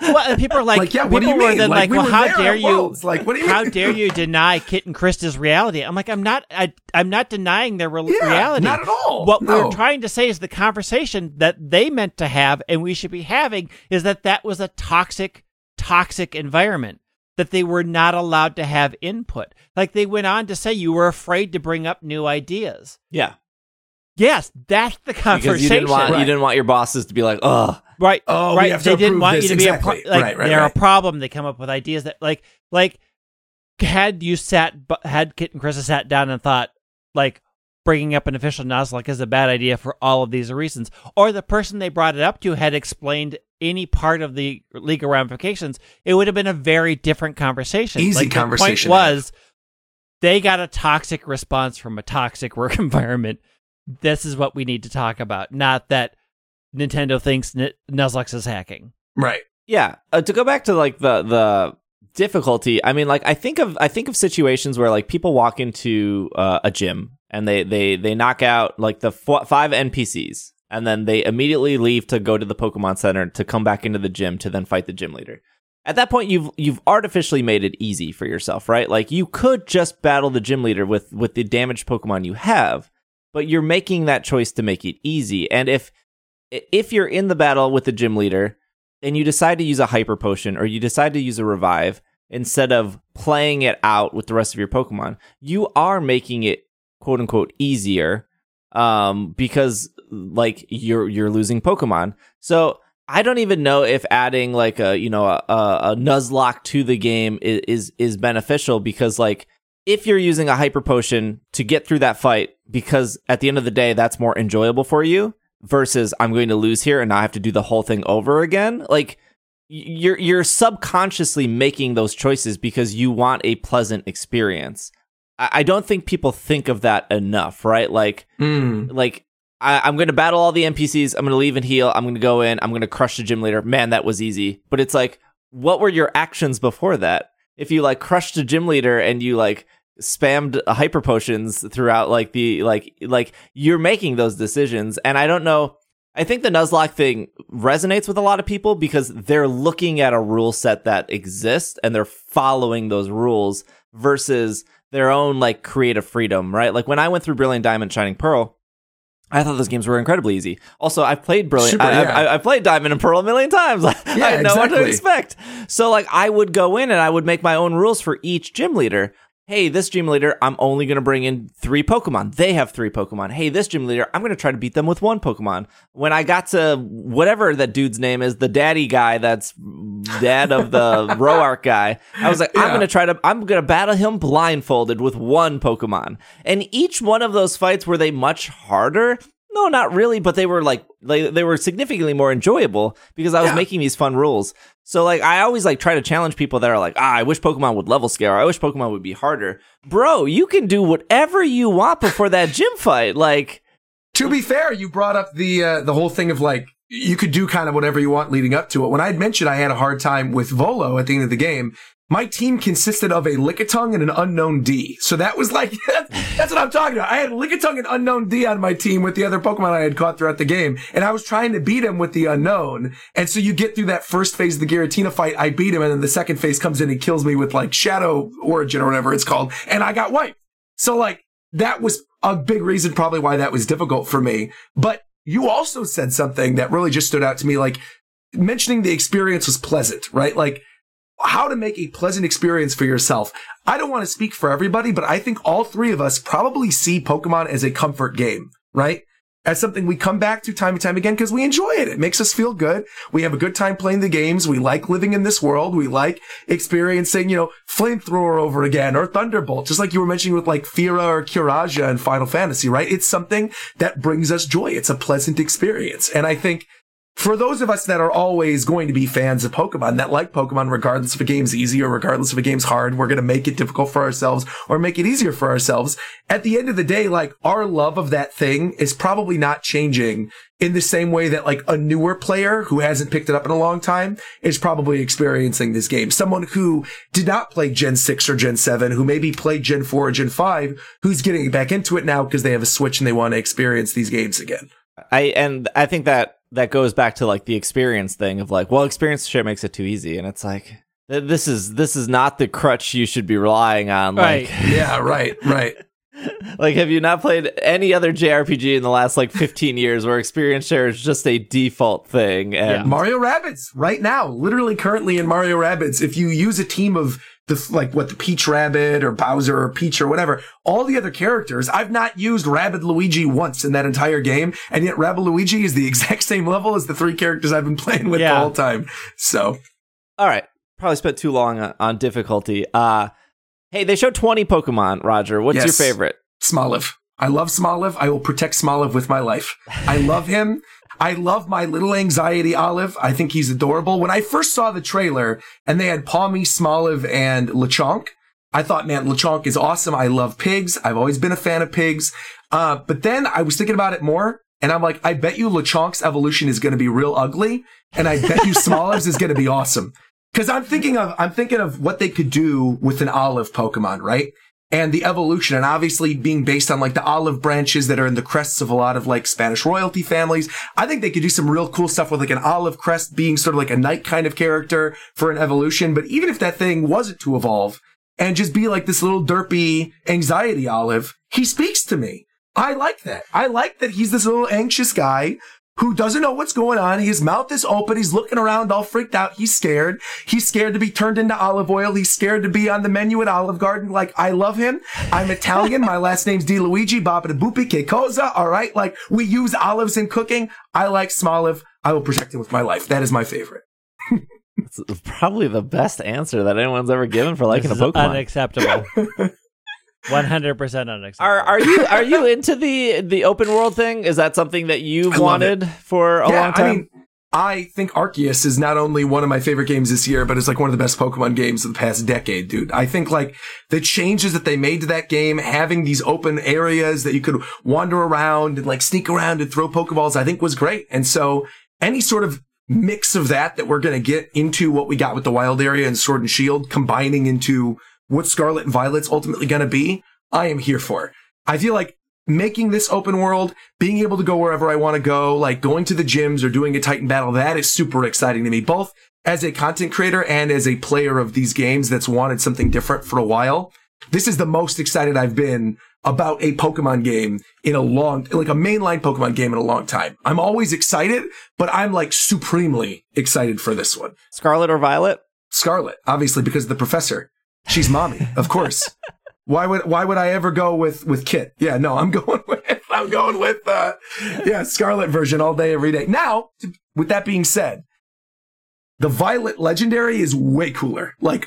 B: well, and people are like,
C: Like, yeah, what do you mean?
B: then
C: Like,
B: like,
C: we
B: well, how dare you?
C: Like, what do you
B: how
C: mean?
B: dare you deny Kit and Krista's reality? I'm like, I'm not, I, I'm not denying their re-
C: Yeah,
B: reality.
C: not at all.
B: What
C: No.
B: we're trying to say is the conversation that they meant to have and we should be having is that that was a toxic, toxic environment that they were not allowed to have input. Like they went on to say you were afraid to bring up new ideas.
A: yeah,
B: Yes, that's the conversation.
A: because you didn't want
C: Right.
A: you didn't want your bosses to be like, "Ugh."
B: Right.
C: Oh,
B: right. they didn't want
C: this.
B: you to be
C: Exactly.
B: a pro- like
C: Right, right,
B: they're a problem. They come up with ideas that like like had you sat had Kit and Chris sat down and thought like bringing up an official Nuzlocke is a bad idea for all of these reasons, or the person they brought it up to had explained any part of the legal ramifications, it would have been a very different conversation.
C: Easy
B: like,
C: conversation
B: The point was they got a toxic response from a toxic work environment. This is what we need to talk about, not that Nintendo thinks N- Nuzlocke is hacking.
C: Right.
A: Yeah, uh, to go back to like the the difficulty. I mean, like I think of I think of situations where like people walk into uh, a gym and they they they knock out like the f- five NPCs and then they immediately leave to go to the Pokemon Center to come back into the gym to then fight the gym leader. At that point, you've you've artificially made it easy for yourself, right? Like you could just battle the gym leader with with the damaged Pokemon you have, but you're making that choice to make it easy. And if if you're in the battle with the gym leader and you decide to use a hyper potion or you decide to use a revive instead of playing it out with the rest of your Pokemon, you are making it quote unquote easier um because like you're you're losing Pokemon. So I don't even know if adding like a you know a, a, Nuzlocke to the game is is beneficial because like if you're using a hyper potion to get through that fight because at the end of the day that's more enjoyable for you versus I'm going to lose here and now I have to do the whole thing over again like you're you're subconsciously making those choices because you want a pleasant experience. I, I don't think people think of that enough, right? Like
C: Mm.
A: like I, I'm going to battle all the NPCs. I'm going to leave and heal. I'm going to go in. I'm going to crush the gym leader. Man, that was easy. But it's like, what were your actions before that? If you like crushed a gym leader and you like spammed uh, hyper potions throughout, like the like like you're making those decisions. And I don't know. I think the Nuzlocke thing resonates with a lot of people because they're looking at a rule set that exists and they're following those rules versus their own like creative freedom, right? Like when I went through Brilliant Diamond, Shining Pearl, I thought those games were incredibly easy. Also, I've played Brilliant.
C: Super,
A: I,
C: yeah.
A: I, I played Diamond and Pearl a million times. I had know what to expect. So, like, I would go in and I would make my own rules for each gym leader. Hey, this gym leader, I'm only going to bring in three Pokemon. They have three Pokemon. Hey, this gym leader, I'm going to try to beat them with one Pokemon. When I got to whatever that dude's name is, the daddy guy that's dad of the Roark guy, I was like, I'm going to try to, I'm going to battle him blindfolded with one Pokemon. And each one of those fights were they much harder? No, not really, but they were like they, they were significantly more enjoyable because I was
C: Yeah.
A: making these fun rules. So like I always like try to challenge people that are like, ah, I wish Pokemon would level scale. Or, I wish Pokemon would be harder. Bro, you can do whatever you want before that gym fight. Like,
C: To be fair, you brought up the uh, the whole thing of like you could do kind of whatever you want leading up to it. When I had mentioned I had a hard time with Volo at the end of the game, my team consisted of a Lickitung and an Unown D. So that was like that's what I'm talking about. I had Lickitung and Unown D on my team with the other Pokemon I had caught throughout the game, and I was trying to beat him with the Unown. And so you get through that first phase of the Giratina fight, I beat him, and then the second phase comes in and kills me with like Shadow Origin or whatever it's called, and I got wiped. So like that was a big reason probably why that was difficult for me. But you also said something that really just stood out to me, like mentioning the experience was pleasant, right? Like how to make a pleasant experience for yourself. I don't want to speak for everybody, but I think all three of us probably see Pokemon as a comfort game, right? As something we come back to time and time again because we enjoy it. It makes us feel good. We have a good time playing the games. We like living in this world. We like experiencing, you know, flamethrower over again or thunderbolt, just like you were mentioning with like Fira or Curaja in Final Fantasy, right? It's something that brings us joy. It's a pleasant experience. And I think for those of us that are always going to be fans of Pokemon, that like Pokemon, regardless if a game's easy or regardless if a game's hard, we're going to make it difficult for ourselves or make it easier for ourselves. At the end of the day, like our love of that thing is probably not changing in the same way that like a newer player who hasn't picked it up in a long time is probably experiencing this game. Someone who did not play Gen 6 or Gen 7, who maybe played Gen 4 or Gen 5, who's getting back into it now because they have a Switch and they want to experience these games again.
A: I and I think that that goes back to like the experience thing of like, well, experience shit makes it too easy, and it's like this is this is not the crutch you should be relying on.
B: Right.
A: Like,
C: Yeah, right, right.
A: like have you not played any other JRPG in the last like 15 years where experience share is just a default thing? And
B: Yeah.
C: Mario Rabbids right now, literally currently in Mario Rabbids, if you use a team of the like what the Peach Rabbit or Bowser or Peach or whatever, all the other characters, I've not used Rabbid Luigi once in that entire game, and yet Rabbid Luigi is the exact same level as the three characters I've been playing with the whole time. So
A: all right, probably spent too long on, on difficulty. Uh hey, they showed 20 Pokemon. Roger, what's your favorite?
C: Smoliv. I love Smoliv. I will protect Smoliv with my life. I love him. I love my little anxiety Olive. I think he's adorable. When I first saw the trailer and they had Pawmi, Smoliv, and Lechonk, I thought, man, Lechonk is awesome. I love pigs. I've always been a fan of pigs. Uh, but then I was thinking about it more and I'm like, I bet you Lechonk's evolution is going to be real ugly. And I bet you Smoliv's is going to be awesome. Cause I'm thinking of, I'm thinking of what they could do with an olive Pokemon, right? And the evolution and obviously being based on like the olive branches that are in the crests of a lot of like Spanish royalty families. I think they could do some real cool stuff with like an olive crest being sort of like a knight kind of character for an evolution. But even if that thing wasn't to evolve and just be like this little derpy anxiety olive, he speaks to me. I like that. I like that he's this little anxious guy who doesn't know what's going on. His mouth is open. He's looking around all freaked out. He's scared. He's scared to be turned into olive oil. He's scared to be on the menu at Olive Garden. Like, I love him. I'm Italian. My last name's Di Luigi, Baba de Bupi, Che Cosa. All right. Like, we use olives in cooking. I like Smoliv. I will protect him with my life. That is my favorite.
A: It's probably the best answer that anyone's ever given for liking
B: This
A: a
B: is
A: Pokemon.
B: unacceptable. One hundred percent unacceptable.
A: Are are you are you into the the open world thing? Is that something that you've
C: I love
A: wanted for a long time?
C: I mean, I think Arceus is not only one of my favorite games this year, but it's like one of the best Pokemon games of the past decade, dude. I think like the changes that they made to that game, having these open areas that you could wander around and like sneak around and throw Pokeballs, I think was great. And so any sort of mix of that that we're going to get into what we got with the wild area and Sword and Shield, combining into what Scarlet and Violet's ultimately going to be, I am here for. I feel like making this open world, being able to go wherever I want to go, like going to the gyms or doing a Titan battle, that is super exciting to me, both as a content creator and as a player of these games that's wanted something different for a while. This is the most excited I've been about a Pokemon game in a long, like a mainline Pokemon game in a long time. I'm always excited, but I'm like supremely excited for this one.
A: Scarlet or Violet?
C: Scarlet, obviously, because of the professor. She's mommy, of course. Why would why would I ever go with with Kit? Yeah, no, I'm going with I'm going with uh yeah, Scarlet version all day every day. Now, with that being said, the Violet Legendary is way cooler. Like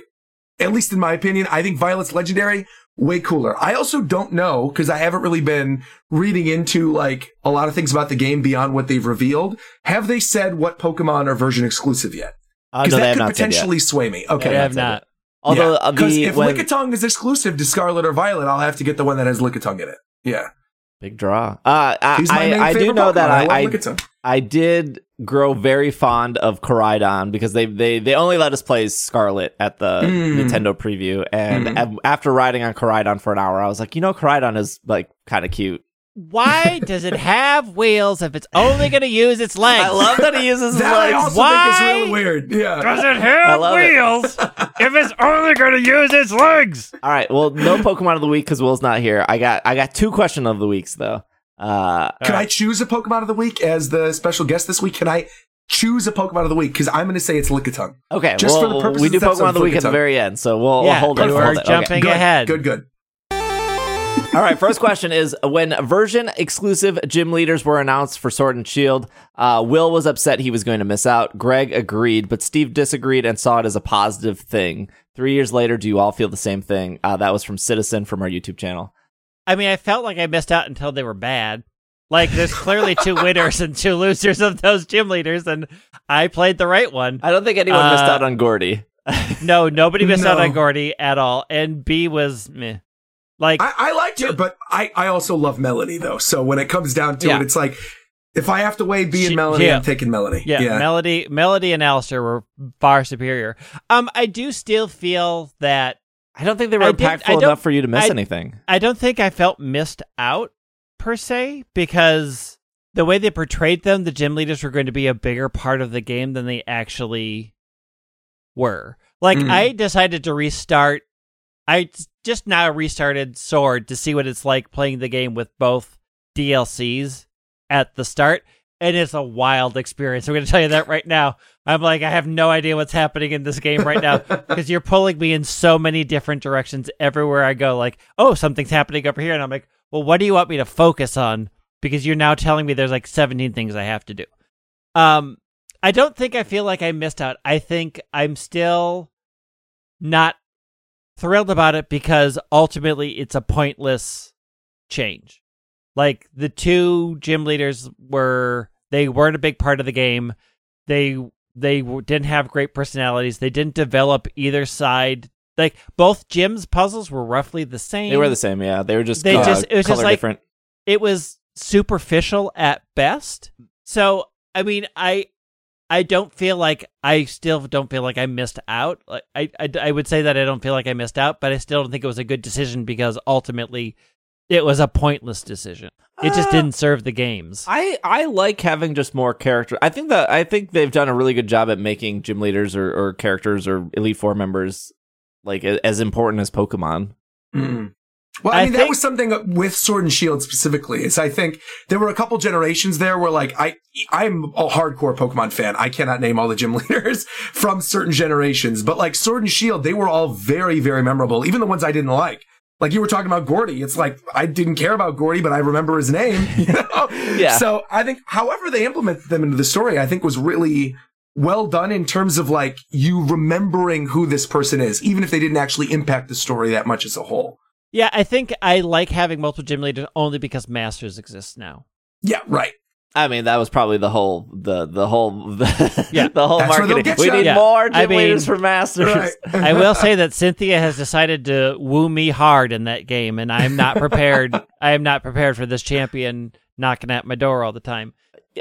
C: at least in my opinion, I think Violet's Legendary way cooler. I also don't know because I haven't really been reading into like a lot of things about the game beyond what they've revealed. Have they said what Pokemon are version exclusive yet?
A: Uh,
C: Because
A: no, they
C: that
A: have
C: could
A: not
C: potentially sway me. Okay,
B: They have not.
A: Although
C: yeah.
A: uh,
C: because if
A: when,
C: Lickitung is exclusive to Scarlet or Violet, I'll have to get the one that has Lickitung in it. Yeah,
A: big draw. Uh, I,
C: he's my main
A: I, I do know
C: Pokemon.
A: that
C: I,
A: I, I, I did grow very fond of Koraidon because they they they only let us play Scarlet at the
C: Mm.
A: Nintendo preview, and af- after riding on Koraidon for an hour, I was like, you know, Koraidon is like kind of cute.
B: Why does it have wheels if it's only going to use its legs?
A: I love that he uses his
C: That I
A: legs.
C: also
B: Why?
C: think is really weird. Yeah,
B: Does it have
A: love it.
B: wheels if it's only going to use its legs?
A: All right, well, no Pokemon of the week because Will's not here. I got I got two question of the weeks though. Uh,
C: Can I choose a Pokemon of the week as the special guest this week? Can I choose a Pokemon of the week? Because I'm going to say it's Lickitung.
A: okay,
C: Just for
A: well,
C: the purposes
A: we do
C: of
A: Pokemon of the
C: episode,
A: week at the very end, so we'll, we'll hold it.
B: you
A: hold
B: are
A: it. Okay.
B: jumping
C: Good,
B: ahead.
C: good, good.
A: All right, first question is when version exclusive gym leaders were announced for Sword and Shield, uh, Will was upset he was going to miss out. Greg agreed, but Steve disagreed and saw it as a positive thing. Three years later, do you all feel the same thing? Uh, that was from Citizen from our YouTube channel.
B: I mean, I felt like I missed out until they were bad. Like, there's clearly two winners and two losers of those gym leaders, and I played the right one.
A: I don't think anyone missed
B: Uh,
A: out on Gordy.
B: No, nobody missed out on Gordy at all, and Bea was meh. Like,
C: I, I liked her, but I, I also love Melony though. So when it comes down to
B: Yeah.
C: it, it's like if I have to weigh Bea
B: She-
C: and Melony,
B: yeah.
C: I'm taking Melony.
B: yeah,
C: yeah.
B: Melony, Melony, and Allister were far superior. Um, I do still feel that
A: I don't think they were
B: I
A: impactful
B: I
A: enough for you to miss
B: I-
A: anything.
B: I don't think I felt missed out per se because the way they portrayed them, the gym leaders were going to be a bigger part of the game than they actually were. Like
C: Mhm.
B: I decided to restart. I just now restarted Sword to see what it's like playing the game with both DLCs at the start. And it's a wild experience. I'm going to tell you that right now. I'm like, I have no idea what's happening in this game right now because you're pulling me in so many different directions everywhere I go. Like, oh, something's happening over here, and I'm like, well, what do you want me to focus on? Because you're now telling me there's like 17 things I have to do. Um, I don't think I feel like I missed out. I think I'm still not thrilled about it because ultimately it's a pointless change. Like the two gym leaders were they weren't a big part of the game. They they didn't have great personalities. They didn't develop either side. Like both gyms puzzles were roughly the same.
A: They were the same, yeah. They were just
B: They
A: uh,
B: just- it was just like-
A: different.
B: it was superficial at best. So I mean, I I don't feel like I still don't feel like I missed out. Like I, I I would say that I don't feel like I missed out, but I still don't think it was a good decision because ultimately it was a pointless decision. It just
A: Uh,
B: didn't serve the games.
A: I, I like having just more character. I think that I think they've done a really good job at making gym leaders or, or characters or Elite Four members like as important as Pokemon.
C: Mm. Well, I,
B: I
C: mean, that was something with Sword and Shield specifically. Is I think there were a couple generations there where, like, I I'm a hardcore Pokemon fan. I cannot name all the gym leaders from certain generations, but like Sword and Shield, they were all very very memorable. Even the ones I didn't like. Like you were talking about Gordy, it's like I didn't care about Gordy, but I remember his name. You know?
A: Yeah.
C: So I think, however they implemented them into the story, I think was really well done in terms of like you remembering who this person is, even if they didn't actually impact the story that much as a whole.
B: Yeah, I think I like having multiple gym leaders only because masters exist now.
C: Yeah, right.
A: I mean, that was probably the whole the the whole the,
B: Yeah.
A: the whole
C: That's
A: marketing. We need
B: Yeah.
A: more gym
B: I mean-
A: leaders for masters.
C: Right.
B: I will say that Cynthia has decided to woo me hard in that game, and I'm not prepared. I am not prepared for this champion knocking at my door all the time.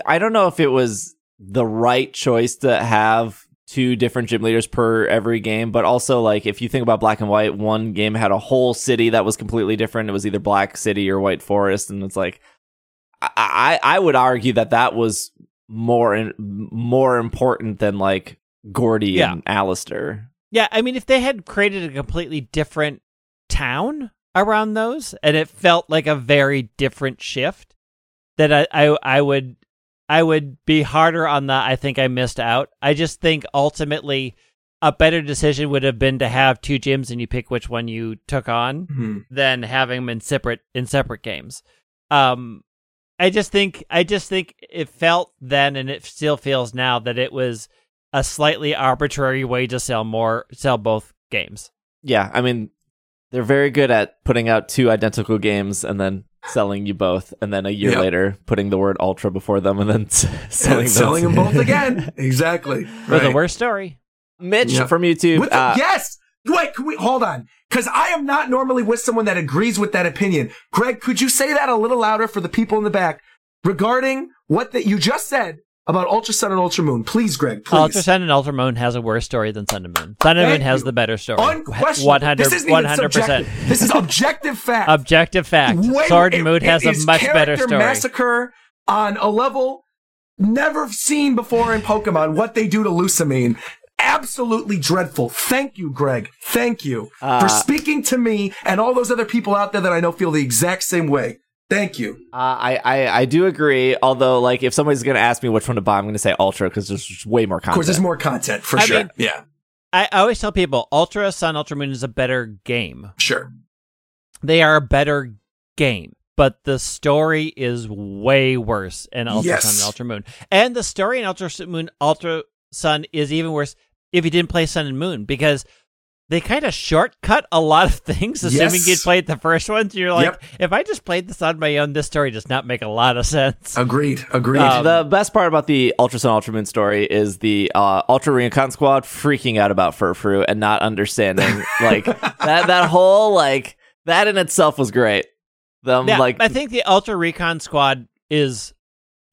A: I don't know if it was the right choice to have two different gym leaders per every game, but also like if you think about Black and White, one game had a whole city that was completely different. It was either Black City or White Forest, and it's like I I, I would argue that that was more in, more important than like Gordy
B: Yeah.
A: and Allister.
B: Yeah, I mean, if they had created a completely different town around those, and it felt like a very different shift, that I, I, I would, I would be harder on the. I think I missed out. I just think ultimately, a better decision would have been to have two gyms and you pick which one you took on,
C: Hmm.
B: than having them in separate in separate games. Um, I just think, I just think it felt then, and it still feels now that it was a slightly arbitrary way to sell more sell both games.
A: Yeah, I mean they're very good at putting out two identical games and then selling you both, and then a year
C: Yep.
A: later putting the word ultra before them and then selling
C: And selling them both again. exactly.
B: For the worst story.
A: Mitch
C: Yep.
A: from YouTube.
C: With the-
A: uh,
C: yes. Wait, can we hold on? Because I am not normally with someone that agrees with that opinion. Greg, could you say that a little louder for the people in the back regarding what that you just said about Ultra Sun and Ultra Moon? Please, Greg, please.
B: Ultra Sun and Ultra Moon has a worse story than Sun and Moon. Sun and
C: Thank
B: Moon has
C: you.
B: the better story.
C: Unquestionable.
B: 100,
C: this isn't
B: 100%.
C: This is objective fact.
B: Objective fact.
C: Way-
B: Sword and
C: it-
B: Moon has a much better
C: character
B: story.
C: Massacre on a level never seen before in Pokemon. What they do to Lusamine. Absolutely dreadful. Thank you, Greg. Thank you
A: Uh,
C: for speaking to me and all those other people out there that I know feel the exact same way. Thank you.
A: Uh, I, I I do agree. Although, like, if somebody's gonna ask me which one to buy, I'm gonna say Ultra because there's way more
C: Of
A: content.
C: course, there's more content for
B: I
C: sure.
B: mean-
C: yeah,
B: I, I always tell people Ultra Sun, Ultra Moon is a better game.
C: sure.
B: They are a better game, but the story is way worse in Ultra
C: Yes.
B: Sun and Ultra Moon. And the story in Ultra Sun- Moon, Ultra Sun is even worse if you didn't play Sun and Moon because they kind of shortcut a lot of things, assuming
C: Yes.
B: you'd played the first ones. You're like,
C: Yep.
B: if I just played this on my own, this story does not make a lot of sense.
C: Agreed. Agreed.
B: Um,
A: the best part about the Ultra Sun Ultra Moon story is the uh, Ultra Recon Squad freaking out about Furfrou and not understanding like that that whole like that in itself was great. Them
B: yeah,
A: like
B: I think the Ultra Recon Squad is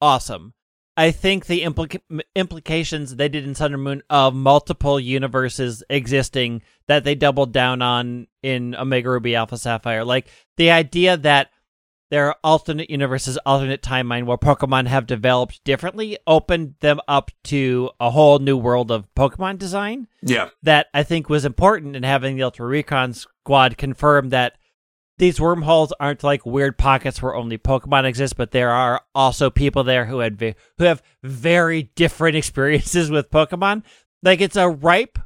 B: awesome. I think the implica- implications they did in Sun and Moon of multiple universes existing that they doubled down on in Omega Ruby Alpha Sapphire, like the idea that there are alternate universes, alternate timeline where Pokemon have developed differently, opened them up to a whole new world of Pokemon design
C: yeah.
B: that I think was important in having the Ultra Recon Squad confirm that these wormholes aren't like weird pockets where only Pokemon exist, but there are also people there who had who have very different experiences with Pokemon. Like it's a ripe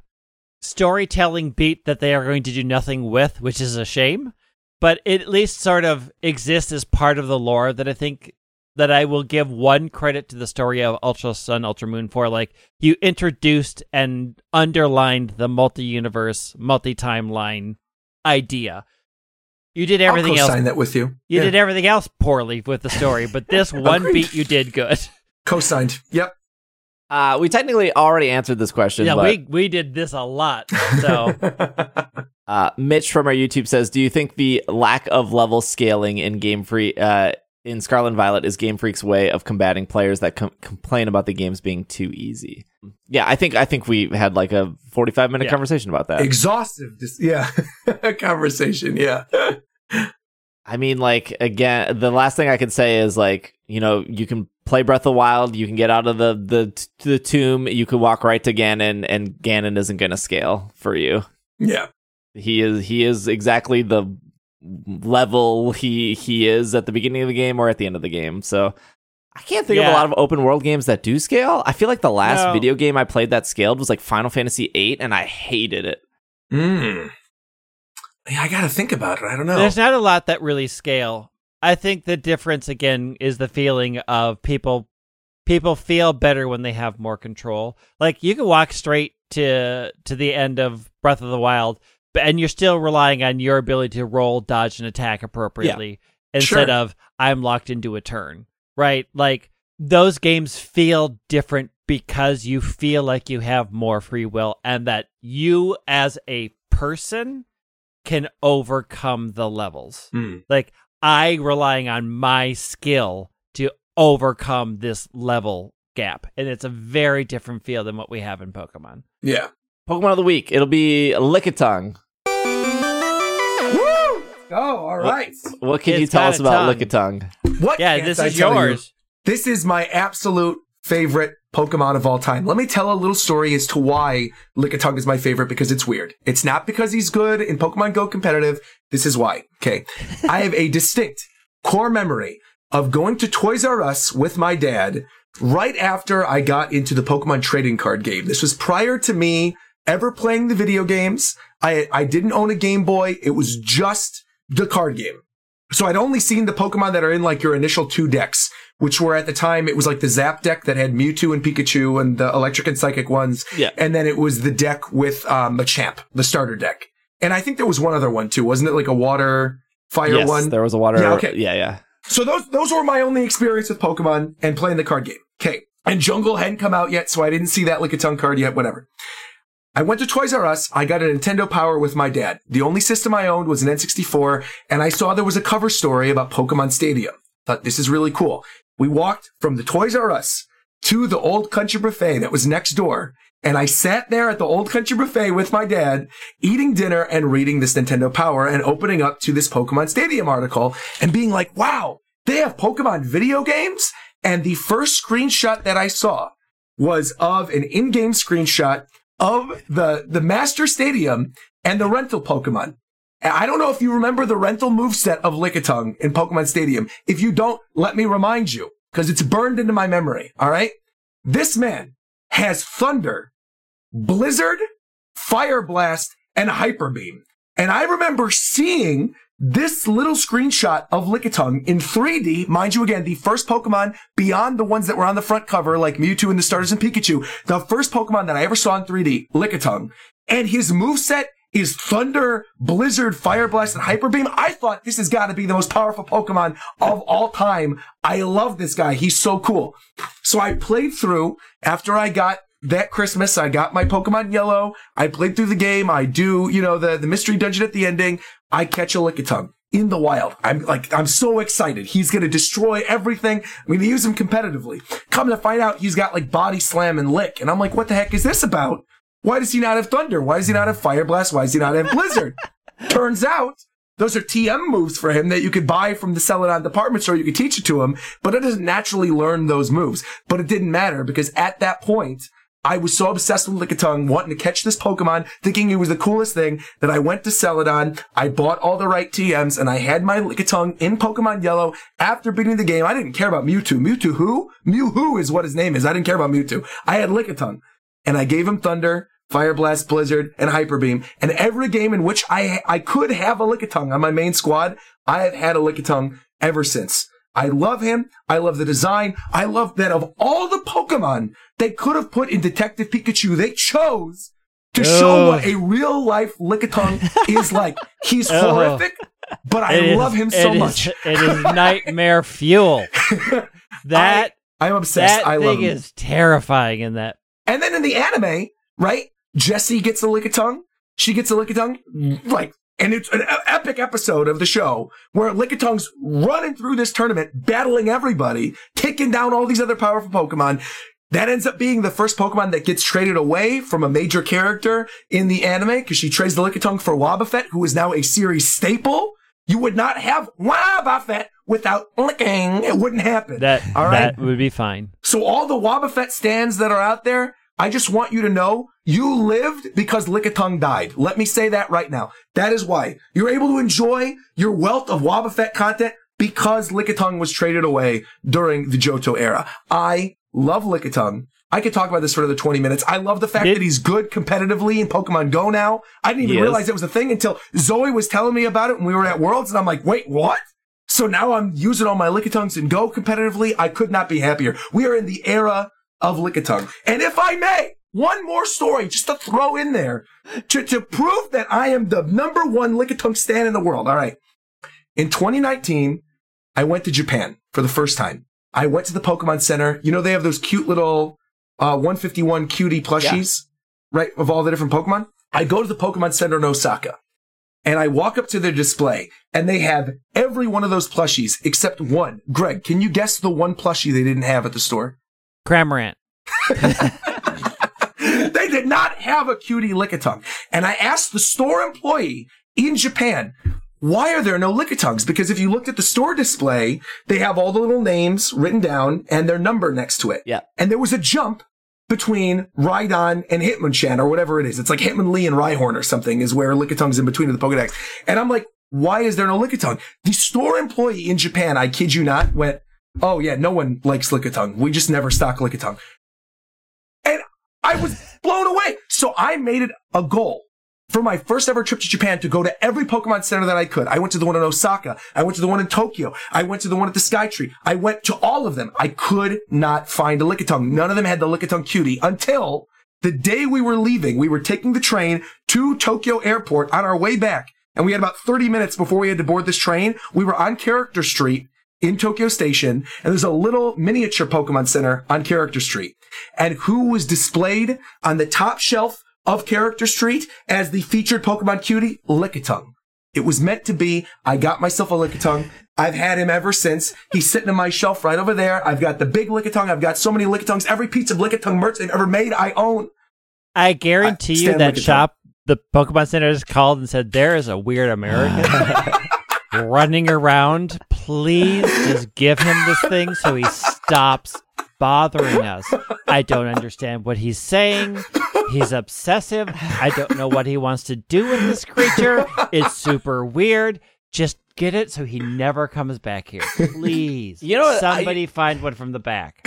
B: storytelling beat that they are going to do nothing with, which is a shame. But it at least sort of exists as part of the lore that I think that I will give one credit to the story of Ultra Sun, Ultra Moon for. Like you introduced and underlined the multi-universe, multi-timeline idea. You did everything
C: I'll
B: else.
C: co-sign that with you.
B: You
C: Yeah.
B: did everything else poorly with the story, but this one beat you did good.
C: co-signed. Yep.
A: uh, we technically already answered this question.
B: yeah,
A: but,
B: we we did this a lot. So
A: Uh, Mitch from our YouTube says, "Do you think the lack of level scaling in Game Freak uh, in Scarlet and Violet is Game Freak's way of combating players that com- complain about the games being too easy?" Yeah, I think I think we had like a forty-five minute
B: Yeah.
A: conversation about that.
C: Exhaustive. Dis- yeah. Conversation. Yeah.
A: I mean, like again, the last thing I can say is like you know you can play Breath of the Wild, you can get out of the the the tomb, you can walk right to Ganon, and Ganon isn't going to scale for you.
C: Yeah.
A: He is he is exactly the level he he is at the beginning of the game or at the end of the game. So I can't think of a lot of open world games that do scale. I feel like the last
B: No.
A: video game I played that scaled was like Final Fantasy VIII, and I hated it.
C: Mm. Yeah, I gotta think about it. I don't know.
B: There's not a lot that really scale. I think the difference again is the feeling of people people feel better when they have more control. Like you can walk straight to to the end of Breath of the Wild, but and you're still relying on your ability to roll, dodge, and attack appropriately instead
C: Sure.
B: of I'm locked into a turn. Right? Like those games feel different because you feel like you have more free will and that you as a person can overcome the levels.
C: Mm.
B: Like I relying on my skill to overcome this level gap. And it's a very different feel than what we have in Pokemon.
C: Yeah.
A: Pokemon of the week. It'll be Lickitung.
C: Woo! Oh, all right.
A: What can you tell us about
B: tongue.
A: Lickitung?
C: What?
B: Yeah, this
C: I
B: is
C: tell you?
B: yours.
C: This is my absolute favorite Pokemon of all time. Let me tell a little story as to why Lickitung is my favorite because it's weird. It's not because he's good in Pokemon Go competitive. This is why. Okay. I have a distinct core memory of going to Toys R Us with my dad right after I got into the Pokemon trading card game. This was prior to me ever playing the video games. I, I didn't own a Game Boy. It was just the card game. So I'd only seen the Pokemon that are in like your initial two decks, which were at the time, it was like the Zap deck that had Mewtwo and Pikachu and the Electric and Psychic ones.
A: Yeah.
C: And then it was the deck with um, Machamp, the starter deck. And I think there was one other one too. Wasn't it like a water fire
A: yes,
C: one?
A: there was a water.
C: Yeah, okay.
A: yeah, yeah.
C: So those those were my only experience with Pokemon and playing the card game. Okay. And Jungle hadn't come out yet, so I didn't see that Lickitung card yet, whatever. I went to Toys R Us. I got a Nintendo Power with my dad. The only system I owned was an N64, and I saw there was a cover story about Pokemon Stadium. Thought this is really cool. We walked from the Toys R Us to the Old Country Buffet that was next door, and I sat there at the Old Country Buffet with my dad, eating dinner and reading this Nintendo Power and opening up to this Pokemon Stadium article and being like, wow, they have Pokemon video games? And the first screenshot that I saw was of an in-game screenshot of the, the Master Stadium and the rental Pokemon. I don't know if you remember the rental moveset of Lickitung in Pokemon Stadium. If you don't, let me remind you, because it's burned into my memory. All right. This man has Thunder, Blizzard, Fire Blast, and Hyper Beam. And I remember seeing this little screenshot of Lickitung in 3D, mind you again, the first Pokemon beyond the ones that were on the front cover, like Mewtwo and the starters and Pikachu, the first Pokemon that I ever saw in 3D, Lickitung. And his moveset is Thunder, Blizzard, Fire Blast, and Hyper Beam. I thought this has got to be the most powerful Pokemon of all time. I love this guy. He's so cool. So I played through after I got that Christmas. I got my Pokemon Yellow. I played through the game. I do, you know, the, the mystery dungeon at the ending. I catch a Lickitung in the wild. I'm like, I'm so excited. He's going to destroy everything. I'm going to use him competitively. Come to find out he's got like body slam and lick. And I'm like, what the heck is this about? Why does he not have thunder? Why does he not have fire blast? Why does he not have blizzard? Turns out those are TM moves for him that you could buy from the Celadon department store. You could teach it to him, but it doesn't naturally learn those moves. But it didn't matter because at that point, I was so obsessed with Lickitung, wanting to catch this Pokemon, thinking it was the coolest thing, that I went to Celadon, I bought all the right TMs, and I had my Lickitung in Pokemon Yellow. After beating the game, I didn't care about Mewtwo. Mewtwo who? Mew is what his name is. I didn't care about Mewtwo. I had Lickitung. And I gave him Thunder, Fire Blast, Blizzard, and Hyper Beam. And every game in which I I could have a Lickitung on my main squad, I have had a Lickitung ever since. I love him. I love the design. I love that of all the Pokemon they could have put in Detective Pikachu, they chose to show what a real life Lickitung is like. He's
B: Ugh.
C: horrific, but I
B: It is-
C: love him so
B: it is-
C: much.
B: it is nightmare fuel. That
C: I, am obsessed.
B: that
C: I love
B: thing
C: him.
B: is terrifying in that.
C: And then in the anime, right? Jessie gets a Lickitung. She gets a Lickitung. Like, and it's an epic episode of the show where Lickitung's running through this tournament, battling everybody, taking down all these other powerful Pokemon. That ends up being the first Pokemon that gets traded away from a major character in the anime because she trades the Lickitung for Wobbuffet, who is now a series staple. You would not have Wobbuffet without licking. It wouldn't happen.
B: That
C: all right.
B: that would be fine.
C: So all the Wobbuffet stands that are out there, I just want you to know you lived because Lickitung died. Let me say that right now. That is why you're able to enjoy your wealth of Wobbuffet content because Lickitung was traded away during the Johto era. I love Lickitung. I could talk about this for another 20 minutes. I love the fact
B: Did-
C: that he's good competitively in Pokemon Go now. I didn't even realize it was a thing until Zoe was telling me about it when we were at Worlds, and I'm like, wait, what? So now I'm using all my Lickitungs in Go competitively. I could not be happier. We are in the era of Lickitung. And if I may, one more story just to throw in there to, to prove that I am the number one Lickitung stan in the world. All right. In 2019, I went to Japan for the first time. I went to the Pokemon Center. You know, they have those cute little uh, 151 cutie plushies, right, of all the different Pokemon. I go to the Pokemon Center in Osaka and I walk up to their display and they have every one of those plushies except one. Greg, can you guess the one plushie they didn't have at the store?
B: Cramorant.
C: they did not have a cutie Lickitung. And I asked the store employee in Japan, why are there no Lickitungs? Because if you looked at the store display, they have all the little names written down and their number next to it.
A: Yeah.
C: And there was a jump between Rhydon and Hitmonchan or whatever it is. It's like Hitmonlee and Rhyhorn or something is where Lickitung's in between of the Pokedex. And I'm like, why is there no Lickitung? The store employee in Japan, I kid you not, went, oh yeah, no one likes Lickitung. We just never stock Lickitung. And I was blown away. So I made it a goal for my first ever trip to Japan to go to every Pokemon Center that I could. I went to the one in Osaka. I went to the one in Tokyo. I went to the one at the Skytree. I went to all of them. I could not find a Lickitung. None of them had the Lickitung cutie until the day we were leaving. We were taking the train to Tokyo Airport on our way back. And we had about 30 minutes before we had to board this train. We were on Character Street in Tokyo Station, and there's a little miniature Pokemon Center on Character Street. And who was displayed on the top shelf of Character Street as the featured Pokemon cutie? Lickitung. It was meant to be. I got myself a Lickitung. I've had him ever since. He's sitting on my shelf right over there. I've got the big Lickitung. I've got so many Lickitungs. Every piece of Lickitung merch they've ever made, I own.
B: I guarantee
C: I
B: you that
C: Lickitung.
B: shop, the Pokemon Center, just called and said, "There is a weird American running around. Please just give him this thing so he stops bothering us. I don't understand what he's saying. He's obsessive. I don't know what he wants to do with this creature. It's super weird. Just get it so he never comes back here, please.
A: You know what, I-
B: somebody find one from the back.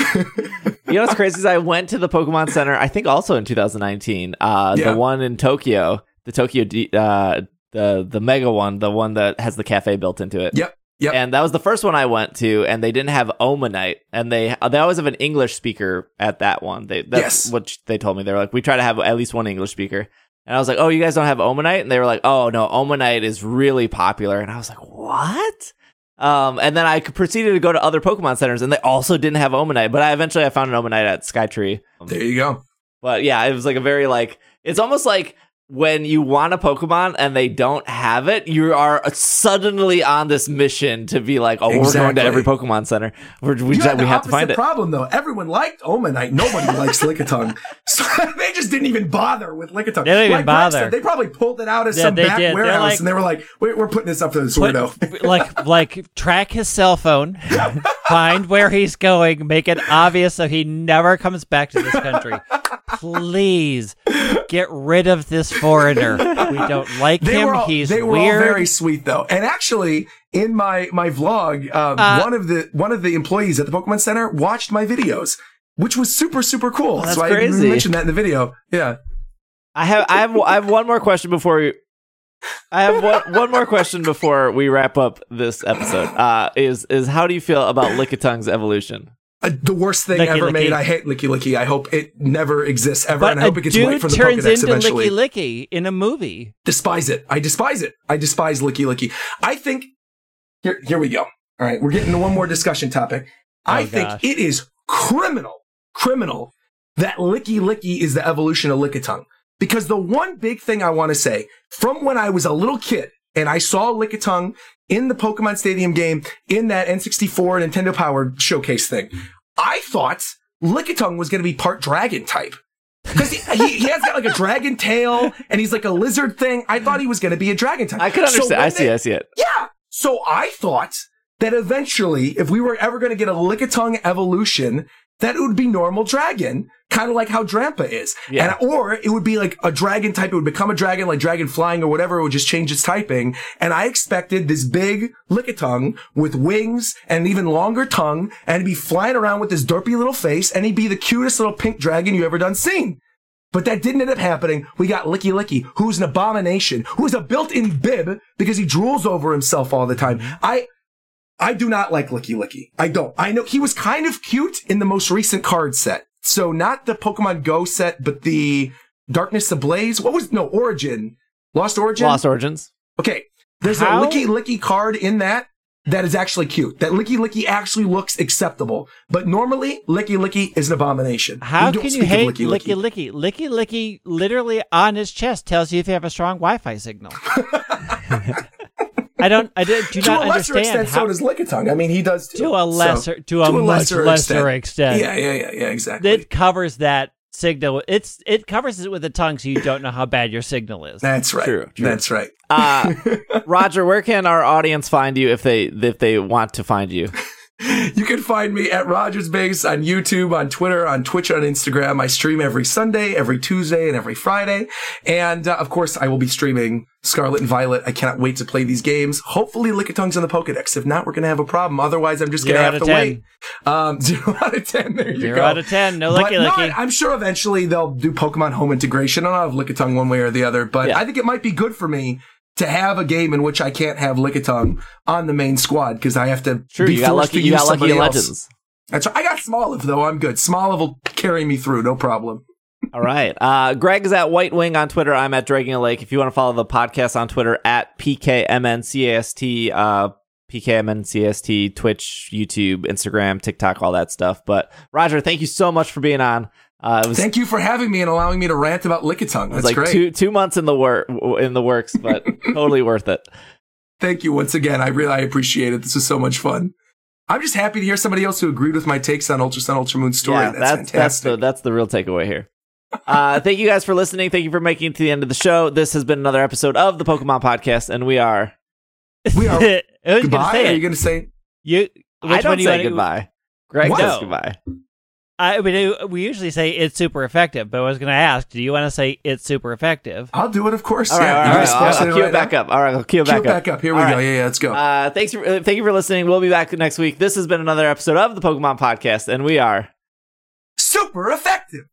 A: You know what's crazy is I went to the Pokemon Center. I think also in 2019. Uh,
C: Yeah.
A: the one in Tokyo, the Tokyo, D, uh, the the mega one, the one that has the cafe built into it.
C: Yep. Yep.
A: And that was the first one I went to, and they didn't have Omanyte, and they they always have an English speaker at that one. They that's
C: Yes.
A: what they told me. They were like, we try to have at least one English speaker. And I was like, oh, you guys don't have Omanyte? And they were like, oh no, Omanyte is really popular. And I was like, what? Um, and then I proceeded to go to other Pokemon centers, and they also didn't have Omanyte. But I eventually I found an Omanyte at Skytree.
C: There you go.
A: But yeah, it was like a very like it's almost like when you want a Pokemon and they don't have it, you are suddenly on this mission to be like, oh, we're going to every Pokemon center. We're, we
C: You
A: just,
C: had the
A: we have to
C: opposite
A: find it.
C: problem though. Everyone liked Omanyte. Nobody likes Lickitung. So they just didn't even bother with Lickitung.
B: They didn't even
C: like Greg
B: bother.
C: said, they probably pulled it out of
B: Yeah,
C: some
B: they
C: back
B: did.
C: Warehouse
B: like-
C: and they were like, we're, we're putting this up to the
B: Put- like like track his cell phone, find where he's going, make it obvious so he never comes back to this country. Please get rid of this foreigner. We don't like
C: They
B: him.
C: were all,
B: he's
C: they were
B: weird.
C: all very sweet though. And actually, in my my vlog, um,
B: Uh,
C: one of the one of the employees at the Pokemon Center watched my videos, which was super super cool.
A: Oh, that's
C: so I mentioned that in the video. Yeah.
A: I have I have I have one more question before we I have one, one more question before we wrap up this episode. Uh, is is how do you feel about Lickitungs' evolution?
C: Uh, the worst thing
B: Licky
C: ever
B: Licky.
C: made. I hate Lickilicky. I hope it never exists ever,
B: but
C: and I hope it gets wiped from the
B: turns
C: Pokedex
B: into
C: eventually.
B: Licky Licky in a movie.
C: despise it. I despise it. I despise Lickilicky. I think here here we go. All right, we're getting to one more discussion topic. I
B: Oh,
C: think
B: gosh.
C: it is criminal, criminal that Lickilicky is the evolution of Lickitung. Because the one big thing I want to say from when I was a little kid and I saw Lickitung in the Pokemon Stadium game in that N64 Nintendo Power showcase thing, I thought Lickitung was going to be part dragon type. Because he, he, has got like a dragon tail and he's like a lizard thing. I thought he was going to be a dragon type.
A: I could understand.
C: when
A: I see.
C: they-
A: I see it.
C: yeah. So I thought that eventually, if we were ever going to get a Lickitung evolution, that it would be normal dragon kind of like how Drampa is.
A: Yeah.
C: And, or it would be like a dragon type. It would become a dragon, like dragon flying or whatever. It would just change its typing. And I expected this big lickitung with wings and even longer tongue and he'd be flying around with this derpy little face and he'd be the cutest little pink dragon you ever done seen. But that didn't end up happening. We got Lickilicky, who's an abomination, who is a built-in bib because he drools over himself all the time. I, I do not like Lickilicky. I don't. I know he was kind of cute in the most recent card set. So not the Pokemon Go set, but the Darkness Ablaze. What was no Origin? Lost Origin.
A: Lost Origins.
C: Okay. There's
B: How?
C: a Lickilicky card in that that is actually cute. That Lickilicky actually looks acceptable. But normally, Lickilicky is an abomination.
B: How
C: We don't
B: can you
C: speak of
B: hate
C: Licky
B: Licky Licky? Lickilicky literally on his chest tells you if you have a strong Wi-Fi signal. I don't. I did, do
C: to
B: not
C: a lesser
B: understand
C: extent,
B: how.
C: so does Lickitung. I mean, he does too.
B: to a
C: So,
B: lesser, to a, much lesser, extent.
C: Yeah, yeah, yeah, yeah, exactly.
B: It covers that signal. It's it covers it with the tongue, so you don't know how bad your signal is.
C: That's right.
A: True, true.
C: That's right.
A: Uh, Roger, where can our audience find you if they if they want to find you?
C: You can find me at Rogers Base on YouTube, on Twitter, on Twitch, on Instagram. I stream every Sunday, every Tuesday, and every Friday. And uh, of course, I will be streaming Scarlet and Violet. I cannot wait to play these games. Hopefully, Lickitungs on the Pokedex. If not, we're going to have a problem. Otherwise, I'm just going to have to wait. Um, zero out of 10. There you
B: Zero
C: go.
B: out of ten. No
C: But
B: Lickilicky.
C: I'm sure eventually they'll do Pokemon Home integration. I don't have Lickitung one way or the other, but
A: Yeah.
C: I think it might be good for me to have a game in which I can't have Lickitung on the main squad because I have to
A: True,
C: be
A: you got
C: forced
A: lucky.
C: to
A: You
C: use
A: got lucky
C: somebody
A: in
C: else.
A: Legends.
C: That's right. I got Smoliv though. I'm good. Smoliv will carry me through, no problem.
A: All right. Uh, Greg is at White Wing on Twitter. I'm at Dragging a Lake. If you want to follow the podcast on Twitter at PKMNCAST, uh, PKMNCAST, Twitch, YouTube, Instagram, TikTok, all that stuff. But Roger, thank you so much for being on. Uh, it was,
C: Thank you for having me and allowing me to rant about Lickitung.
A: it was
C: That's
A: like
C: great.
A: two two months in the work in the works, but totally worth it.
C: Thank you once again. I really I appreciate it. This was so much fun. I'm just happy to hear somebody else who agreed with my takes on Ultra Sun Ultra Moon story.
A: Yeah,
C: that's,
A: that's that's the that's the real takeaway here. Uh, thank you guys for listening. Thank you for making it to the end of the show. This has been another episode of the Pokemon Podcast, and we are.
C: we are
B: I was gonna
C: goodbye.
B: say
C: Are you going to say
B: You. Which
A: I
B: one
A: don't
B: do you
A: say
B: wanna-
A: goodbye. Greg
C: What?
A: says goodbye.
B: I mean, we usually say it's super effective, but I was going to ask, do you want to say it's super effective?
C: I'll do it? Of course.
A: All right,
C: yeah.
A: all
C: You
A: right,
C: guys
A: all right.
C: posted
A: I'll
C: it
A: cue
C: right
A: it back
C: now?
A: up. All right, I'll cue it
C: Cue
A: back
C: back up. Here we
A: All
C: go.
A: right.
C: Yeah, yeah. Let's go.
A: Uh, thanks for uh, thank you for listening. We'll be back next week. This has been another episode of the Pokemon Podcast, and we are.
C: Super effective.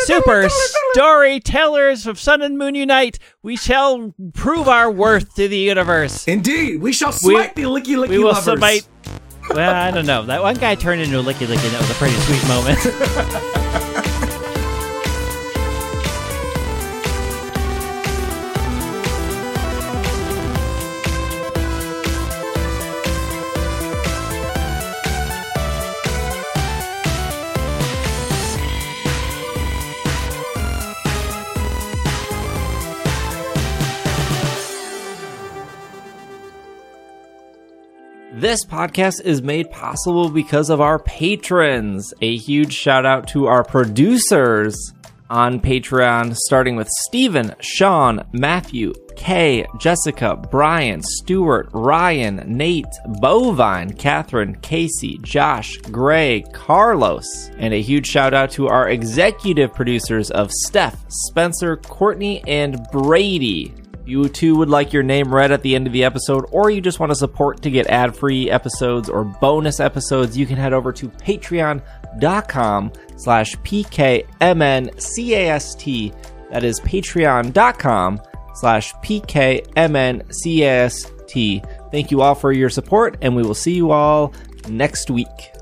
B: Super storytellers of Sun and Moon Unite, we shall prove our worth to the universe.
C: Indeed, we shall
B: We-
C: smite the licky licky
B: We will
C: lovers.
B: smite. Well, I don't know. That one guy turned into a Lickilicky. and That was a pretty sweet moment.
A: This podcast is made possible because of our patrons. A huge shout out to our producers on Patreon, starting with Stephen, Sean, Matthew, Kay, Jessica, Brian, Stuart, Ryan, Nate, Bovine, Catherine, Casey, Josh, Gray, Carlos, and a huge shout out to our executive producers of Steph, Spencer, Courtney, and Brady. You too would like your name read at the end of the episode, or you just want to support to get ad free episodes or bonus episodes, you can head over to patreon.com slash pkmncast. That is patreon.com slash pkmncast. Thank you all for your support, and we will see you all next week.